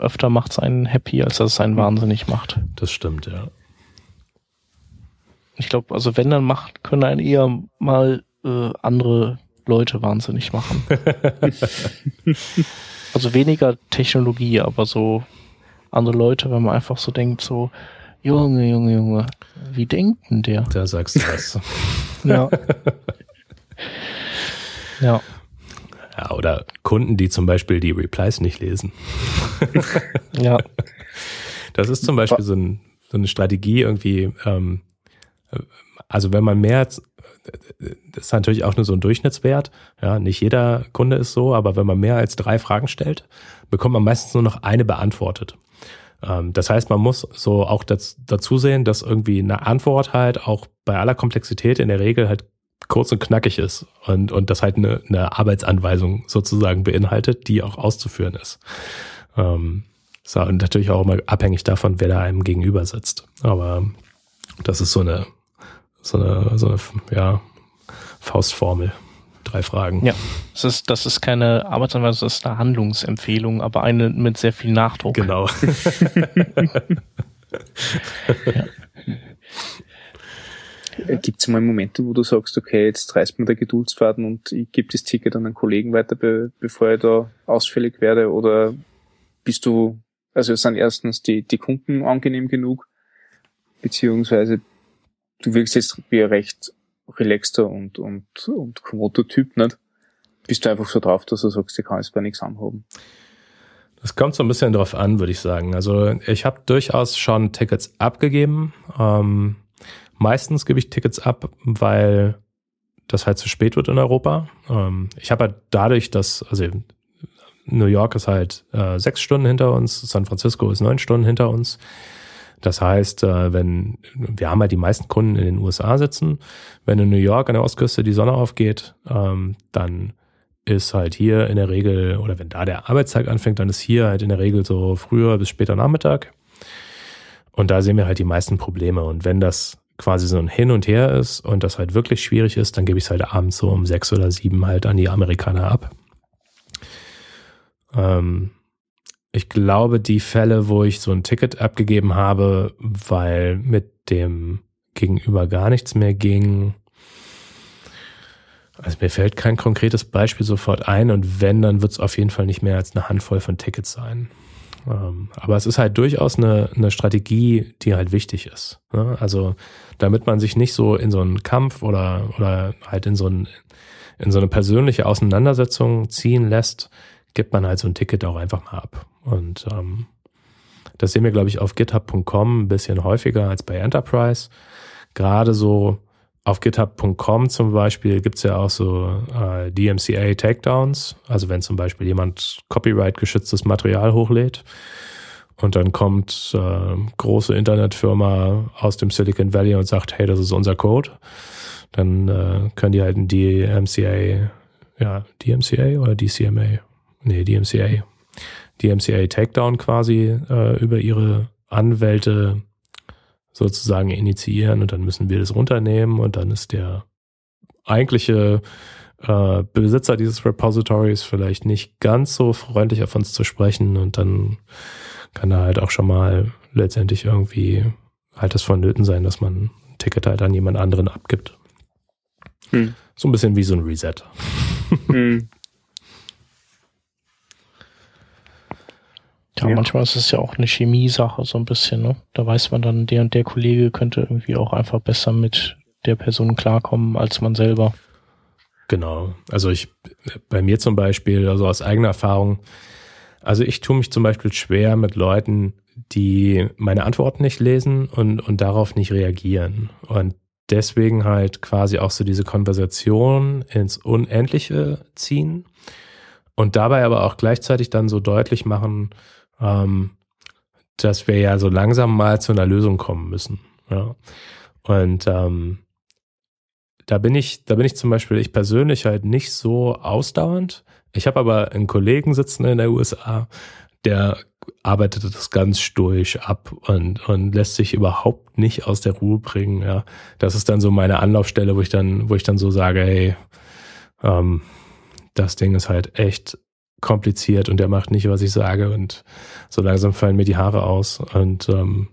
öfter macht es einen happy, als dass es einen wahnsinnig macht. Das stimmt, ja. Ich glaube, also wenn dann macht, können einen eher mal äh, andere Leute wahnsinnig machen. (laughs) also weniger Technologie, aber so andere Leute, wenn man einfach so denkt, so, Junge, Junge, Junge, wie denkt denn der? Da sagst du was. (laughs) ja. ja. Ja, oder Kunden, die zum Beispiel die Replies nicht lesen. ja. Das ist zum Beispiel so, ein, so eine Strategie irgendwie, ähm, also wenn man mehr, das ist natürlich auch nur so ein Durchschnittswert, ja, nicht jeder Kunde ist so, aber wenn man mehr als drei Fragen stellt, bekommt man meistens nur noch eine beantwortet. Ähm, das heißt, man muss so auch dazu sehen, dass irgendwie eine Antwort halt auch bei aller Komplexität in der Regel halt kurz und knackig ist und, und das halt eine, eine Arbeitsanweisung sozusagen beinhaltet, die auch auszuführen ist. Ähm, so, und natürlich auch immer abhängig davon, wer da einem gegenüber sitzt. Aber das ist so eine, so eine, so eine ja, Faustformel. Drei Fragen. Ja, das ist, das ist keine Arbeitsanweisung, das ist eine Handlungsempfehlung, aber eine mit sehr viel Nachdruck. Genau. (laughs) ja. Gibt es mal Momente, wo du sagst, okay, jetzt reißt mir der Geduldsfaden und ich gebe das Ticket an einen Kollegen weiter, be bevor ich da ausfällig werde? Oder bist du, also sind erstens die, die Kunden angenehm genug, beziehungsweise du wirkst jetzt wie ein recht relaxter und, und, und kommoder Typ, nicht? Bist du einfach so drauf, dass du sagst, ich kann jetzt bei nichts anhaben? Das kommt so ein bisschen drauf an, würde ich sagen. Also ich habe durchaus schon Tickets abgegeben. Ähm, Meistens gebe ich Tickets ab, weil das halt zu spät wird in Europa. Ähm, ich habe halt dadurch, dass, also New York ist halt äh, sechs Stunden hinter uns, San Francisco ist neun Stunden hinter uns. Das heißt, äh, wenn wir haben halt die meisten Kunden in den USA sitzen, wenn in New York an der Ostküste die Sonne aufgeht, ähm, dann ist halt hier in der Regel, oder wenn da der Arbeitstag anfängt, dann ist hier halt in der Regel so früher bis später Nachmittag. Und da sehen wir halt die meisten Probleme. Und wenn das quasi so ein Hin und Her ist und das halt wirklich schwierig ist, dann gebe ich es halt abends so um sechs oder sieben halt an die Amerikaner ab. Ähm, ich glaube, die Fälle, wo ich so ein Ticket abgegeben habe, weil mit dem Gegenüber gar nichts mehr ging, also mir fällt kein konkretes Beispiel sofort ein und wenn, dann wird es auf jeden Fall nicht mehr als eine Handvoll von Tickets sein. Ähm, aber es ist halt durchaus eine, eine Strategie, die halt wichtig ist. Ne? Also damit man sich nicht so in so einen Kampf oder, oder halt in so, ein, in so eine persönliche Auseinandersetzung ziehen lässt, gibt man halt so ein Ticket auch einfach mal ab. Und ähm, das sehen wir, glaube ich, auf github.com ein bisschen häufiger als bei Enterprise. Gerade so auf github.com zum Beispiel gibt's ja auch so äh, DMCA Takedowns. Also wenn zum Beispiel jemand Copyright-geschütztes Material hochlädt und dann kommt äh, große Internetfirma aus dem Silicon Valley und sagt, hey, das ist unser Code, dann äh, können die halt ein DMCA, ja, DMCA oder DCMA? Nee, DMCA. DMCA Takedown quasi äh, über ihre Anwälte sozusagen initiieren und dann müssen wir das runternehmen und dann ist der eigentliche äh, Besitzer dieses Repositories vielleicht nicht ganz so freundlich auf uns zu sprechen und dann kann da halt auch schon mal letztendlich irgendwie halt das vonnöten sein, dass man ein Ticket halt an jemand anderen abgibt. Hm. So ein bisschen wie so ein Reset. Hm. Ja, ja, manchmal ist es ja auch eine Chemie-Sache, so ein bisschen, ne? Da weiß man dann, der und der Kollege könnte irgendwie auch einfach besser mit der Person klarkommen als man selber. Genau. Also ich, bei mir zum Beispiel, also aus eigener Erfahrung, also ich tue mich zum Beispiel schwer mit Leuten, die meine Antworten nicht lesen und, und darauf nicht reagieren. Und deswegen halt quasi auch so diese Konversation ins Unendliche ziehen und dabei aber auch gleichzeitig dann so deutlich machen, ähm, dass wir ja so langsam mal zu einer Lösung kommen müssen. Ja. Und ähm, da bin ich, da bin ich zum Beispiel ich persönlich halt nicht so ausdauernd. Ich habe aber einen Kollegen sitzen in der USA, der arbeitet das ganz stoisch ab und, und lässt sich überhaupt nicht aus der Ruhe bringen. Ja, das ist dann so meine Anlaufstelle, wo ich dann, wo ich dann so sage, hey, ähm, das Ding ist halt echt kompliziert und der macht nicht, was ich sage und so langsam fallen mir die Haare aus und ähm,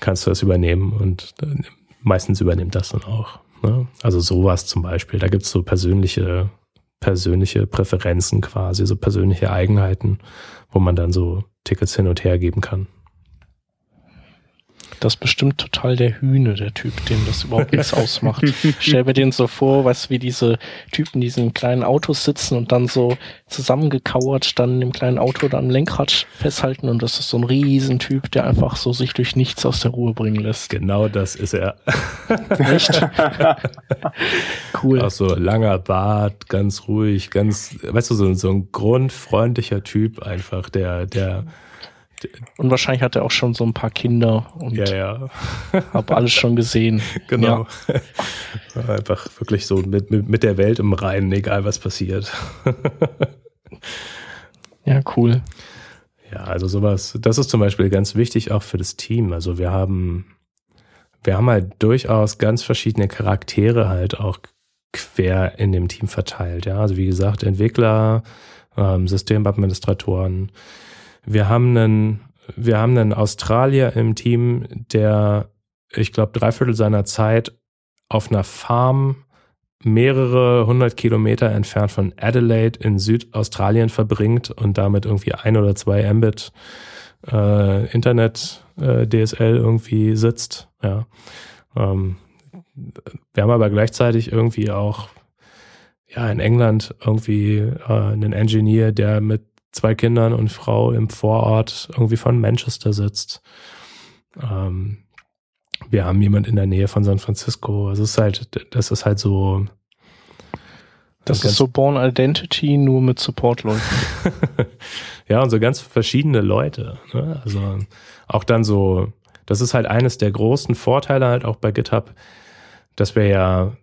kannst du das übernehmen und äh, meistens übernimmt das dann auch. Ne? Also sowas zum Beispiel, da gibt's so persönliche, persönliche Präferenzen quasi, so persönliche Eigenheiten, wo man dann so Tickets hin und her geben kann. Das ist bestimmt total der Hühne, der Typ, dem das überhaupt nichts ausmacht. Stell mir den so vor, weißt du, wie diese Typen, die in diesen kleinen Autos sitzen und dann so zusammengekauert dann im kleinen Auto dann Lenkrad festhalten und das ist so ein Riesentyp, der einfach so sich durch nichts aus der Ruhe bringen lässt. Genau das ist er. (laughs) Echt? cool. Auch so langer Bart, ganz ruhig, ganz, weißt du, so, so ein grundfreundlicher Typ einfach, der, der, und wahrscheinlich hat er auch schon so ein paar Kinder und ja, ja. (laughs) hab alles schon gesehen. Genau. Ja. (laughs) Einfach wirklich so mit, mit, mit der Welt im Reinen, egal was passiert. (laughs) ja, cool. Ja, also sowas, das ist zum Beispiel ganz wichtig auch für das Team. Also wir haben, wir haben halt durchaus ganz verschiedene Charaktere halt auch quer in dem Team verteilt. Ja, also wie gesagt, Entwickler, ähm, Systemadministratoren, wir haben einen, wir haben einen Australier im Team, der, ich glaube, dreiviertel seiner Zeit auf einer Farm mehrere hundert Kilometer entfernt von Adelaide in Südaustralien verbringt und damit irgendwie ein oder zwei Mbit äh, Internet äh, DSL irgendwie sitzt. Ja. Ähm, wir haben aber gleichzeitig irgendwie auch ja in England irgendwie äh, einen Engineer, der mit zwei Kindern und Frau im Vorort irgendwie von Manchester sitzt. Ähm, wir haben jemand in der Nähe von San Francisco. Also es ist halt, das ist halt so. Das, ist so Born Identity nur mit Support-Leuten. (laughs) ja, und so ganz verschiedene Leute. Ne? Also auch dann so, das ist halt eines der großen Vorteile halt auch bei GitHub, dass wir ja,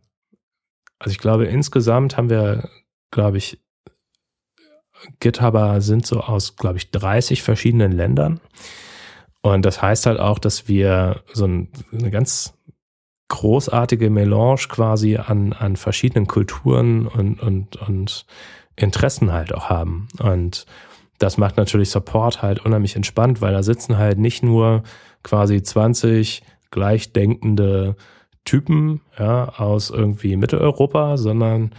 also ich glaube, insgesamt haben wir, glaube ich, GitHuber sind so aus, glaube ich, 30 verschiedenen Ländern. Und das heißt halt auch, dass wir so ein, eine ganz großartige Melange quasi an, an verschiedenen Kulturen und, und, und Interessen halt auch haben. Und das macht natürlich Support halt unheimlich entspannt, weil da sitzen halt nicht nur quasi 20 gleichdenkende Typen ja, aus irgendwie Mitteleuropa, sondern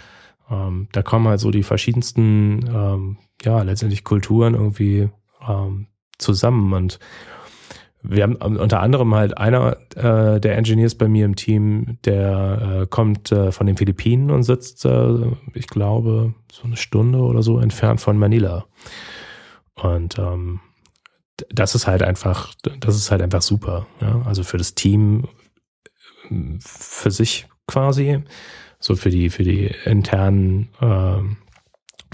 ähm, da kommen halt so die verschiedensten, ähm, ja, letztendlich Kulturen irgendwie ähm, zusammen. Und wir haben unter anderem halt einer äh, der Engineers bei mir im Team, der äh, kommt äh, von den Philippinen und sitzt, äh, ich glaube, so eine Stunde oder so entfernt von Manila. Und ähm, das ist halt einfach, das ist halt einfach super. Ja? Also für das Team, für sich quasi so für die, für die internen, äh,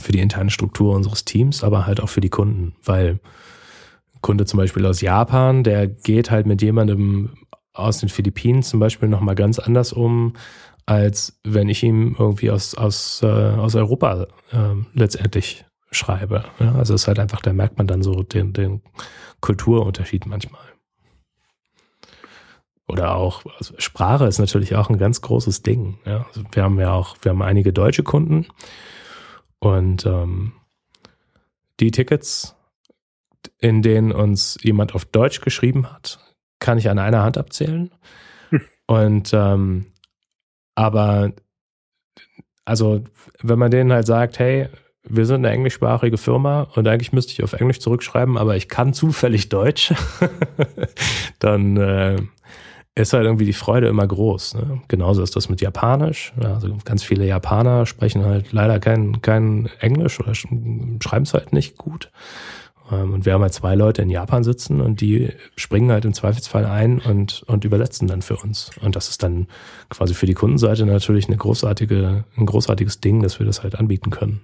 für die interne Struktur unseres Teams, aber halt auch für die Kunden, weil Kunde zum Beispiel aus Japan, der geht halt mit jemandem aus den Philippinen zum Beispiel nochmal ganz anders um, als wenn ich ihm irgendwie aus, aus, äh, aus Europa äh, letztendlich schreibe. Ja, also es ist halt einfach, da merkt man dann so den, den Kulturunterschied manchmal. Oder auch, also Sprache ist natürlich auch ein ganz großes Ding. Ja. Also wir haben ja auch, wir haben einige deutsche Kunden und ähm, die Tickets, in denen uns jemand auf Deutsch geschrieben hat, kann ich an einer Hand abzählen. Hm. Und ähm, aber also wenn man denen halt sagt, hey, wir sind eine englischsprachige Firma und eigentlich müsste ich auf Englisch zurückschreiben, aber ich kann zufällig Deutsch, (laughs) dann äh, ist halt irgendwie die Freude immer groß. Ne? Genauso ist das mit Japanisch. Also ganz viele Japaner sprechen halt leider kein, kein Englisch oder schreiben es halt nicht gut. Ähm, und wir haben halt zwei Leute in Japan sitzen und die springen halt im Zweifelsfall ein und, und übersetzen dann für uns. Und das ist dann quasi für die Kundenseite natürlich eine großartige, ein großartiges Ding, dass wir das halt anbieten können.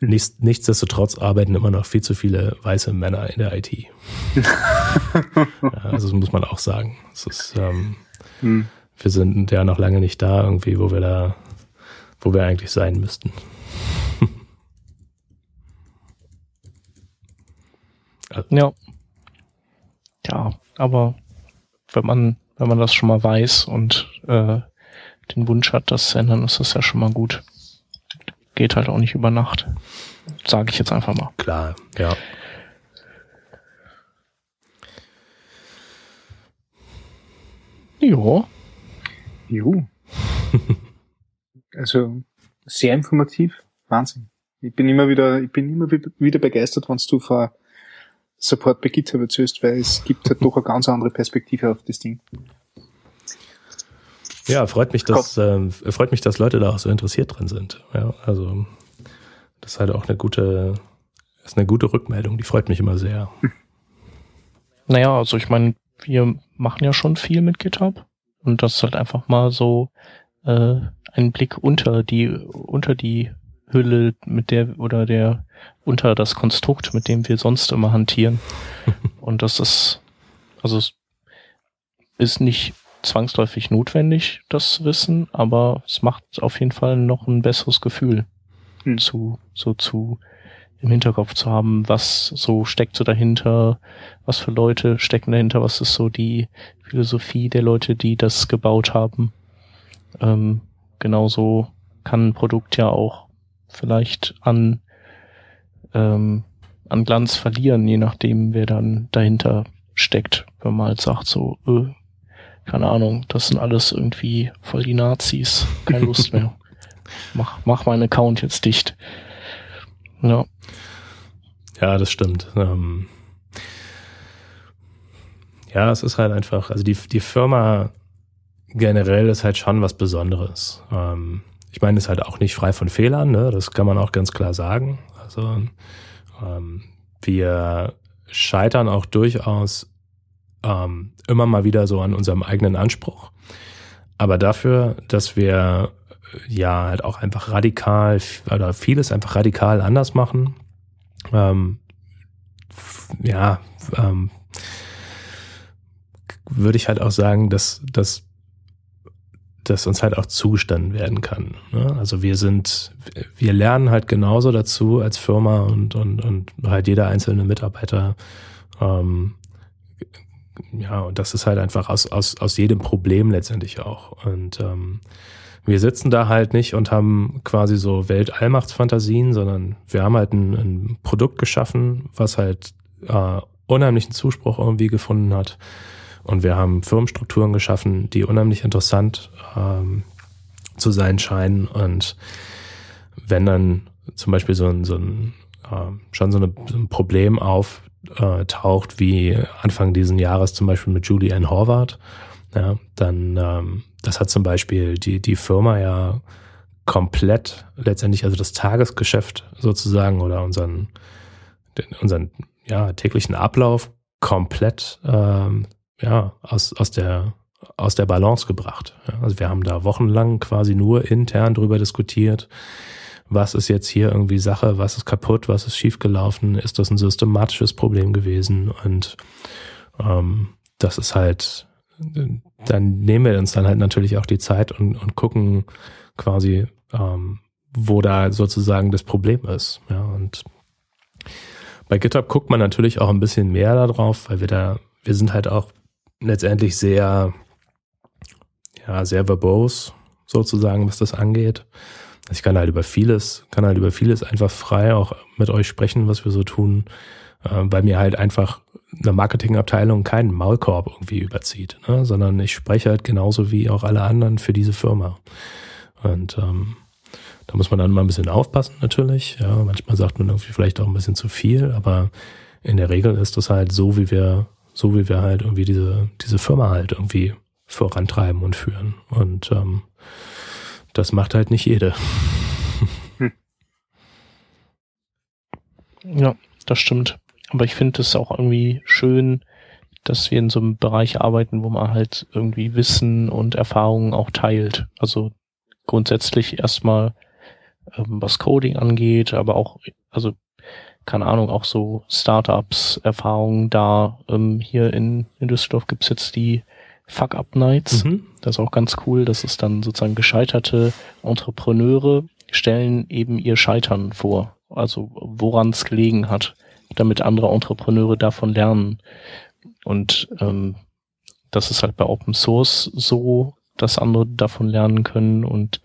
Nichtsdestotrotz arbeiten immer noch viel zu viele weiße Männer in der IT. (laughs) also das muss man auch sagen. Ist, ähm, hm. Wir sind ja noch lange nicht da, irgendwie, wo wir da, wo wir eigentlich sein müssten. (laughs) ja. Ja, aber wenn man, wenn man das schon mal weiß und äh, den Wunsch hat, das zu ändern, ist das ja schon mal gut. Geht halt auch nicht über Nacht. Sage ich jetzt einfach mal. Klar, ja. Jo. Jo. (laughs) also sehr informativ. Wahnsinn. Ich bin immer wieder, ich bin immer wieder begeistert, wenn du vor Support bei GitHub erzählst, weil es gibt halt doch eine ganz andere Perspektive auf das Ding. Ja, freut mich, dass äh, freut mich, dass Leute da auch so interessiert drin sind. Ja, also das ist halt auch eine gute, ist eine gute Rückmeldung. Die freut mich immer sehr. (laughs) Naja, also ich meine, wir machen ja schon viel mit GitHub und das ist halt einfach mal so äh, ein Blick unter die unter die Hülle mit der oder der unter das Konstrukt, mit dem wir sonst immer hantieren. (laughs) und das ist also es ist nicht zwangsläufig notwendig, das Wissen, aber es macht auf jeden Fall noch ein besseres Gefühl hm. zu so zu im Hinterkopf zu haben, was so steckt so dahinter, was für Leute stecken dahinter, was ist so die Philosophie der Leute, die das gebaut haben. Ähm, genauso kann ein Produkt ja auch vielleicht an, ähm, an Glanz verlieren, je nachdem, wer dann dahinter steckt. Wenn man halt sagt so, äh, keine Ahnung, das sind alles irgendwie voll die Nazis, keine Lust mehr. (laughs) Mach, mach meinen Account jetzt dicht. Ja. Ja, das stimmt. Ähm ja, es ist halt einfach, also die, die Firma generell ist halt schon was Besonderes. Ähm ich meine, es ist halt auch nicht frei von Fehlern, ne? das kann man auch ganz klar sagen. Also ähm, wir scheitern auch durchaus ähm, immer mal wieder so an unserem eigenen Anspruch. Aber dafür, dass wir ja halt auch einfach radikal oder vieles einfach radikal anders machen. Ähm, ja, ähm, würde ich halt auch sagen, dass, dass, dass uns halt auch zugestanden werden kann. Ne? Also wir sind, wir lernen halt genauso dazu als Firma und, und, und halt jeder einzelne Mitarbeiter. Ähm, ja, und das ist halt einfach aus, aus, aus jedem Problem letztendlich auch. Und ähm, wir sitzen da halt nicht und haben quasi so Weltallmachtsfantasien, sondern wir haben halt ein, ein Produkt geschaffen, was halt äh, unheimlichen Zuspruch irgendwie gefunden hat. Und wir haben Firmenstrukturen geschaffen, die unheimlich interessant ähm, zu sein scheinen. Und wenn dann zum Beispiel so ein, so ein äh, schon so, eine, so ein Problem auftaucht, wie Anfang diesen Jahres zum Beispiel mit Julie Ann Horvath, ja, dann ähm, das hat zum Beispiel die, die Firma ja komplett letztendlich, also das Tagesgeschäft sozusagen oder unseren, den, unseren ja, täglichen Ablauf komplett ähm, ja, aus, aus, der, aus der Balance gebracht. Ja, also wir haben da wochenlang quasi nur intern drüber diskutiert, was ist jetzt hier irgendwie Sache, was ist kaputt, was ist schiefgelaufen, ist das ein systematisches Problem gewesen und ähm, das ist halt dann nehmen wir uns dann halt natürlich auch die Zeit und, und gucken quasi, ähm, wo da sozusagen das Problem ist. Ja, und bei GitHub guckt man natürlich auch ein bisschen mehr darauf, weil wir da, wir sind halt auch letztendlich sehr, ja, sehr verbose sozusagen, was das angeht. Ich kann halt über vieles, kann halt über vieles einfach frei auch mit euch sprechen, was wir so tun, äh, weil mir halt einfach eine Marketingabteilung keinen Maulkorb irgendwie überzieht, ne? sondern ich spreche halt genauso wie auch alle anderen für diese Firma. Und ähm, da muss man dann mal ein bisschen aufpassen natürlich. Ja, manchmal sagt man irgendwie vielleicht auch ein bisschen zu viel, aber in der Regel ist das halt so, wie wir, so wie wir halt irgendwie diese, diese Firma halt irgendwie vorantreiben und führen. Und ähm, das macht halt nicht jede. Hm. Ja, das stimmt. Aber ich finde es auch irgendwie schön, dass wir in so einem Bereich arbeiten, wo man halt irgendwie Wissen und Erfahrungen auch teilt. Also grundsätzlich erstmal, ähm, was Coding angeht, aber auch, also keine Ahnung, auch so Startups, Erfahrungen da. Ähm, hier in, in Düsseldorf gibt's jetzt die Fuck-Up-Nights. Mhm. Das ist auch ganz cool. Das ist dann sozusagen gescheiterte Entrepreneure stellen eben ihr Scheitern vor. Also woran es gelegen hat, damit andere Entrepreneure davon lernen. Und ähm, das ist halt bei Open Source so, dass andere davon lernen können und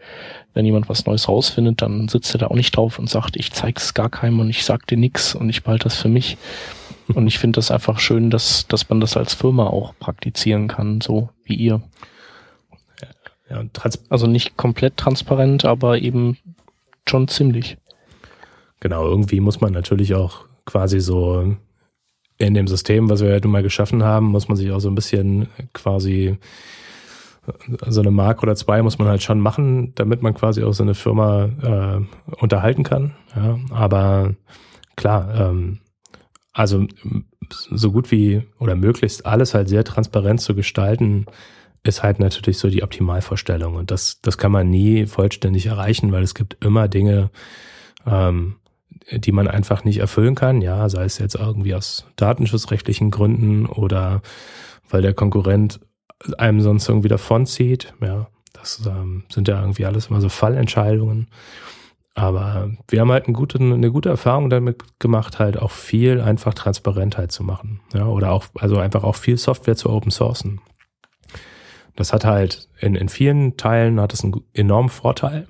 wenn jemand was Neues rausfindet, dann sitzt er da auch nicht drauf und sagt, ich zeig's gar keinem und ich sag dir nix und ich behalte das für mich. Und ich finde das einfach schön, dass, dass man das als Firma auch praktizieren kann, so wie ihr. Ja, also nicht komplett transparent, aber eben schon ziemlich. Genau, irgendwie muss man natürlich auch quasi so in dem System, was wir ja nun mal geschaffen haben, muss man sich auch so ein bisschen quasi so eine Mark oder zwei muss man halt schon machen, damit man quasi auch so eine Firma äh, unterhalten kann. Ja, aber klar, ähm, also so gut wie oder möglichst alles halt sehr transparent zu gestalten, ist halt natürlich so die Optimalvorstellung. Und das, das kann man nie vollständig erreichen, weil es gibt immer Dinge, ähm, die man einfach nicht erfüllen kann. Ja, sei es jetzt irgendwie aus datenschutzrechtlichen Gründen oder weil der Konkurrent einem sonst irgendwie davonzieht. Ja, das ähm, sind ja irgendwie alles immer so Fallentscheidungen. Aber wir haben halt eine gute, eine gute Erfahrung damit gemacht, halt auch viel einfach Transparentheit zu machen. Ja, oder auch, also einfach auch viel Software zu open sourcen. Das hat halt in, in vielen Teilen hat es einen enormen Vorteil.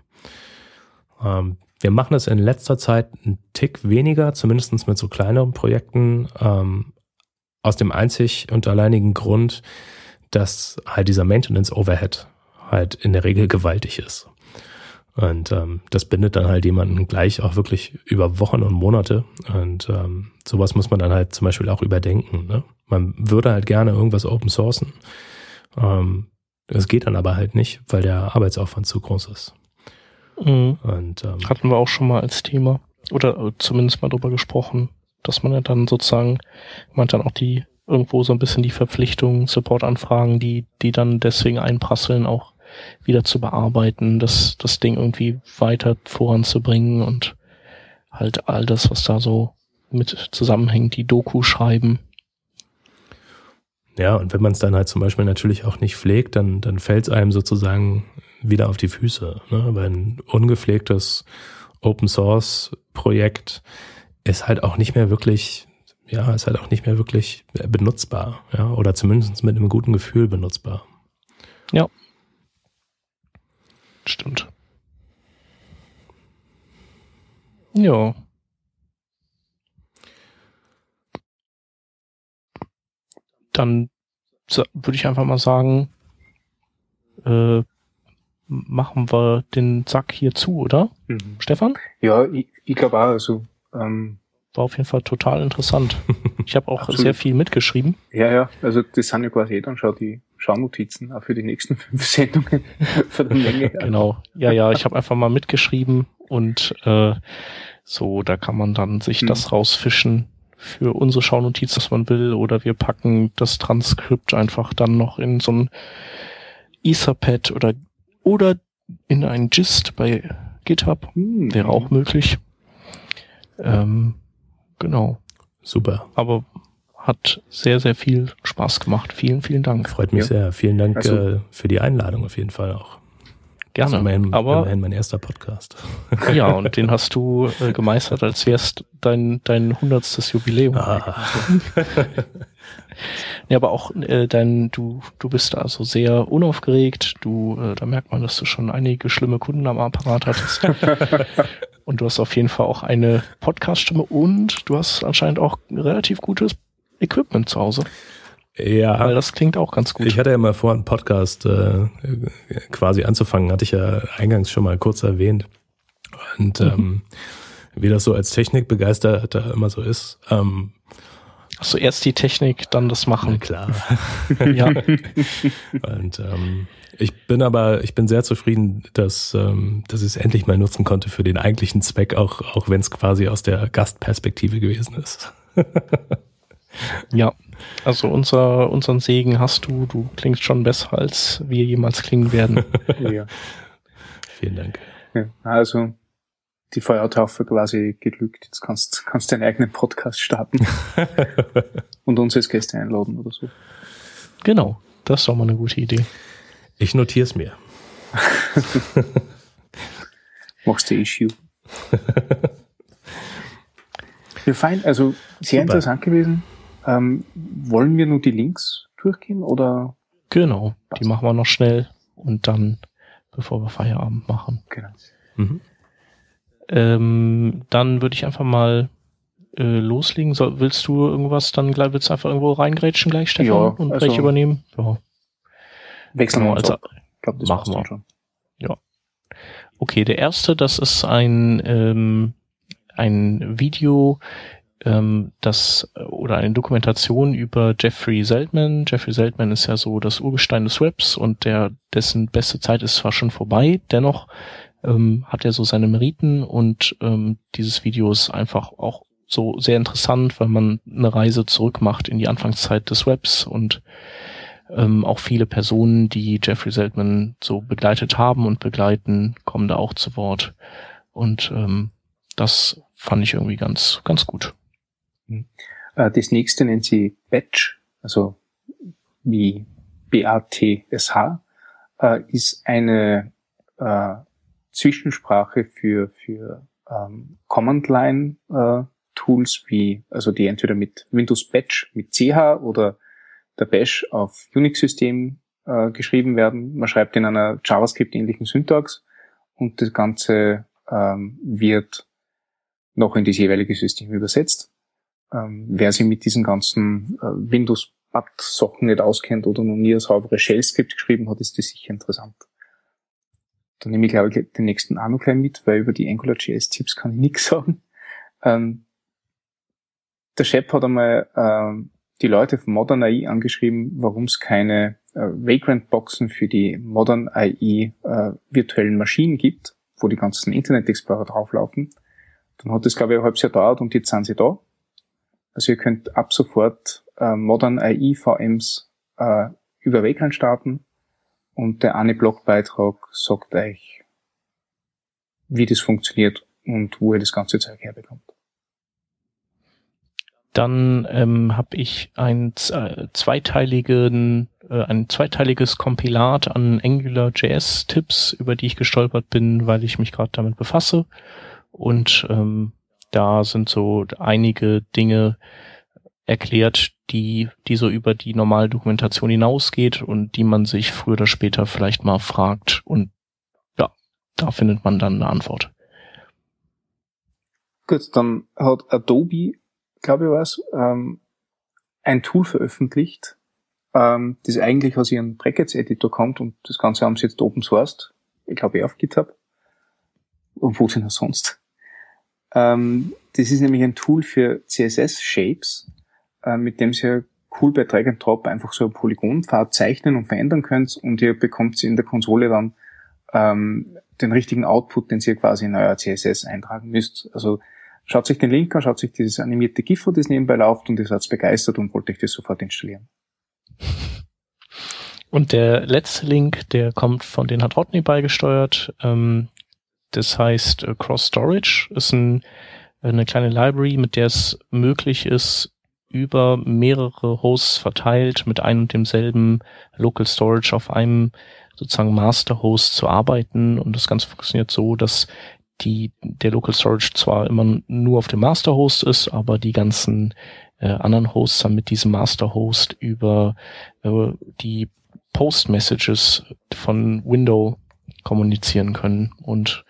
Ähm, wir machen es in letzter Zeit einen Tick weniger, zumindest mit so kleineren Projekten, ähm, aus dem einzig und alleinigen Grund, dass halt dieser Maintenance Overhead halt in der Regel gewaltig ist. Und ähm, das bindet dann halt jemanden gleich auch wirklich über Wochen und Monate. Und ähm, sowas muss man dann halt zum Beispiel auch überdenken. Ne? Man würde halt gerne irgendwas open sourcen. Ähm, es geht dann aber halt nicht, weil der Arbeitsaufwand zu groß ist. Mhm. Und, ähm, Hatten wir auch schon mal als Thema. Oder zumindest mal drüber gesprochen, dass man ja dann sozusagen, man dann auch die irgendwo so ein bisschen die Verpflichtung, Supportanfragen, die, die dann deswegen einprasseln, auch wieder zu bearbeiten, das, das Ding irgendwie weiter voranzubringen und halt all das, was da so mit zusammenhängt, die Doku schreiben. Ja, und wenn man es dann halt zum Beispiel natürlich auch nicht pflegt, dann, dann fällt es einem sozusagen wieder auf die Füße. Ne? Weil ein ungepflegtes Open Source Projekt ist halt auch nicht mehr wirklich ja, ist halt auch nicht mehr wirklich benutzbar, ja, oder zumindest mit einem guten Gefühl benutzbar. Ja. Stimmt. Ja. Dann würde ich einfach mal sagen, äh, machen wir den Sack hier zu, oder? Mhm. Stefan? Ja, ich, ich glaube auch, also ähm, war auf jeden Fall total interessant. (laughs) Ich habe auch sehr viel mitgeschrieben. Ja, ja, also das sind ja quasi eh dann schon die Schaunotizen auch für die nächsten (laughs) fünf Sendungen (laughs) von der Länge. genau, ja, ja, ich habe einfach mal mitgeschrieben und äh, so, da kann man dann sich hm. das rausfischen für unsere Schaunotiz, was man will, oder wir packen das Transkript einfach dann noch in so ein Etherpad oder oder in ein Gist bei GitHub. Hm. Wäre auch möglich. Ähm, Genau. Super. Aber hat sehr, sehr viel Spaß gemacht. Vielen, vielen Dank. Freut mich ja. sehr. Vielen Dank also, äh, für die Einladung auf jeden Fall auch. Gerne. immerhin, aber immerhin mein erster Podcast. (laughs) Ja, und den (laughs) hast du äh, gemeistert, als wärst dein dein hundertstes Jubiläum. Ah. (laughs) ja, aber auch äh, dein du du bist also sehr unaufgeregt. Du äh, da merkt man, dass du schon einige schlimme Kunden am Apparat hattest. Und du hast auf jeden Fall auch eine Podcast-Stimme und du hast anscheinend auch relativ gutes Equipment zu Hause. Ja. Weil das klingt auch ganz gut. Ich hatte ja mal vor, einen Podcast äh, quasi anzufangen, hatte ich ja eingangs schon mal kurz erwähnt. Und mhm. ähm, wie das so als Technikbegeisterter immer so ist. Ähm, Achso, erst die Technik, dann das Machen. klar. (laughs) ja. Und ähm, ich bin aber, ich bin sehr zufrieden, dass, ähm, dass ich es endlich mal nutzen konnte für den eigentlichen Zweck, auch, auch wenn es quasi aus der Gastperspektive gewesen ist. (laughs) ja, also unser, unseren Segen hast du. Du klingst schon besser, als wir jemals klingen werden. (laughs) ja. Vielen Dank. Ja, also die Feuertaufe quasi geglückt. Jetzt kannst kannst deinen eigenen Podcast starten (laughs) und uns als Gäste einladen oder so. Genau Das ist doch mal eine gute Idee. Ich notiere es mir. (laughs) Machst du Issue. ja, fein, also sehr Super. interessant gewesen. Ähm, wollen wir nur die Links durchgehen oder? Genau, die machen wir noch schnell und dann, bevor wir Feierabend machen. Genau. Mhm. Ähm, dann würde ich einfach mal äh, loslegen. So, willst du irgendwas dann gleich, willst du einfach irgendwo reingrätschen gleich, Stefan, ja, und also gleich übernehmen? Ja. Wechseln wir also, ich glaub, das machen wir. Schon. Ja. Okay, der erste, das ist ein, ähm, ein Video, ähm, das oder eine Dokumentation über Jeffrey Seltman. Jeffrey Seltman ist ja so das Urgestein des Webs und der dessen beste Zeit ist zwar schon vorbei, dennoch ähm, hat er so seine Meriten und ähm, dieses Video ist einfach auch so sehr interessant, weil man eine Reise zurück macht in die Anfangszeit des Webs und ähm, auch viele Personen, die Jeffrey Seltman so begleitet haben und begleiten, kommen da auch zu Wort. Und ähm, das fand ich irgendwie ganz, ganz gut. Mhm. Äh, das nächste nennt sie Batch, also wie B-A-T-S-H, äh, ist eine äh, Zwischensprache für, für ähm, Command-Line-Tools wie, also die entweder mit Windows Batch mit CH oder der Bash auf Unix-System geschrieben werden. Man schreibt in einer JavaScript-ähnlichen Syntax und das Ganze ähm, wird noch in das jeweilige System übersetzt. Ähm, wer sich mit diesen ganzen äh, Windows-Sachen nicht auskennt oder noch nie ein sauberes Shell-Skript geschrieben hat, ist das sicher interessant. Dann nehme ich, glaube ich, den nächsten auch noch gleich mit, weil über die AngularJS-Tipps kann ich nichts (laughs) sagen. Ähm, der Shep hat einmal ähm, die Leute von Modern AI angeschrieben, warum es keine äh, Vagrant-Boxen für die Modern AI äh, virtuellen Maschinen gibt, wo die ganzen Internet Explorer drauflaufen. Dann hat es, glaube ich, ein halbes Jahr dauert und jetzt sind sie da. Also ihr könnt ab sofort äh, Modern AI VMs äh, über Vagrant starten und der eine Blogbeitrag sagt euch, wie das funktioniert und wo ihr das ganze Zeug herbekommt. Dann ähm, habe ich ein äh, zweiteiligen, äh, ein zweiteiliges Kompilat an AngularJS-Tipps, über die ich gestolpert bin, weil ich mich gerade damit befasse. Und ähm, da sind so einige Dinge erklärt, die, die so über die normale Dokumentation hinausgeht und die man sich früher oder später vielleicht mal fragt. Und ja, da findet man dann eine Antwort. Gut, dann hat Adobe glaube ich was, ähm, ein Tool veröffentlicht, ähm, das eigentlich aus ihrem Brackets-Editor kommt und das Ganze haben sie jetzt open sourced. Ich glaube eh auf GitHub. Und wo denn sonst? Ähm, das ist nämlich ein Tool für CSS-Shapes, äh, mit dem sie cool bei Drag and Drop einfach so ein Polygonpfad zeichnen und verändern könnt und ihr bekommt in der Konsole dann ähm, den richtigen Output, den ihr quasi in euer CSS eintragen müsst. Also Schaut sich den Link an, schaut sich dieses animierte GIF, das nebenbei läuft und ihr seid begeistert und wollt euch das sofort installieren. Und der letzte Link, der kommt von den hat Rodney beigesteuert. Ähm, das heißt äh, Cross Storage ist ein, eine kleine Library, mit der es möglich ist, über mehrere Hosts verteilt mit einem und demselben Local Storage auf einem sozusagen Master Host zu arbeiten. Und das Ganze funktioniert so, dass die, der Local Storage zwar immer nur auf dem Master Host ist, aber die ganzen äh, anderen Hosts dann mit diesem Master Host über äh, die Post Messages von Window kommunizieren können. Und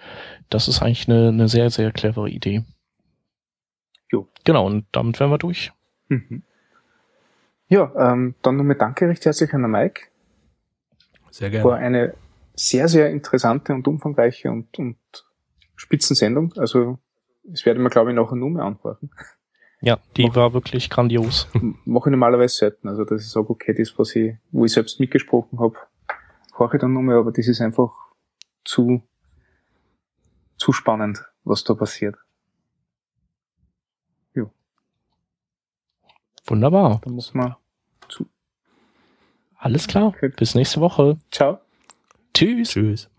das ist eigentlich eine, eine sehr, sehr clevere Idee. Jo. Genau, und damit wären wir durch. Mhm. Ja, ähm, dann nochmal danke recht herzlich an den Mike. Sehr gerne. War eine sehr, sehr interessante und umfangreiche und, und Spitzensendung. Also das werde ich mir, glaube ich, nachher nur mehr anhören. Ja, die Mach, war wirklich grandios. Mache ich normalerweise selten. Also dass ich sage, okay, das, was ich, wo ich selbst mitgesprochen habe, höre ich dann nochmal, aber das ist einfach zu, zu spannend, was da passiert. Ja. Wunderbar. Da muss man zu. Alles klar. Okay. Bis nächste Woche. Ciao. Tschüss. Tschüss.